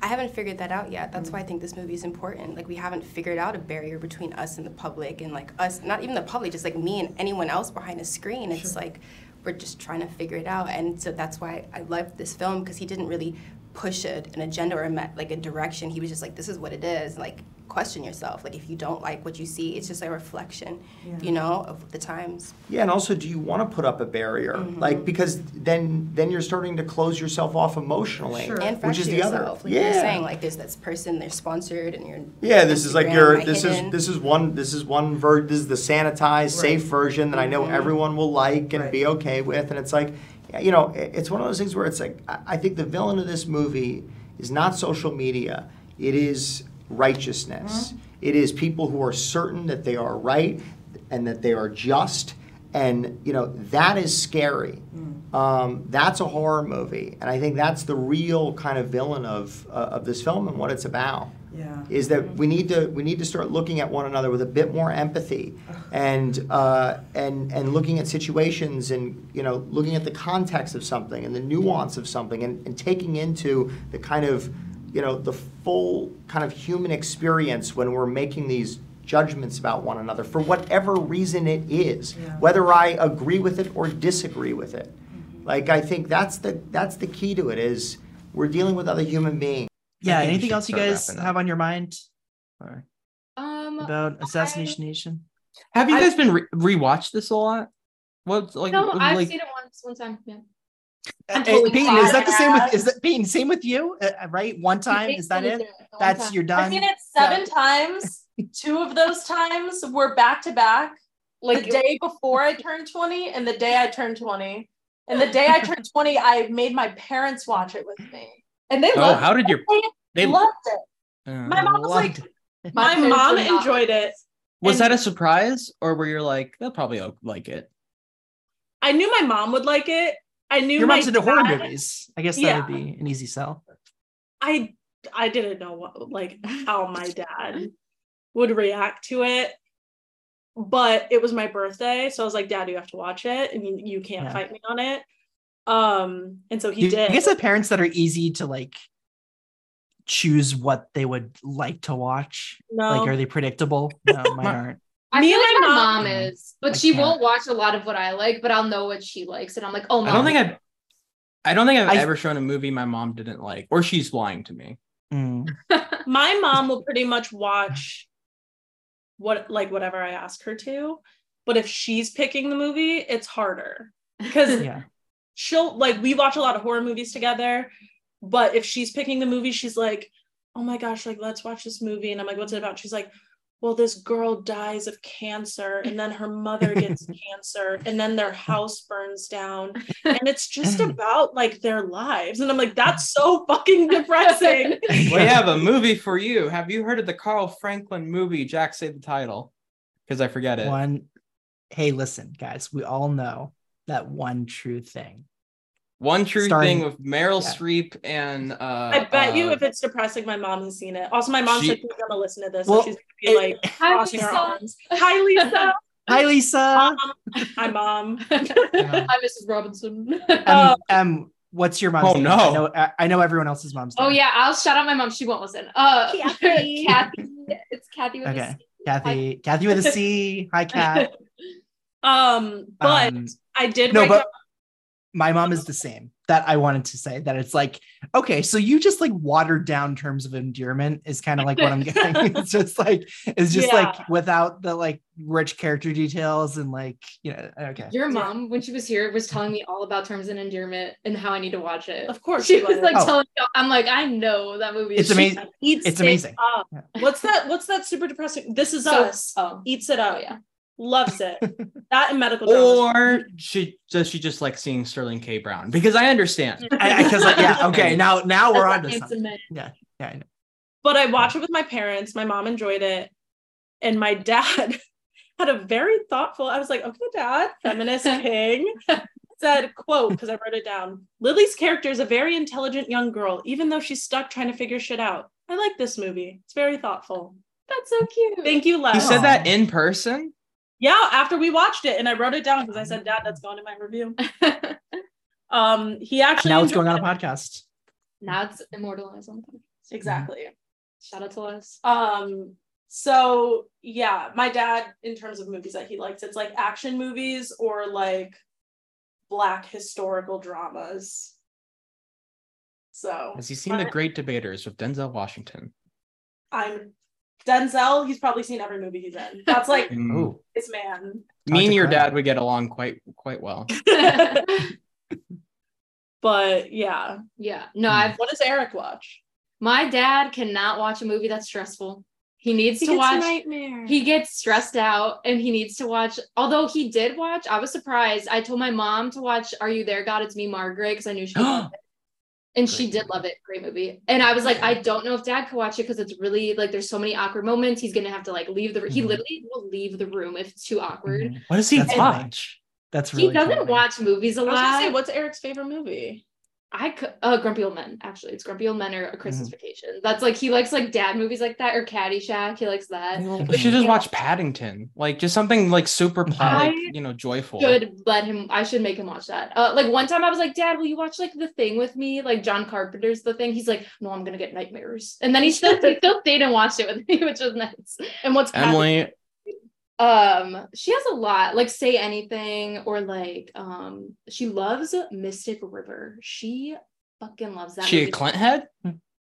I haven't figured that out yet. That's why I mm. think this movie is important. Like we haven't figured out a barrier between us and the public, and like us, not even the public, just like me and anyone else behind a screen. It's like we're just trying to figure it out, and so that's why I love this film because he didn't really push a, an agenda or a, me- like a direction. He was just like, "This is what it is." Like question yourself. Like if you don't like what you see, it's just a reflection, Yeah. you know, of the times. Yeah, and also, do you want to put up a barrier? Mm-hmm. Like because then then you're starting to close yourself off emotionally, And which is the yourself. other. Like yeah, you're saying, like there's this person, they're sponsored, and you're Yeah, this is like Instagram, your this hidden. is this is one this is one ver this is the sanitized safe version that I know Mhm. everyone will like and be okay with and it's like you know it's one of those things where it's like I think the villain of this movie is not social media. It is righteousness. It is people who are certain that they are right and that they are just. And you know that is scary. Um, that's a horror movie. And I think that's the real kind of villain of uh, of this film and what it's about Yeah. is that we need to we need to start looking at one another with a bit more empathy and uh, and and looking at situations and you know looking at the context of something and the nuance of something and, and taking into the kind of you know the full kind of human experience when we're making these judgments about one another for whatever reason it is Yeah. whether I agree with it or disagree with it like I think that's the that's the key to it is we're dealing with other human beings Yeah. I think we Anything else you guys have on your mind or Um, about Assassination Nation? Have you I- guys been re- rewatched this a lot? What like no, I've like seen it once, one time. Yeah. Uh, totally Peyton, is that the same with is that Peyton, same with you? Uh, right? One time, is that it? That's you're done. I've seen it seven times. Two of those times were back to back. Like- the day before I turned 20 and the day I turned 20. And the day I turned 20, I made my parents watch it with me. And they Oh, loved how it. did your- they, they- loved it. uh, My mom was like, it. my parents mom enjoyed it. was And that a surprise or were you like they'll probably o- like it? I knew my mom would like it. I knew Your my mom's into horror movies. I guess that Yeah. would be an easy sell. I I didn't know what like how my dad would react to it. But it was my birthday, so I was like, "Dad, you have to watch it, and you, you can't Yeah. fight me on it." Um, and so he you, did. I guess the parents that are easy to like choose what they would like to watch. No. Like, are they predictable? No, mine aren't. I Me feel and like my my mom- mom is, but I she can't. won't watch a lot of what I like, but I'll know what she likes, and I'm like, oh, mom. I don't think I've I don't think I've I- ever shown a movie my mom didn't like, or she's lying to me. Mm. My mom will pretty much watch what like whatever I ask her to. But if she's picking the movie, it's harder because Yeah. She'll like we watch a lot of horror movies together. But if she's picking the movie, she's like, "Oh my gosh, like let's watch this movie." And I'm like, "What's it about?" She's like, "Well, this girl dies of cancer, and then her mother gets cancer, and then their house burns down, and it's just about like their lives." And I'm like, "That's so fucking depressing." We have a movie for you. Have you heard of the Carl Franklin movie? Jack, say the title, because I forget it. One. Hey, listen, guys. We all know that one true thing. One true Starring- thing with Meryl Yeah. Streep and uh, I bet you uh, if it's depressing, my mom has seen it. Also, my mom She- said she's gonna listen to this, Well, so she's gonna be like crossing her arms. Hi, Lisa. Hi, Lisa. Mom. Hi, mom. Hi, Mrs. Robinson. Um, um, what's your mom's Oh, name? no. I know, I, I know everyone else's mom's name. oh yeah, I'll shout out my mom. She won't listen. Uh, Kathy. Kathy. It's Kathy with Okay. a C. Kathy. Kathy with a C. Hi, Kat. Um, but Um, I did no, write but down- my mom is the same. That I wanted to say that it's like, okay, so you just like watered down terms of endearment is kind of like what I'm getting. it's just like it's just Yeah. like without the like rich character details and like you know okay. Your mom, when she was here, was telling me all about terms and endearment and how I need to watch it. Of course she she was was. like Oh. telling me. I'm like, I know that movie. It's amazing. It's amazing. up. What's that? What's that super depressing? This is So- us. oh. Eats it up. Oh, yeah. Loves it. That and medical or she does she just like seeing Sterling K. Brown? Because I understand. Because like yeah okay now now we're on to Handsome something. man. Yeah yeah I know. but I watched it with my parents. My mom enjoyed it, and my dad had a very thoughtful. I was like, "Okay, Dad, feminist king." Said, "quote," because I wrote it down. Lily's character is a very intelligent young girl, even though she's stuck trying to figure shit out. I like this movie. It's very thoughtful. That's so cute. Thank you, Les. He said that in person. Yeah, after we watched it, and I wrote it down because I said, "Dad, that's going in my review." um, he actually Now it's enjoyed going on a podcast. Now it's immortalized on the podcast. Exactly. Shout out to us. Um, so yeah, my dad, in terms of movies that he likes, it's like action movies or like black historical dramas. So Has he seen The Great Debaters with Denzel Washington? I'm Denzel, he's probably seen every movie he's in. That's like Mm. His man. Me and your Craig. dad would get along quite quite well. But yeah. yeah. No, I've What does Eric watch? my dad cannot watch a movie that's stressful. He needs He to gets watch nightmare. he gets stressed out and he needs to watch although he did watch i was surprised i told my mom to watch are you there god it's me margaret because i knew she would love it and she did movie. love it great movie and i was like i don't know if dad could watch it because it's really like there's so many awkward moments he's gonna have to like leave the he Mhm. literally will leave the room if it's too awkward Mhm. What does he That's watch? That's really he doesn't funny. watch movies a I was gonna lot say, what's Eric's favorite movie? I could uh Grumpy Old Men actually. It's Grumpy Old Men or A Mm-hmm. Christmas Vacation. That's like he likes like dad movies like that or Caddyshack. He likes that. We should just watch Paddington, like just something like super, pl- like you know, joyful. Should let him. I should make him watch that. Uh, like one time I was like, Dad, will you watch like The Thing with me? Like John Carpenter's The Thing. He's like, No, I'm gonna get nightmares. And then he still he still stayed and watched it with me, which was nice. And what's Emily, um she has a lot like say anything or like um she loves mystic river she fucking loves that she a. Clint head?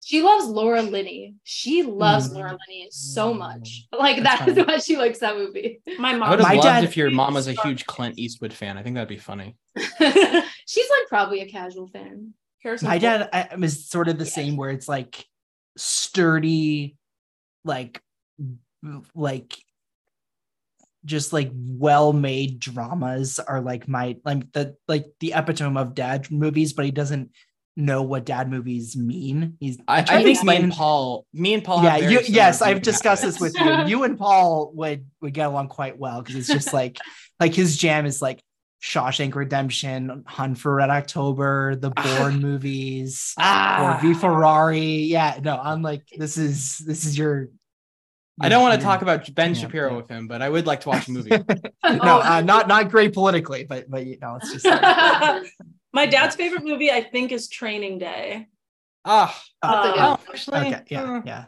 She loves Laura Linney. She loves Mm. Laura Linney so much. Like That's that is funny. why she likes that movie. My I mom. would have My loved dad- if your mom was a huge Clint Eastwood fan. I think that'd be funny. She's like probably a casual fan. Harrison my Ford. dad I, is sort of the same where it's like sturdy like like just like well-made dramas are like my like the like the epitome of dad movies but he doesn't know what dad movies mean he's I, I think me and Paul, me and Paul. yeah you, yes i've discussed this with you you and paul would would get along quite well because it's just like like his jam is like Shawshank Redemption, Hunt for Red October, the Bourne movies, Ah. or V Ferrari. Yeah, no, I'm like, this is this is your. I don't want to talk about Ben Shapiro yeah. with him, but I would like to watch a movie. no, uh, not not great politically, but but you know, it's just like, My dad's favorite movie, I think, is Training Day. Ah, That's a good Um, actually, okay, yeah, uh, yeah.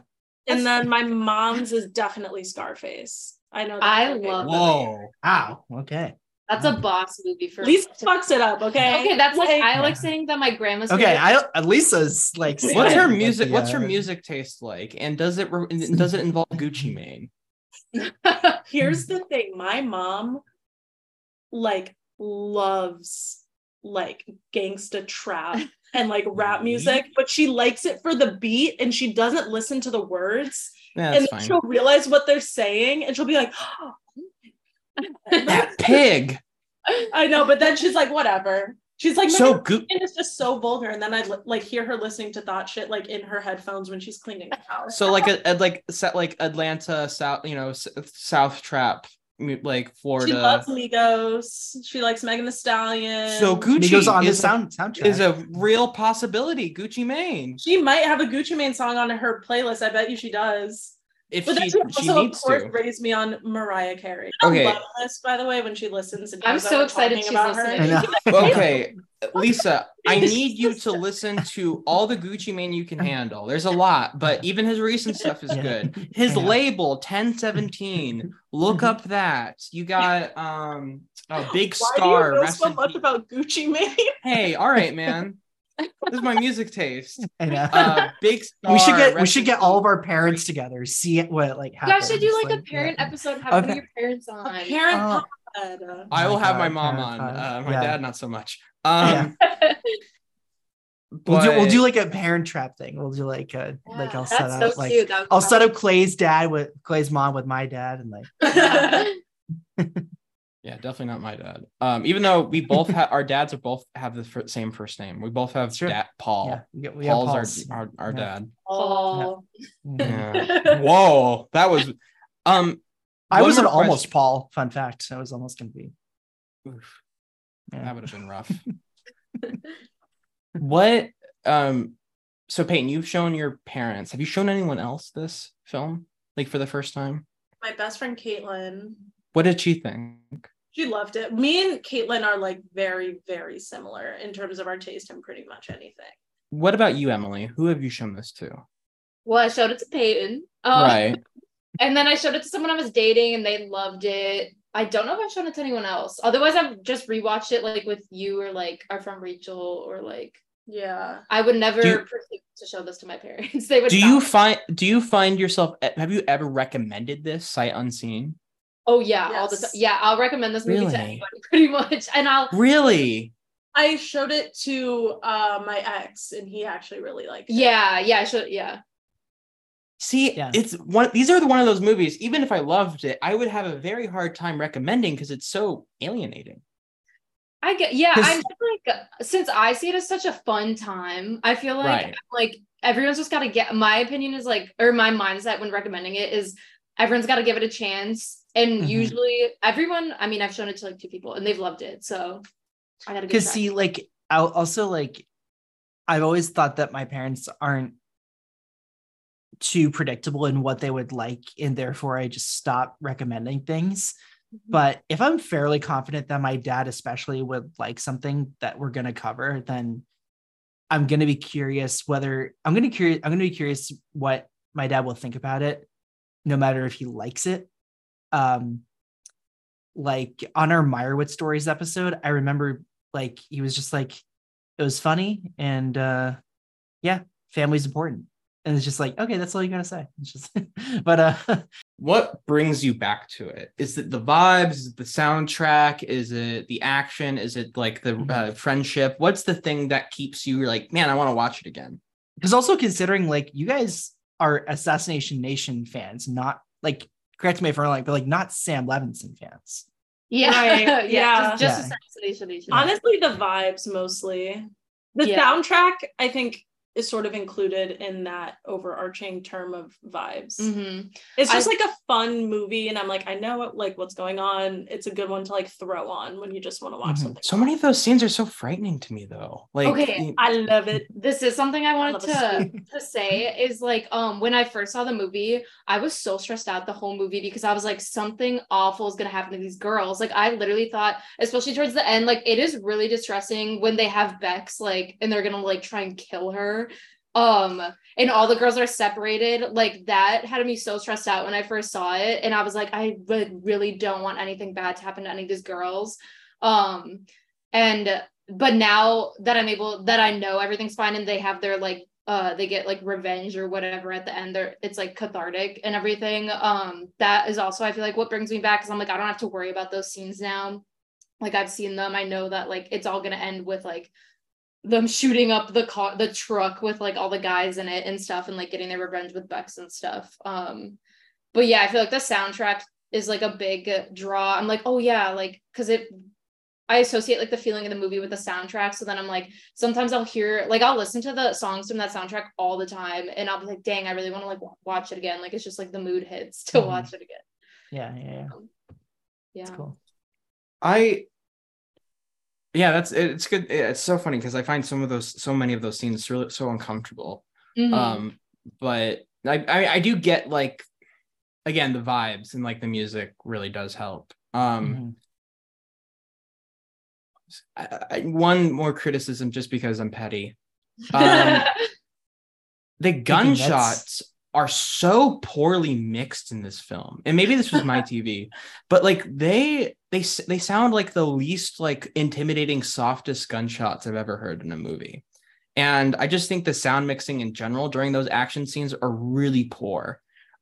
and then my mom's is definitely Scarface. I know. That I love fact. Whoa. Wow. Okay. That's a boss movie for Lisa fucks it up, okay? Okay, that's like, Like- I like saying that my grandma's Okay, favorite- I Lisa's like. What's her music? the, What's her uh, music taste like? And does it re- does it involve Gucci Mane? Here's the thing my mom, like, loves like gangsta trap and like rap music, but she likes it for the beat and she doesn't listen to the words. Yeah, and that's fine. she'll realize what they're saying and she'll be like, That pig. I know, but then she's like, whatever. She's like, So so Gu- it's just so vulgar. And then I like hear her listening to thought shit like in her headphones when she's cleaning the house. So like a, a- like set like Atlanta South, you know, S- South Trap, like Florida. She loves Migos. She likes Megan Thee Stallion. so Gucci Migos on the is sound a, soundtrack. is a real possibility. Gucci Mane. She might have a Gucci Mane song on her playlist. I bet you she does. If but then she- she she also, needs of course, to. raised me on Mariah Carey. Okay. I love this, by the way, when she listens. And I'm so excited she's about her. listening. okay, Lisa, I need you to listen to all the Gucci Mane you can handle. There's a lot, but even his recent stuff is good. His Yeah. label 1017, look up that. You got um a big Why star. do you know rest so much about Gucci Mane? Hey, all right, man. This is my music taste. I know. Uh, big star. we should get we should get all of our parents together, see what like You happens. guys should do like, a yeah. parent episode, have Okay. your parents on. Parent Oh. pod. I will my have my mom on. Uh, my Yeah. dad, not so much. Um, We'll do, we'll do like a parent trap thing. We'll do like a like I'll set up so like cute. That would I'll be set up Clay's dad with Clay's mom with my dad and like Yeah, definitely not my dad. Um, even though we both have our dads are both have the fir- same first name. We both have Sure. dad Paul. Yeah, we got- we have Paul's Pauls. our our, our Yeah. dad. Oh. Yeah. Whoa, that was um. I was an almost. Paul. Fun fact. I was almost gonna be. Oof, Yeah. That would have been rough. what um so Peyton, you've shown your parents. Have you shown anyone else this film? Like for the first time? My best friend Caitlin. What did she think? She loved it. Me and Caitlin are like very, very similar in terms of our taste in pretty much anything. What about you, Emily? Who have you shown this to? Well, I showed it to Peyton. Um, right. And then I showed it to someone I was dating and they loved it. I don't know if I've shown it to anyone else. Otherwise, I've just rewatched it like with you or like our friend Rachel or like Yeah. I would never Do you- to show this to my parents. They would Do you find do you find yourself have you ever recommended this sight unseen? Oh yeah, all the time. Yeah, I'll recommend this movie Really? to anybody pretty much. And I'll Really? I showed it to uh, my ex and he actually really liked it. yeah, yeah, I should yeah. See, Yeah. it's one these are the one of those movies, even if I loved it, I would have a very hard time recommending because it's so alienating. I get yeah, I'm just like since I see it as such a fun time, I feel like Right. like everyone's just gotta get my opinion is like or my mindset when recommending it is everyone's gotta give it a chance. And Mhm. usually everyone, I mean, I've shown it to like two people and they've loved it. So I gotta because see like I'll also like i've always thought that my parents aren't too predictable in what they would like and therefore i just stop recommending things but if i'm fairly confident that my dad especially would like something that we're going to cover then i'm going to be curious whether i'm going to curious i'm going to be curious what my dad will think about it no matter if he likes it um like on our Meyerowitz stories episode, I remember like he was just like it was funny and uh yeah, family's important. And it's just like, okay, that's all you gotta say. It's just but uh What brings you back to it? Is it the vibes? Is it the soundtrack? Is it the action? Is it like the Mm-hmm. uh, friendship? What's the thing that keeps you like, man, I want to watch it again? because also considering like you guys are Assassination Nation fans, not like correct me if I'm wrong, but like not Sam Levinson fans. Yeah, Right, yeah, yeah. just, just Yeah. Honestly, the vibes mostly. The Yeah. soundtrack, I think, is sort of included in that overarching term of vibes. Mhm. It's just I- like a fun movie, and I'm like, I know what, like what's going on. It's a good one to like throw on when you just want to watch Mhm. something. So many of those scenes are so frightening to me, though. Like, Okay, I love it. this is something I wanted love a to, to say is like um when I first saw the movie, I was so stressed out the whole movie because I was like something awful is gonna happen to these girls. Like I literally thought, especially towards the end, like it is really distressing when they have Bex like and they're gonna like try and kill her. Um and all the girls are separated. Like that had me so stressed out when I first saw it. And I was like, I really don't want anything bad to happen to any of these girls. Um, and but now that I'm able that I know everything's fine and they have their like uh they get like revenge or whatever at the end they're it's like cathartic and everything um that is also i feel like what brings me back is i'm like i don't have to worry about those scenes now like i've seen them i know that like it's all gonna end with like them shooting up the car the truck with like all the guys in it and stuff and like getting their revenge with bex and stuff um but yeah i feel like the soundtrack is like a big draw i'm like oh yeah like because it I associate like the feeling of the movie with the soundtrack. So then I'm like, sometimes I'll hear, like, I'll listen to the songs from that soundtrack all the time, and I'll be like, dang, I really want to like watch it again. Like, it's just like the mood hits to Mhm. watch it again. Yeah, yeah, yeah. Yeah. cool. I yeah, that's it's good. It's so funny because I find some of those, so many of those scenes really so uncomfortable. Mhm. Um, but I, I I do get like again the vibes and like the music really does help. Um, I, I, one more criticism just because I'm petty. Um, the gunshots are so poorly mixed in this film. And maybe this was my tv but like they they they sound like the least like intimidating softest gunshots i've ever heard in a movie. And i just think the sound mixing in general during those action scenes are really poor.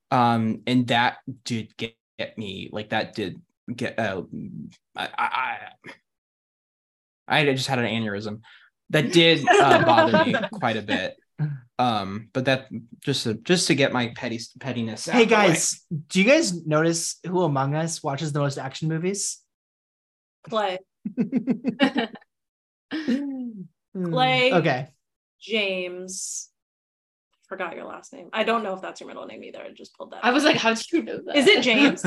Um and that did get, get me like that did get uh i i i, just had an aneurysm that did uh, bother me quite a bit um but that just to just to get my petty pettiness out Hey of the way. guys, do you guys notice who among us watches the most action movies? Clay. Hmm, Clay. Okay. James. Forgot your last name. I don't know if that's your middle name either. I just pulled that. I was like, how'd you know that? Is it James?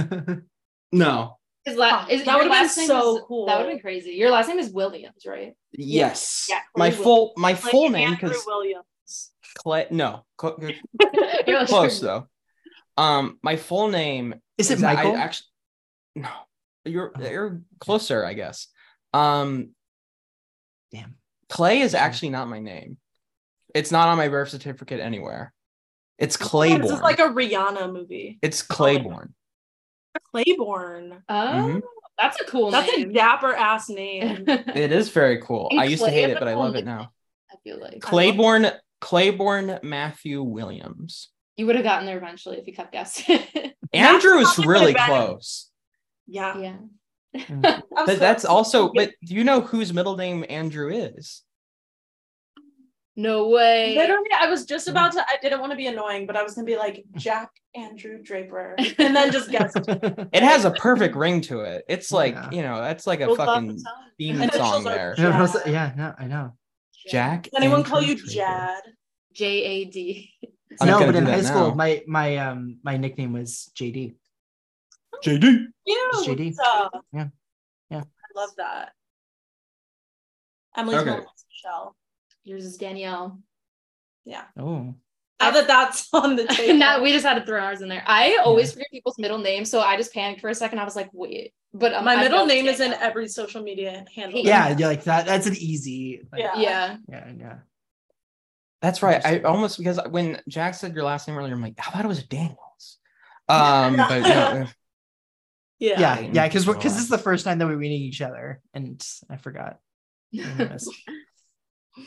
no His la- is, that your would've been so is- cool. That would have been crazy. Your last name is Williams, right? yes Yeah, my Clay full my Clay full name because Williams. Clay no cl- You're like, close though um my full name Is it I Michael? actually no you're you're closer i guess um Damn. clay is actually not my name it's not on my birth certificate anywhere it's Clayborn. This is like a Rihanna movie. it's Clayborn. Clayborn. Oh, Mhm. that's a cool That's name. a dapper ass name. it is very cool And i used to hate it but I love it now I feel like claiborne claiborne matthew williams you would have gotten there eventually if you kept guessing. andrew is really close Yeah. yeah. Mm. But that's also, but do you know whose middle name Andrew is? No way. Literally, I was just about mm. to. I didn't want to be annoying, but I was gonna be like Jack Andrew Draper, and then just guess. It has a perfect ring to it. It's like, Yeah. you know, that's like a We'll fucking theme song there. Yeah, I was- Jad. yeah, no, I know. Jack. Does anyone call you Draper. Jad? J A D. I'm no, but in high school, now. my my um my nickname was JD. JD. Cute. JD. Yeah. Yeah. I love that. Emily's Okay. mom is Michelle. Yours is Danielle. Yeah. Oh. Now that that's on the table. now we just had to throw ours in there. I always forget people's middle names, so I just panicked for a second. I was like, wait, but um, My I middle name is in Danielle. every social media handle. Yeah, you're like that. That's an easy. like, Yeah. Yeah. Yeah. Yeah. That's right. I almost because when Jack said your last name earlier, I'm like, how thought it was Daniels. Um, but no, Yeah. Yeah. Yeah. Because because this is the first time that we're meeting each other, and I forgot.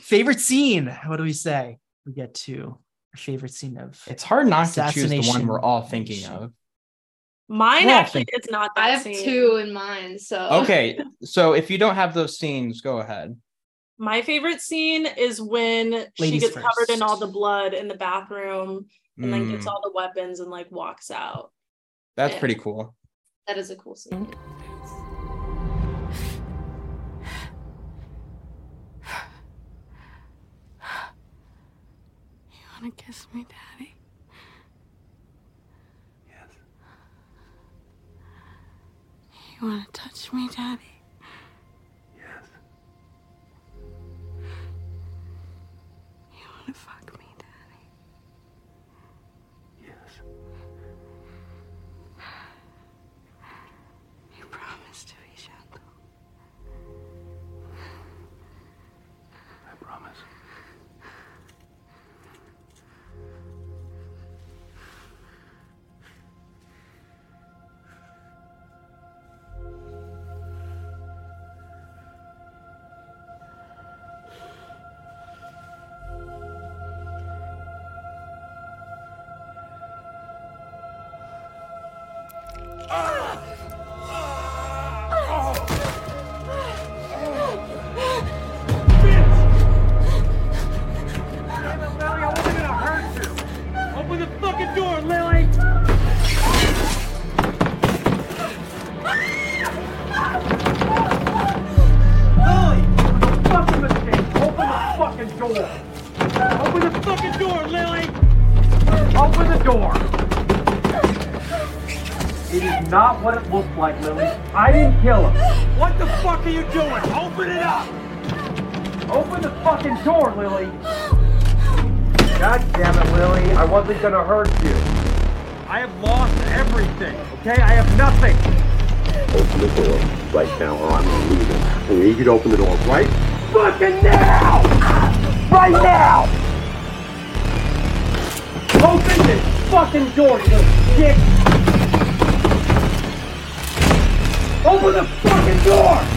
Favorite scene. What do we say? We get to our favorite scene of. it's hard not to choose the one we're all thinking of. Mine We're actually thinking- is not that I have scene. two in mind, so Okay, so if you don't have those scenes, go ahead. My favorite scene is when she Ladies gets covered in all the blood in the bathroom and then gets Mm, all the weapons and like walks out. that's Yeah. pretty cool. that is a cool scene. You wanna kiss me, Daddy? You wanna touch me, Daddy? Yes. You wanna fuck me, what it looks like, Lily. I didn't kill him. What the fuck are you doing? Open it up! Open the fucking door, Lily! God damn it, Lily. I wasn't gonna hurt you. I have lost everything, okay? I have nothing. Open the door right now, or I'm gonna lose it. I need you to open the door right fucking now! Right now! Open this fucking door, you little dick! Open the fucking door!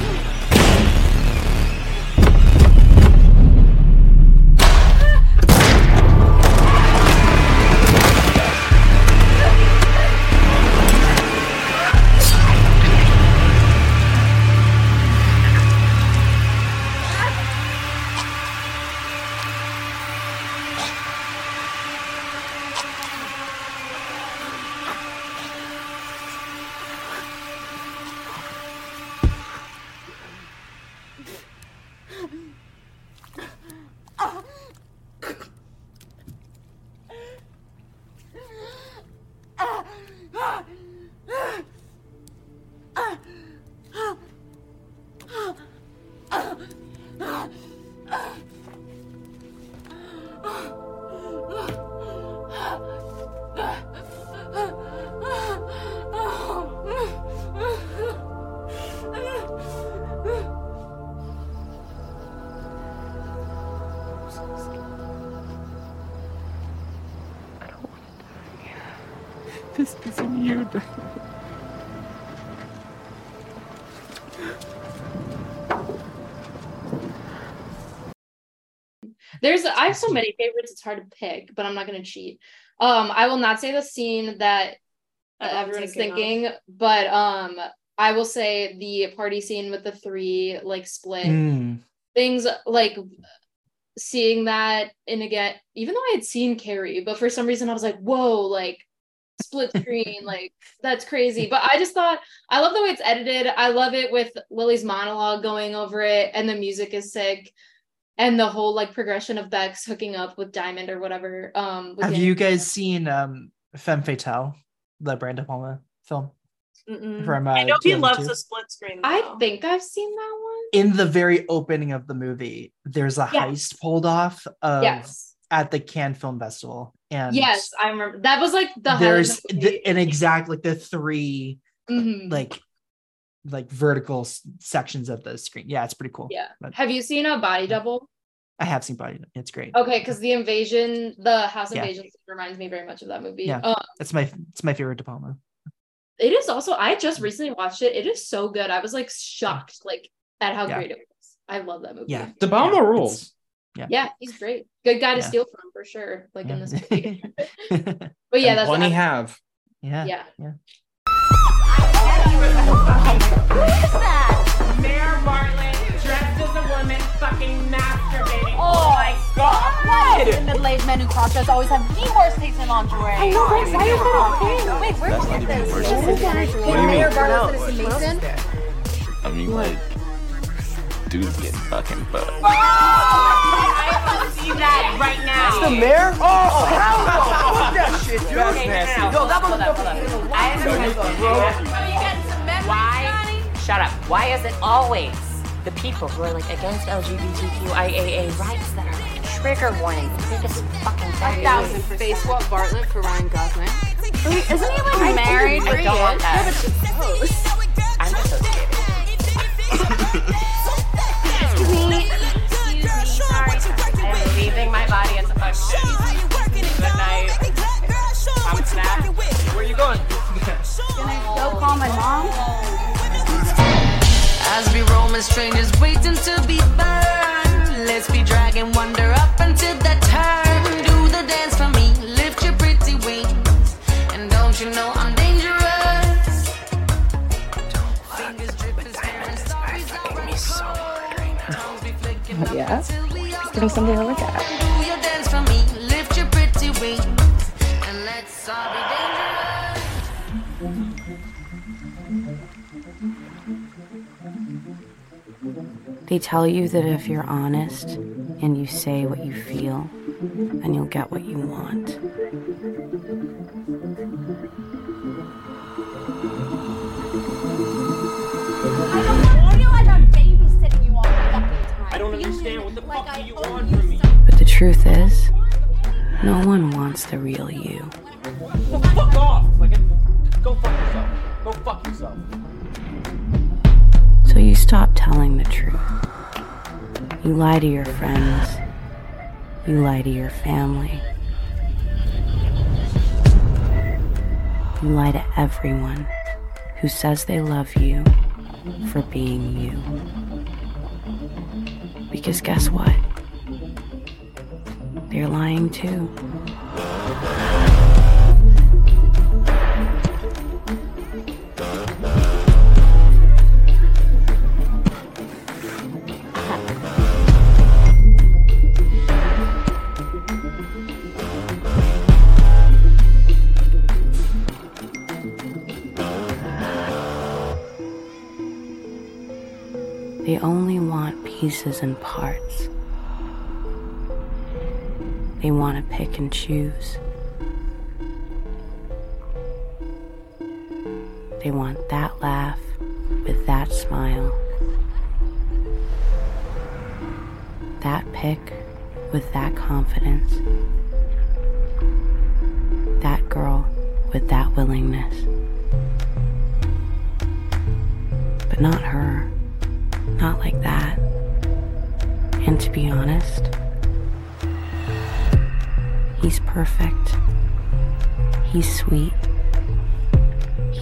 I have so many favorites. It's hard to pick, but I'm not gonna cheat. Um, I will not say the scene that uh, everyone's thinking but um, I will say the party scene with the three like split Mm. things like seeing that and again even though i had seen carrie but for some reason i was like whoa like split screen like that's crazy but i just thought i love the way it's edited i love it with lily's monologue going over it and the music is sick and the whole like progression of bex hooking up with diamond or whatever um with Have him. you guys seen um Femme Fatale, the Brian De Palma film? Mm-mm. From, uh, I know he loves the split screen. i think i've seen that one In the very opening of the movie, there's a Yeah. heist pulled off of Yes. at the Cannes Film Festival, and yes i remember that was like the there's the the, an exact like the three Mhm. like like vertical s- sections of the screen. Yeah, it's pretty cool. yeah But have you seen a body double I have seen Body. It's great. Okay, because the invasion, the house Yeah. invasion scene reminds me very much of that movie. Yeah, Um, it's my it's my favorite De Palma. it is also I just recently watched it. It is so good. I was like shocked, like at how Yeah. great it was. I love that movie. Yeah, De Palma yeah, rules. Yeah. Yeah, he's great. Good guy to steal from for sure. Like in this movie. but yeah, And that's plenty I- have. Yeah. Yeah. Yeah. Middle-aged men who cross dress always have the worst taste in lingerie. I know, right? Why is that okay? Wait, where did you get this? What is thing. What do you mean? What Mason? I mean, like, dudes get fucking fucked. I want to see that right now. That's the mayor? Oh, hell no. Fuck that shit, dude. That's nasty. Yo, that motherfucker- I understand. Why? Shut up. Why is it always the people who are like against LGBTQIAA rights that are like trigger warnings? The biggest fucking A thing. thousand face swap Bartlett for Ryan Gosling. Wait, isn't he like I married? I don't want that. Yeah, but she's close. I'm just so scared. Excuse me. Excuse me. Sorry, sorry. I'm leaving my body as a function. Good night. Promise that. Where are you going? Can I go call my mom? As we Roman strangers waiting to be burned, let's be dragging wonder up until that turn. Do the dance for me, lift your pretty wings, and don't you know I'm dangerous? Don't look, me so hard right now. Yeah, just getting something to look at. They tell you that if you're honest and you say what you feel, then you'll get what you want. I feel like I'm babysitting you all fucking time. I don't understand what the fuck I you owe want me? But the truth is, no one wants the real you. Well, fuck off! Like, go fuck yourself. Go fuck yourself. So you stop telling the truth. You lie to your friends. You lie to your family. You lie to everyone who says they love you for being you. Because guess what? They're lying too. Pieces and parts. They want to pick and choose. They want that laugh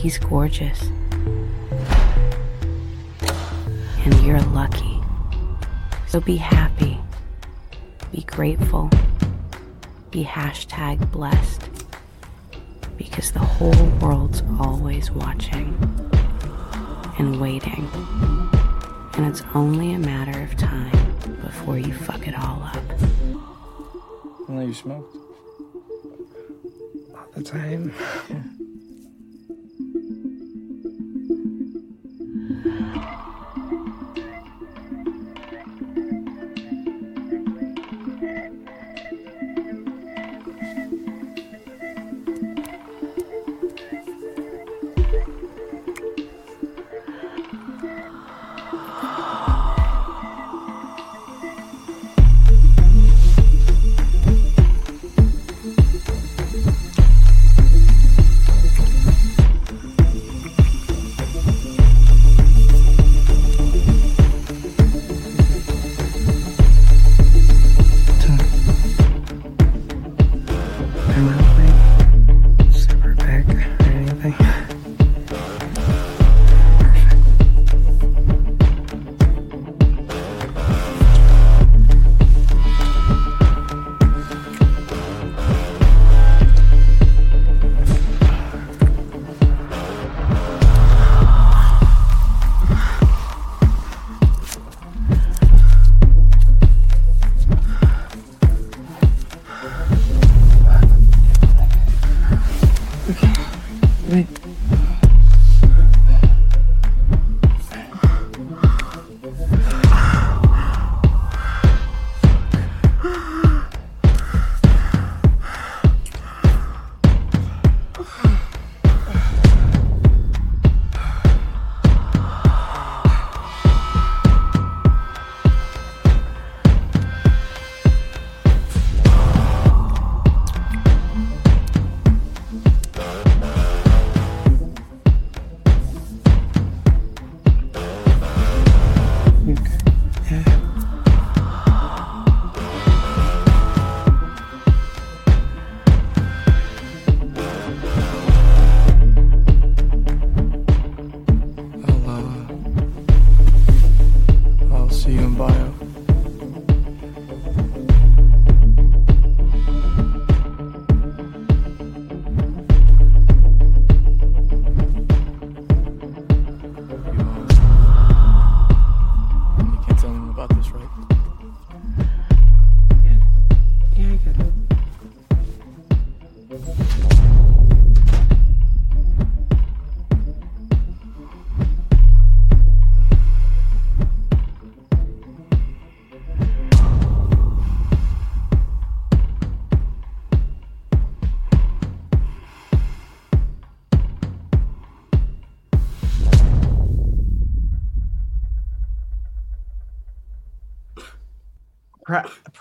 He's gorgeous. And you're lucky. So be happy. Be grateful. Be hashtag blessed. Because the whole world's always watching and waiting. And it's only a matter of time before you fuck it all up. Know you smoked. All the time. I'm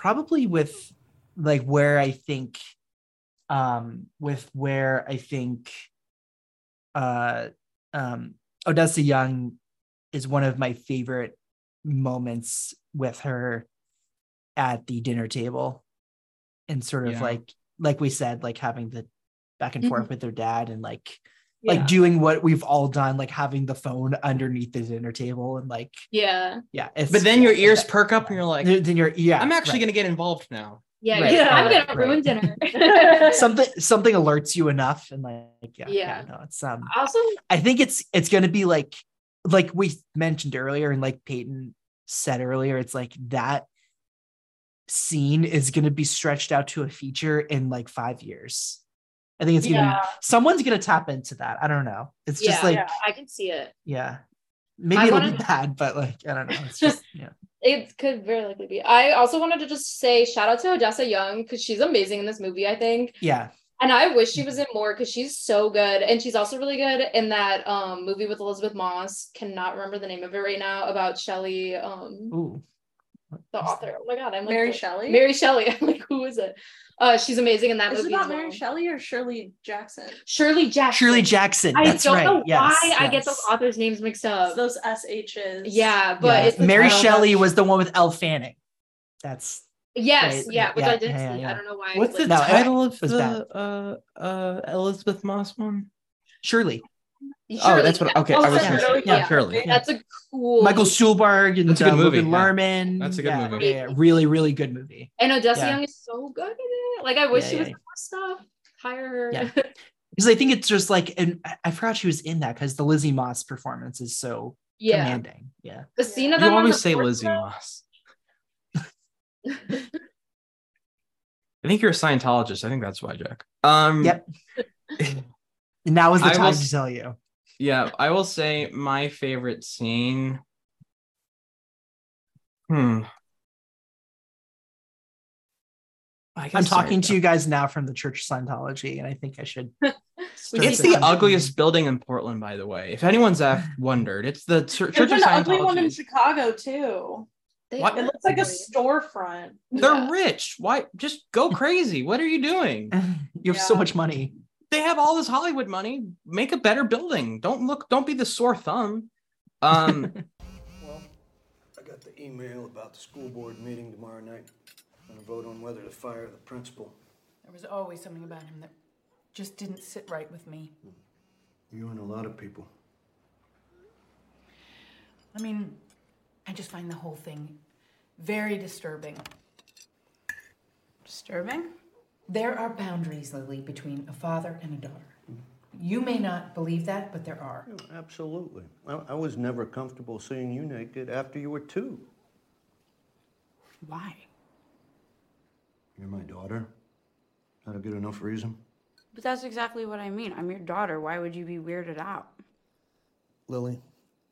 probably with like where I think um with where I think uh um Odessa Young is one of my favorite moments with her at the dinner table and sort of Yeah. like like we said like having the back and forth with their dad and like Yeah. like doing what we've all done like having the phone underneath the dinner table and like Yeah. yeah it's But then your ears perk up and you're like, then then you're yeah I'm actually right. gonna get involved now. Yeah. Right, yeah. I'm gonna right. ruin dinner. something something alerts you enough and like yeah yeah, Yeah. no it's um also, I think it's it's gonna be like like we mentioned earlier and like Peyton said earlier, it's like that scene is gonna be stretched out to a feature in like five years. I think it's gonna be someone's gonna tap into that. I don't know. It's just yeah, like yeah, I can see it. yeah. Maybe I it'll wanna- be bad, but like I don't know. It's just yeah. It could very likely be. I also wanted to just say shout out to Odessa Young because she's amazing in this movie, I think. Yeah. And I wish she was in more because she's so good. And she's also really good in that um movie with Elisabeth Moss. Cannot remember the name of it right now about Shelley, um, Ooh. The author. Oh my god, I'm like Mary Shelley? Mary Shelley. I'm like, who is it? Uh she's amazing in that Is it movie. not as well. Mary Shelley or Shirley Jackson? Shirley Jackson. Shirley Jackson. I That's don't right. know yes, why I get those authors' names mixed up. Those SHs. Yeah, but Yeah. it's Mary Shelley was the one with Elle Fanning. That's Yes, right. yeah, which Yeah, I did yeah, see. yeah. I don't know why. What's the like- No, it title of the uh uh Elisabeth Moss one? Shirley. Oh, that's what- okay, I was Shirley, gonna say- yeah, Shirley. That's a cool Michael Stuhlbarg and That's a good uh, movie, Logan yeah. Lerman. That's a good Yeah, movie. Yeah, yeah, really, really good movie. And Odessa Yeah. Young is so good in it. Like I wish Yeah, she was yeah. more stuff. Hire her. Yeah. Because I think it's just like, and I- I forgot she was in that because the Lizzie Moss performance is so Yeah. commanding. Yeah. The scene of You them always say Lizzie though- Moss. I think you're a Scientologist. I think that's why, Jack. Um Yep. now is the I time s- to tell you. Yeah, I will say my favorite scene. Hmm. I I'm talking I- to you guys now from the Church of Scientology, and I think I should. It's the come- ugliest building in Portland, by the way. If anyone's wondered, it's the Chur- Church There's of an ugly one in Chicago too. They What? It looks like a storefront. They're Yeah. rich. Why? Just go crazy. What are you doing? You have so much money. They have all this Hollywood money. Make a better building. Don't look. Don't be the sore thumb. Um. Well, I got the email about the school board meeting tomorrow night. Gonna vote on whether to fire the principal. There was always something about him that just didn't sit right with me. You and a lot of people. I mean, I just find the whole thing very disturbing. Disturbing? There are boundaries, Lily, between a father and a daughter. You may not believe that, but there are. Yeah, absolutely. I, I was never comfortable seeing you naked after you were two. Why? You're my daughter. That a good enough reason? But that's exactly what I mean. I'm your daughter. Why would you be weirded out? Lily,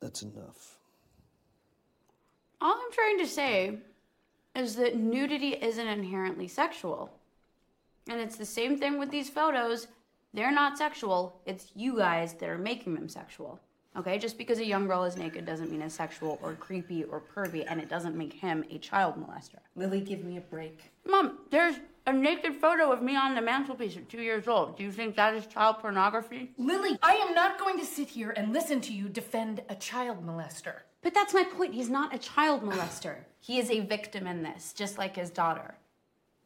that's enough. All I'm trying to say is that nudity isn't inherently sexual. And it's the same thing with these photos. They're not sexual. It's you guys that are making them sexual. Okay? Just because a young girl is naked doesn't mean it's sexual or creepy or pervy, and it doesn't make him a child molester. Lily, give me a break. Mom, there's a naked photo of me on the mantelpiece at two years old. Do you think that is child pornography? Lily, I am not going to sit here and listen to you defend a child molester. But that's my point. He's not a child molester. He is a victim in this, just like his daughter.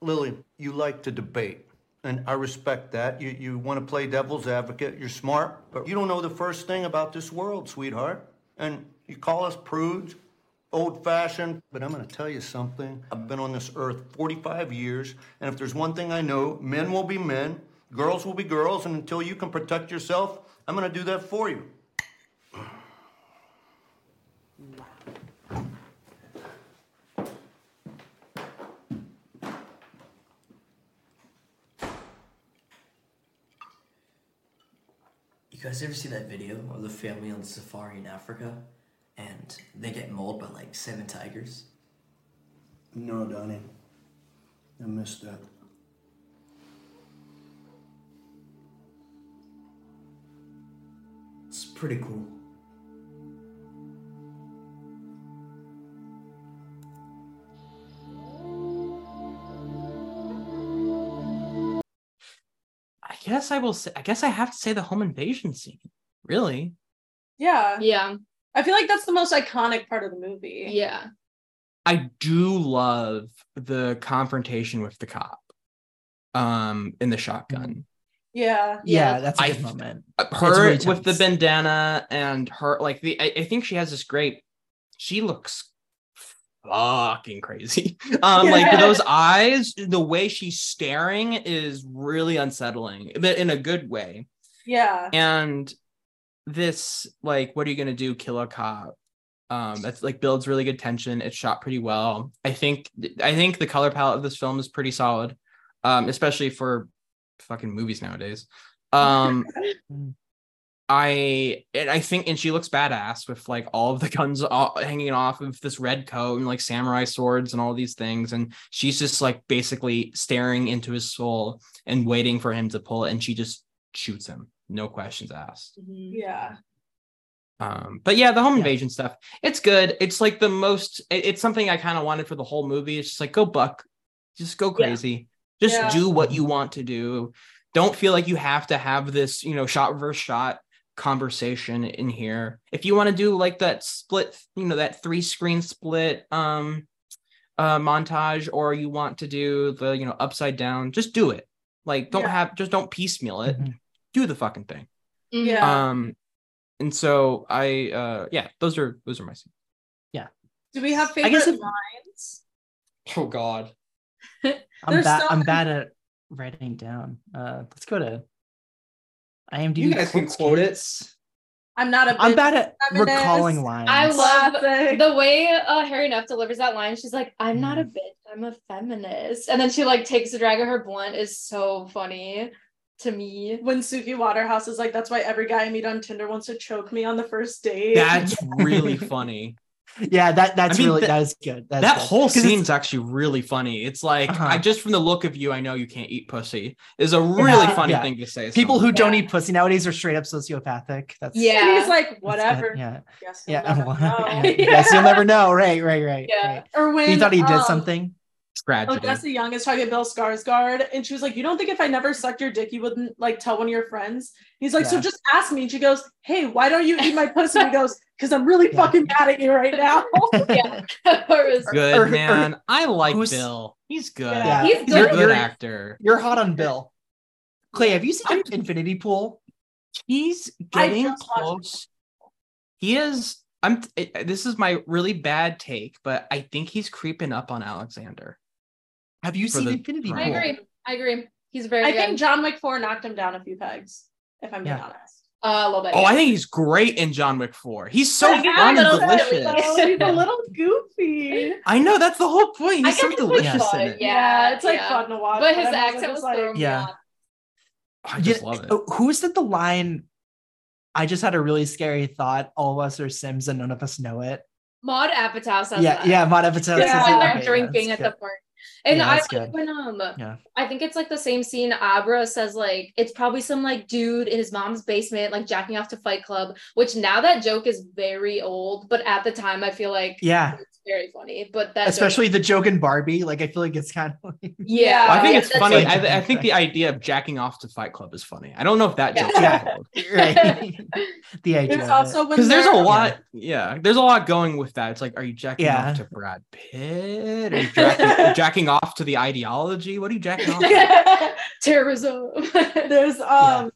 Lily, you like to debate, and I respect that. You, you want to play devil's advocate. You're smart, but you don't know the first thing about this world, sweetheart. And you call us prudes, old fashioned. But I'm going to tell you something. I've been on this earth 45 years, and if there's one thing I know, men will be men, girls will be girls, and until you can protect yourself, I'm going to do that for you. You guys ever see that video of the family on safari in Africa and they get mauled by like seven tigers? No, Donnie. I missed that. It's pretty cool. Guess I will say I guess I have to say the home invasion scene. Really? Yeah. Yeah. I feel like that's the most iconic part of the movie. Yeah. I do love the confrontation with the cop um in the shotgun. Yeah. Yeah, that's a good moment. Uh, her really with the bandana and her like the I, I think she has this great she looks fucking crazy. Um like those eyes the way she's staring is really unsettling but in a good way. Yeah. and this like what are you gonna do kill a cop? Um that's like builds really good tension. It's shot pretty well. I think i think the color palette of this film is pretty solid um especially for fucking movies nowadays. Um i and i think and she looks badass with like all of the guns all, hanging off of this red coat and like samurai swords and all these things and she's just like basically staring into his soul and waiting for him to pull it and she just shoots him no questions asked Yeah. um, but yeah, the home invasion stuff, it's good. It's like the most, it- it's something I kind of wanted for the whole movie. It's just like, go buck, just go Yeah. crazy, just Yeah. do what you want to do. Don't feel like you have to have this, you know, shot reverse shot conversation in here. If you want to do like that split, you know, that three screen split, um, uh, montage, or you want to do the, you know, upside down, just do it. Like, don't Yeah. have, just don't piecemeal it. Do the fucking thing. Yeah. Um, and so I, uh, yeah, those are those are my. scenes. Yeah. Do we have I favorite guess if- lines? Oh God. I'm There's bad. so I'm bad at writing down. Uh, let's go to IMDb. You guys can quote it. I'm not a I'm bad at feminist. recalling lines. I love Classic. the way uh, Hari Nef delivers that line. She's like, "I'm not a Mm. bitch. I'm a feminist," and then she like takes the drag of her blunt. Is so funny to me. When Suki Waterhouse is like, that's why every guy I meet on Tinder wants to choke me on the first date. That's really funny. Yeah, that that's I mean, really that- that is good. That's that good. whole 'Cause it's- scene's actually really funny. It's like Uh-huh. I just from the look of you, I know you can't eat pussy. Is a really Yeah. funny Yeah. thing to say. to People who someone. don't eat pussy nowadays are straight up sociopathic. That's Yeah. And he's like, whatever. Yeah. Yes, you'll Yeah. never know. yeah. Yes, you'll never know. Right. Right. Right. Yeah. right. Or when you thought he did um, something. Tragedy. Odessa oh, Young is talking to Bill Skarsgård, and she was like, "You don't think if I never sucked your dick, you wouldn't like tell one of your friends?" He's like, "So just ask me." And she goes, "Hey, why don't you eat my pussy?" And he goes, "Cause I'm really fucking mad at you right now." yeah, good or- or- man. I like who's- Bill. He's good. Yeah. He's He's good. a good You're- actor. You're hot on Bill. Clay, have you seen Infinity Pool? He's getting close. He is. I'm. it- this is my really bad take, but I think he's creeping up on Alexander. Have you seen the Infinity I agree. I agree. He's very I good. think John Wick Four knocked him down a few pegs. If I'm being Yeah. honest. uh, a little bit. Oh, I think he's great in John Wick 4. He's so Like, fun and delicious. bit, though. He's a little goofy. I know that's the whole point. He's so guess delicious in it. Yeah, it's like yeah. fun to watch. But his I'm accent just was like, throwing Yeah. off. I just Yeah, love it. oh, Who said the line? I just had a really scary thought. All of us are Sims and none of us know it. Maude Apatow says yeah, that. yeah. Maude Apatow Yeah, says when they're Okay, drinking that's at the good. park. And Yeah, I like good. when um Yeah. I think it's like the same scene Abra says like it's probably some like dude in his mom's basement like jacking off to Fight Club, which now that joke is very old, but at the time I feel like Yeah. It's very funny. But that joke- Especially the joke in Barbie. Like I feel like it's kind of like, yeah, Well, I think yeah, it's funny. like- I, I think the idea of jacking off to Fight Club is funny. I don't know if that Yeah. joke's Yeah. right. the idea. It's also it. because there's a lot. Yeah. there's a lot going with that. It's like, are you jacking Yeah. off to Brad Pitt? Are you jacking, jacking off to the ideology? What are you jacking off? to? terrorism. There's um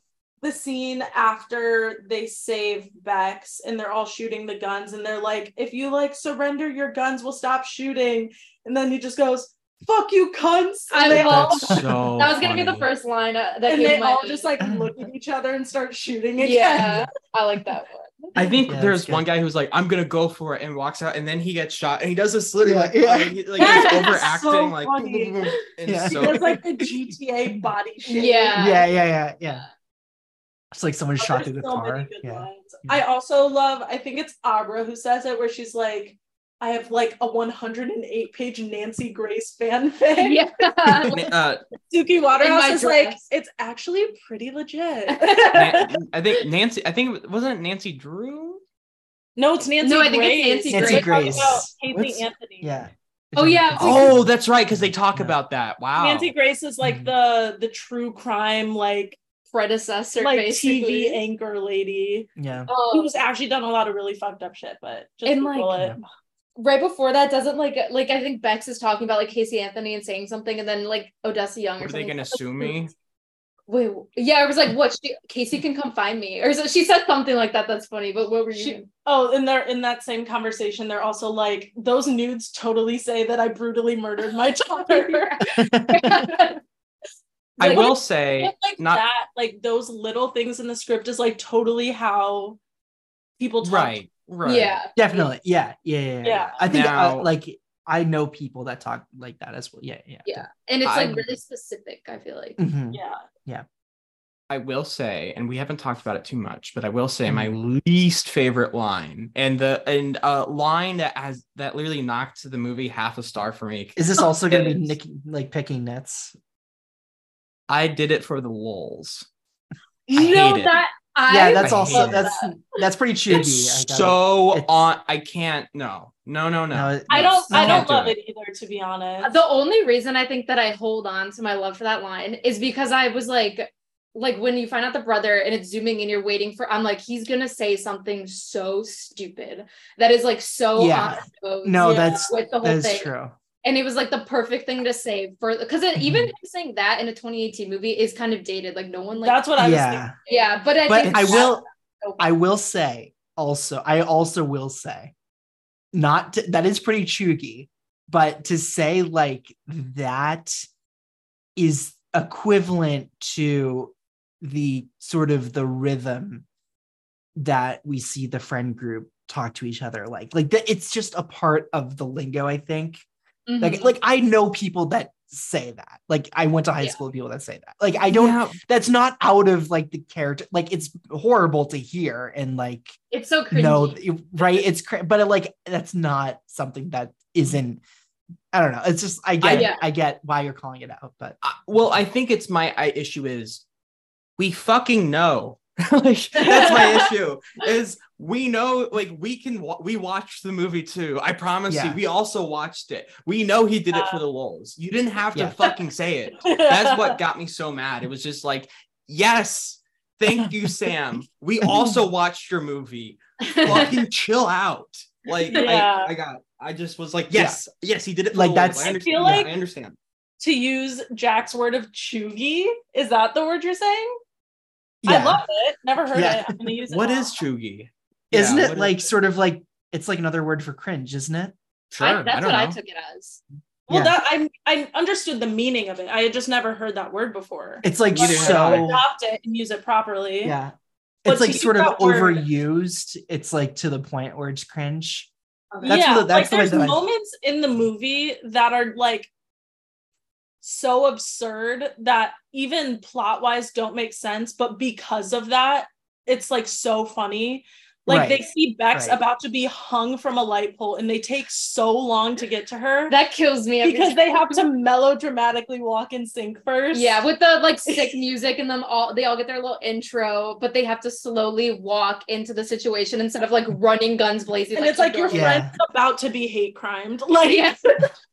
the scene after they save Bex and they're all shooting the guns and they're like, if you like surrender your guns, we'll stop shooting. And then he just goes, fuck you cunts. I And they all so. that was gonna be the first line uh, that and they all mind. just like look at each other and start shooting again. yeah, I like that one. I think Yeah, there's one guy who's like, I'm gonna go for it and walks out and then he gets shot and he does this literally Yeah, like, yeah. like, he- like he's overacting so like funny. and Yeah. so He does like the GTA body shape. Yeah. Yeah, yeah, yeah, yeah. It's like someone Oh, shot through the so many car. good Yeah. lines. I also love, I think it's Abra who says it, where she's like, I have like a 108 page Nancy Grace fanfic. Yeah. uh, Suki Waterhouse my is like, it's actually pretty legit. Nan- I think Nancy. I think wasn't it Nancy Drew. no, it's Nancy No, I think Grace. it's Nancy Nancy Grace. Grace. Oh, Anthony. Yeah. Oh, yeah. Oh, that's right, because they talk Yeah. about that. Wow. Nancy Grace is like Mhm. the the true crime like predecessor, like basically. TV anchor lady Yeah. Oh. who's actually done a lot of really fucked up shit, but just And, Google like, it. right before that doesn't like like I think Bex is talking about like Casey Anthony and saying something, and then like Odessa Young or Were they gonna sue me? Wait, yeah, I was like, what? She, Casey can come find me, or so she said something like that. That's funny. But what were you? She, oh, and they're in that same conversation. They're also like, those nudes totally say that I brutally murdered my daughter. I Like, will say, like not that, like those little things in the script is like totally how people talk. right, right. Yeah. Definitely. Yeah. Yeah. Yeah. yeah. Yeah. I think uh, like I know people that talk like that as well. Yeah. Yeah. yeah, and it's I- like really specific. I feel like. Mhm. Yeah. Yeah. I will say, and we haven't talked about it too much, but I will say my Mm-hmm. least favorite line, and the and a line that has that literally knocked the movie half a star for me. Is this also going to be Nick like picking nets? I did it for the lulz. I no, hate it. that I yeah, that's I also hate it. that's that's pretty cheesy. It's I gotta- so it's- on. I can't. No, no, no, no. No, I don't. I Can't don't do love it. it either, to be honest. the only reason I think that I hold on to my love for that line is because I was like, like when you find out the brother and it's zooming and you're waiting for, I'm like, he's gonna say something so stupid that is like so Yeah. on the nose No, Yeah. that's with the whole that's thing. true. And it was like the perfect thing to say for because even Mhm. him saying that in a 2018 movie is kind of dated. Like no one like That's what I was Yeah. thinking. yeah, but I But think I will so- I will say also, I also will say, not to, that is pretty chuggy, but to say like that is equivalent to the sort of the rhythm that we see the friend group talk to each other like like that it's just a part of the lingo i think like Mhm. like i know people that say that like i went to high Yeah. school with people that say that like i don't Yeah. that's not out of like the character like it's horrible to hear and like it's so cringy. no you- right it's cra- but like that's not something that isn't i don't know it's just i get yeah. i get why you're calling it out but I- well, I think it's my I, issue is we fucking know. like that's my issue is we know like we can wa- we watched the movie too. I promise Yeah. you, we also watched it. We know he did it for the lulz. You didn't have to Yeah. fucking say it. That's what got me so mad. It was just like, yes, thank you, Sam. We also watched your movie. Fucking chill out. Like Yeah. I, I got I just was like, yes, yes, he did it Like, that's-. I I, feel understand. like- I understand. to use Jack's word of chuggy. Is that the word you're saying? Yeah I love it. Never heard Yeah. it. I'm gonna use it. What now. is Chugi? isn't Yeah, it like is- sort of like it's like another word for cringe isn't it Sure, I, I, that's don't what know. I took it as. Well, Yeah. that I I understood the meaning of it. I had just never heard that word before. it's like Neither had so adopt it and use it properly. yeah But it's like sort of that word- overused it's like to the point where it's cringe That's yeah, the- that's like the way there's that I- moments in the movie that are like so absurd that even plot wise don't make sense, but because of that, it's like so funny. Like they see Bex right. about to be hung from a light pole and they take so long to get to her That kills me because time. they have to melodramatically walk in sync first. Yeah, with the like sick music and them all they all get their little intro, but they have to slowly walk into the situation instead of like running guns blazing. and it's like your keep Yeah. friend's about to be hate crimed. Like yeah,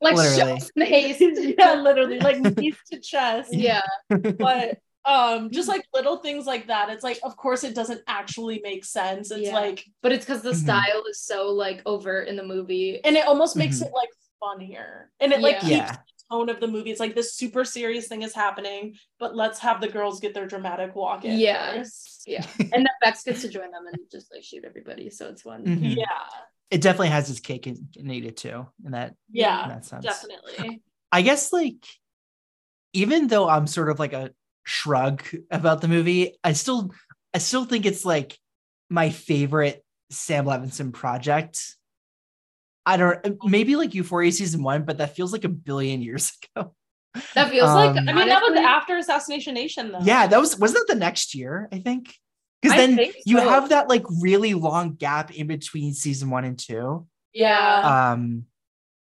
like Literally. shots in the haste. yeah, literally, like knees to chest. Yeah, But um, just like little things like that. It's like, of course, it doesn't actually make sense. It's Yeah. like, but it's because the Mhm. style is so like overt in the movie. and it almost makes Mhm. it like funnier, and it like keeps Yeah. the tone of the movie. It's like this super serious thing is happening, but let's have the girls get their dramatic walk in. Yeah. first. Yeah, and then Bex gets to join them and just like shoot everybody, so it's fun. Mhm. yeah, it definitely has its cake and and eat it too in that in yeah, that sense definitely. I guess like even though I'm sort of like a shrug about the movie, I still I still think it's like my favorite Sam Levinson project. I don't maybe like Euphoria season one, but that feels like a billion years ago. That feels like Um, I mean, that was after Assassination Nation, though. Yeah, that was wasn't that the next year, I think? Because then think you so. have that like really long gap in between season one and two. yeah. Um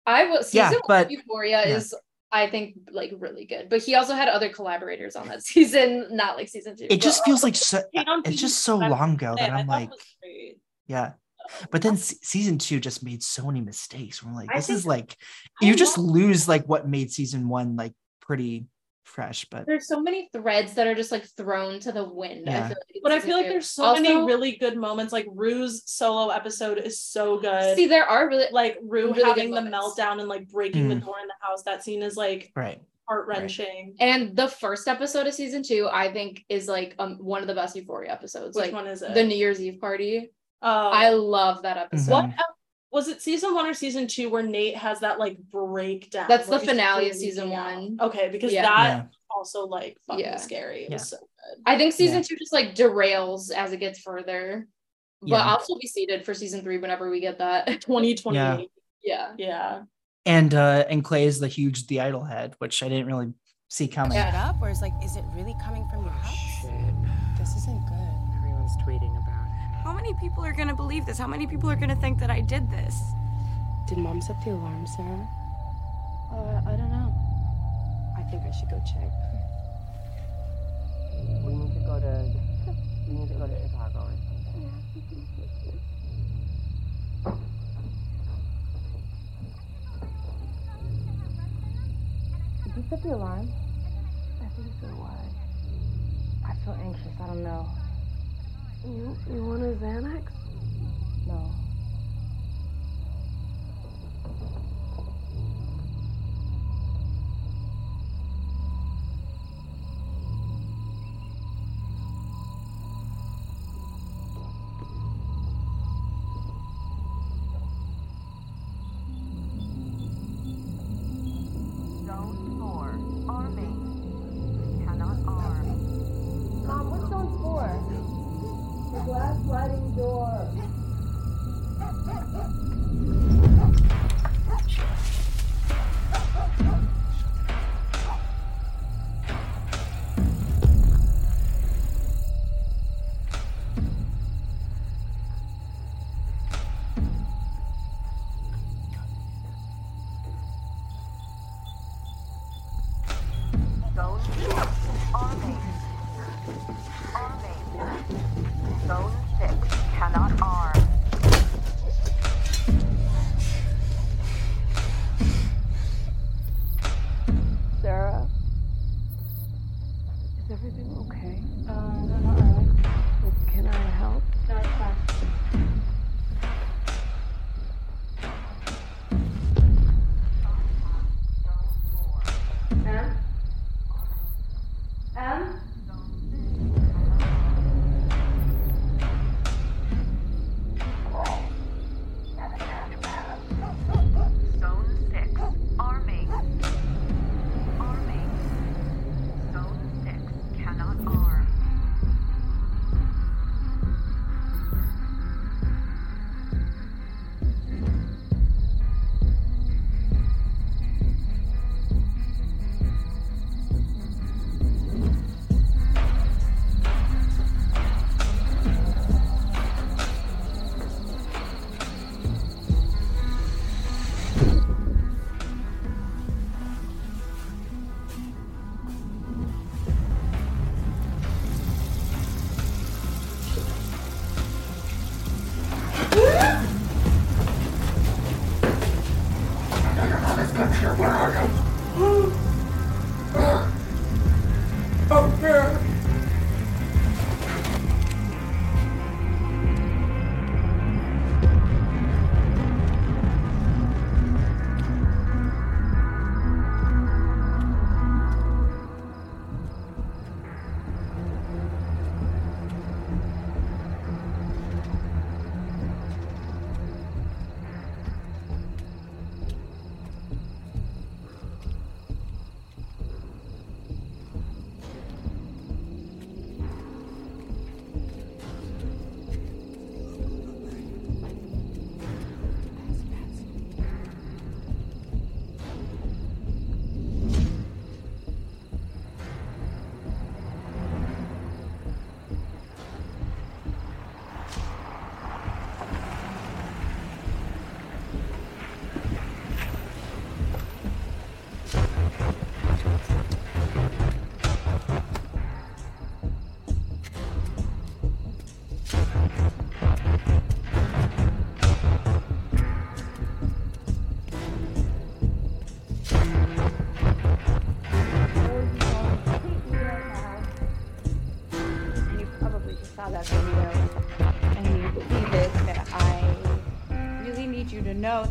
I will. yeah, Season but- one of Euphoria yeah. is, I think, like really good. But he also had other collaborators on that season, not like season two. it just But- feels like so it's just so long ago that I I'm like, yeah. But then season two just made so many mistakes. We're like, this is like you just lose like what made season one like pretty fresh, but There's so many threads that are just like thrown to the wind. Yeah. I feel like But I feel like there's so Also- many really good moments. Like Rue's solo episode is so good. See, there are really like Rue really having the moments. meltdown and like breaking the Mm. door in the house. That scene is like right. heart wrenching. And the first episode of season two, I think, is like um one of the best Euphoria episodes. Which like one is it? The New Year's Eve party. Oh, I love that episode. What ep- was it? Season one or season two where Nate has that like breakdown? That's the finale of freaking season out? one. Okay, because Yeah. that Yeah. also like fucking Yeah. scary. It was so good. I think season Yeah. two just like derails as it gets further. But Yeah. I'll still be seated for season three whenever we get that. 2028. Yeah. yeah. Yeah. And uh and Clay is the huge the idol head, which I didn't really see coming. Shut up, or is like, is it really coming from your house? Shit. This isn't good. Everyone's tweeting about it. How many people are gonna believe this? How many people are gonna think that I did this? Did mom set the alarm, Sarah? Uh, I don't know. I think I should go check. We need to go to. We need to go to Chicago or something. Did you set the alarm? I think so. Why? I feel anxious. I don't know. You you want a Xanax? No.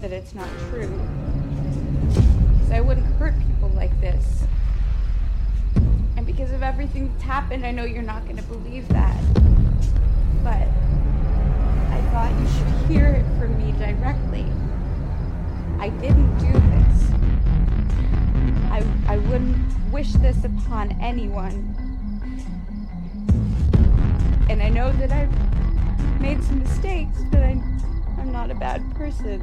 That it's not true. Because I wouldn't hurt people like this. And because of everything that's happened, I know you're not going to believe that. But I thought you should hear it from me directly. I didn't do this. I, I wouldn't wish this upon anyone. And I know that I've made some mistakes, but I, I'm not a bad person.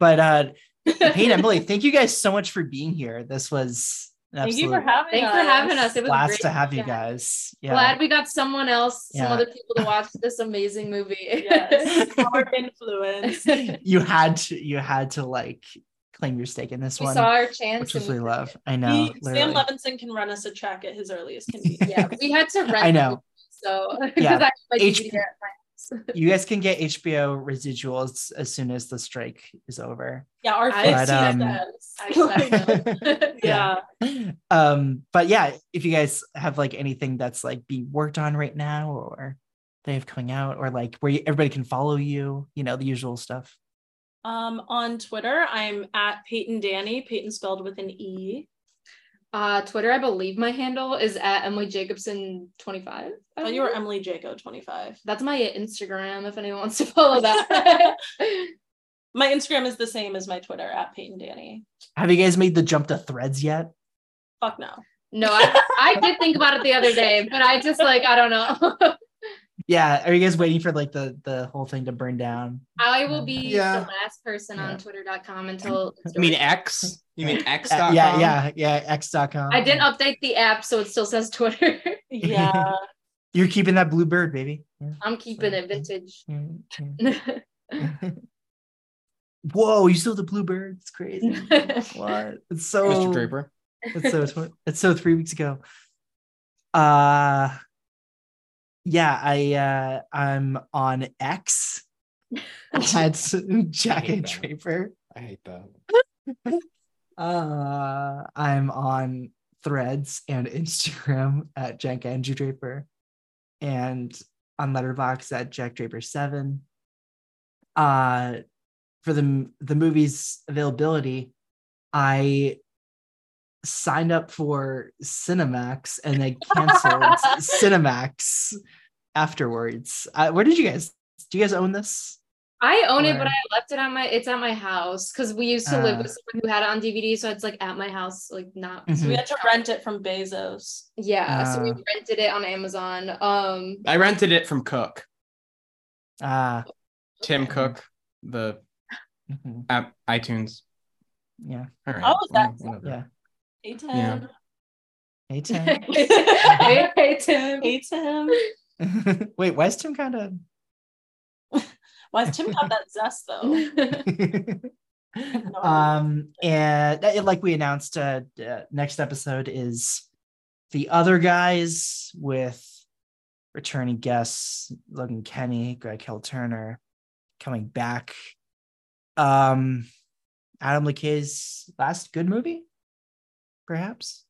But uh Peyton, Emily, thank you guys so much for being here. This was Thank you for absolute having Thanks us. for having us. It was blast great. to have you guys. Yeah. Glad we got someone else, some Yeah. other people to watch this amazing movie. Yes, our influence. you had to you had to like claim your stake in this We one. saw our chance Which was we really love. I know. He, Sam. Levinson can run us a track at his earliest convenience. yeah, we had to rent. I know. movie, so because Yeah. I had my H- DVD at my house. you guys can get HBO residuals as soon as the strike is over. Yeah, our I fifth um, says. I yeah. Um, but yeah, if you guys have like anything that's like being worked on right now or they have coming out or like where you, everybody can follow you, you know, the usual stuff. Um, on Twitter, I'm at Peyton Danny, Peyton spelled with an E. Uh, Twitter, I believe my handle is at Emily Jacobson twenty five. Oh, you were Emily Jaco 25. That's my Instagram. If anyone wants to follow that. My Instagram is the same as my Twitter at Peyton Danny. Have you guys made the jump to threads yet? Fuck no. no, I I did think about it the other day, but I just like I don't know. Yeah. Are you guys waiting for like the the whole thing to burn down? I will be Yeah. the last person on twitter.com until I mean X? You mean X? Uh, yeah, yeah, yeah. X.com. I didn't update the app so it still says Twitter. Yeah. You're keeping that blue bird, baby. Yeah. I'm keeping it vintage. Whoa, you still have the blue bird? It's crazy. what? It's so Mr. Draper. It's so tw- it's so three weeks ago. Uh yeah, I uh I'm on X at Jack and Draper. I hate that. Uh I'm on threads and Instagram at Jack Andrew Draper and on Letterboxd at Jack Draper 7. Uh for the the movie's availability, I signed up for Cinemax and they canceled Cinemax afterwards. Uh, where did you guys do you guys own this? I own it, but I left it on my it's at my house because we used to live Uh. with someone who had it on DVD, so it's like at my house, like not Mhm. So we had to rent it from Bezos. yeah. so we Uh. rented it on Amazon. Um I rented it from Cook, Ah, Tim Cook, the mhm, app iTunes. yeah. All right. Oh, is that- Yeah. Hey Tim. Yeah. Hey Tim. hey, hey Tim. Hey Tim. Wait, why is Tim kind of Why does Tim have that zest though? um and uh, like we announced uh, uh next episode is the other guys with returning guests logan kenny greg hill turner coming back um adam mckay's last good movie perhaps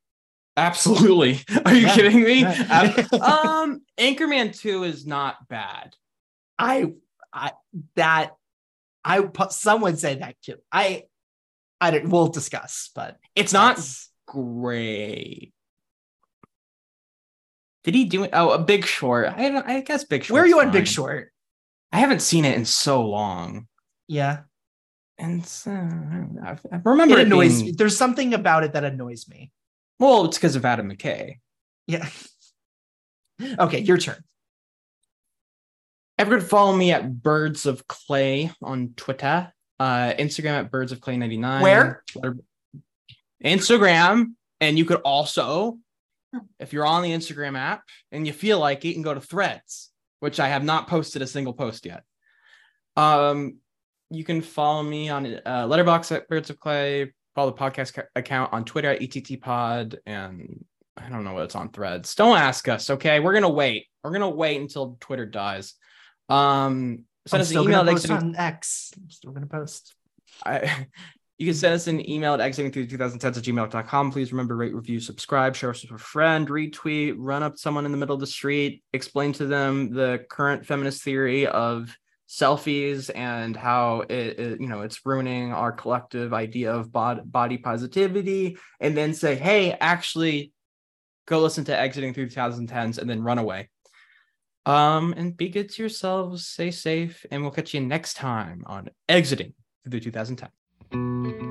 Absolutely. Are you Yeah. kidding me? Yeah. Ab- um, Anchorman 2 is not bad. i i that i pu- someone said that too i i don't we'll discuss but It's not great. Did he do it? Oh, a Big Short. I don't, I guess Big Short. where are you on big short I haven't seen it in so long, yeah and so, I, I remember it it annoys being- me there's something about it that annoys me Well, it's because of Adam McKay. Yeah. okay, your turn. Everyone follow me at Birds of Clay on Twitter, uh, Instagram at Birds of Clay 99. Where? Instagram. And you could also, if you're on the Instagram app and you feel like it, you can go to threads, which I have not posted a single post yet. Um, you can follow me on uh, Letterboxd at Birds of Clay, follow the podcast ca- account on Twitter at ETT Pod, and I don't know what's on threads. Don't ask us, okay? We're gonna wait. We're gonna wait until Twitter dies. Um, send I'm us an email gonna post exiting- on X. I'm still gonna post. I, you can send us an email at exiting through 2010s at gmail.com. Please remember, rate, review, subscribe, share us with a friend, retweet, run up someone in the middle of the street, explain to them the current feminist theory of selfies and how it, it- you know it's ruining our collective idea of bod- body positivity and then say hey actually go listen to exiting through 2010s and then run away. Um and be good to yourselves stay safe and we'll catch you next time on exiting through the 2010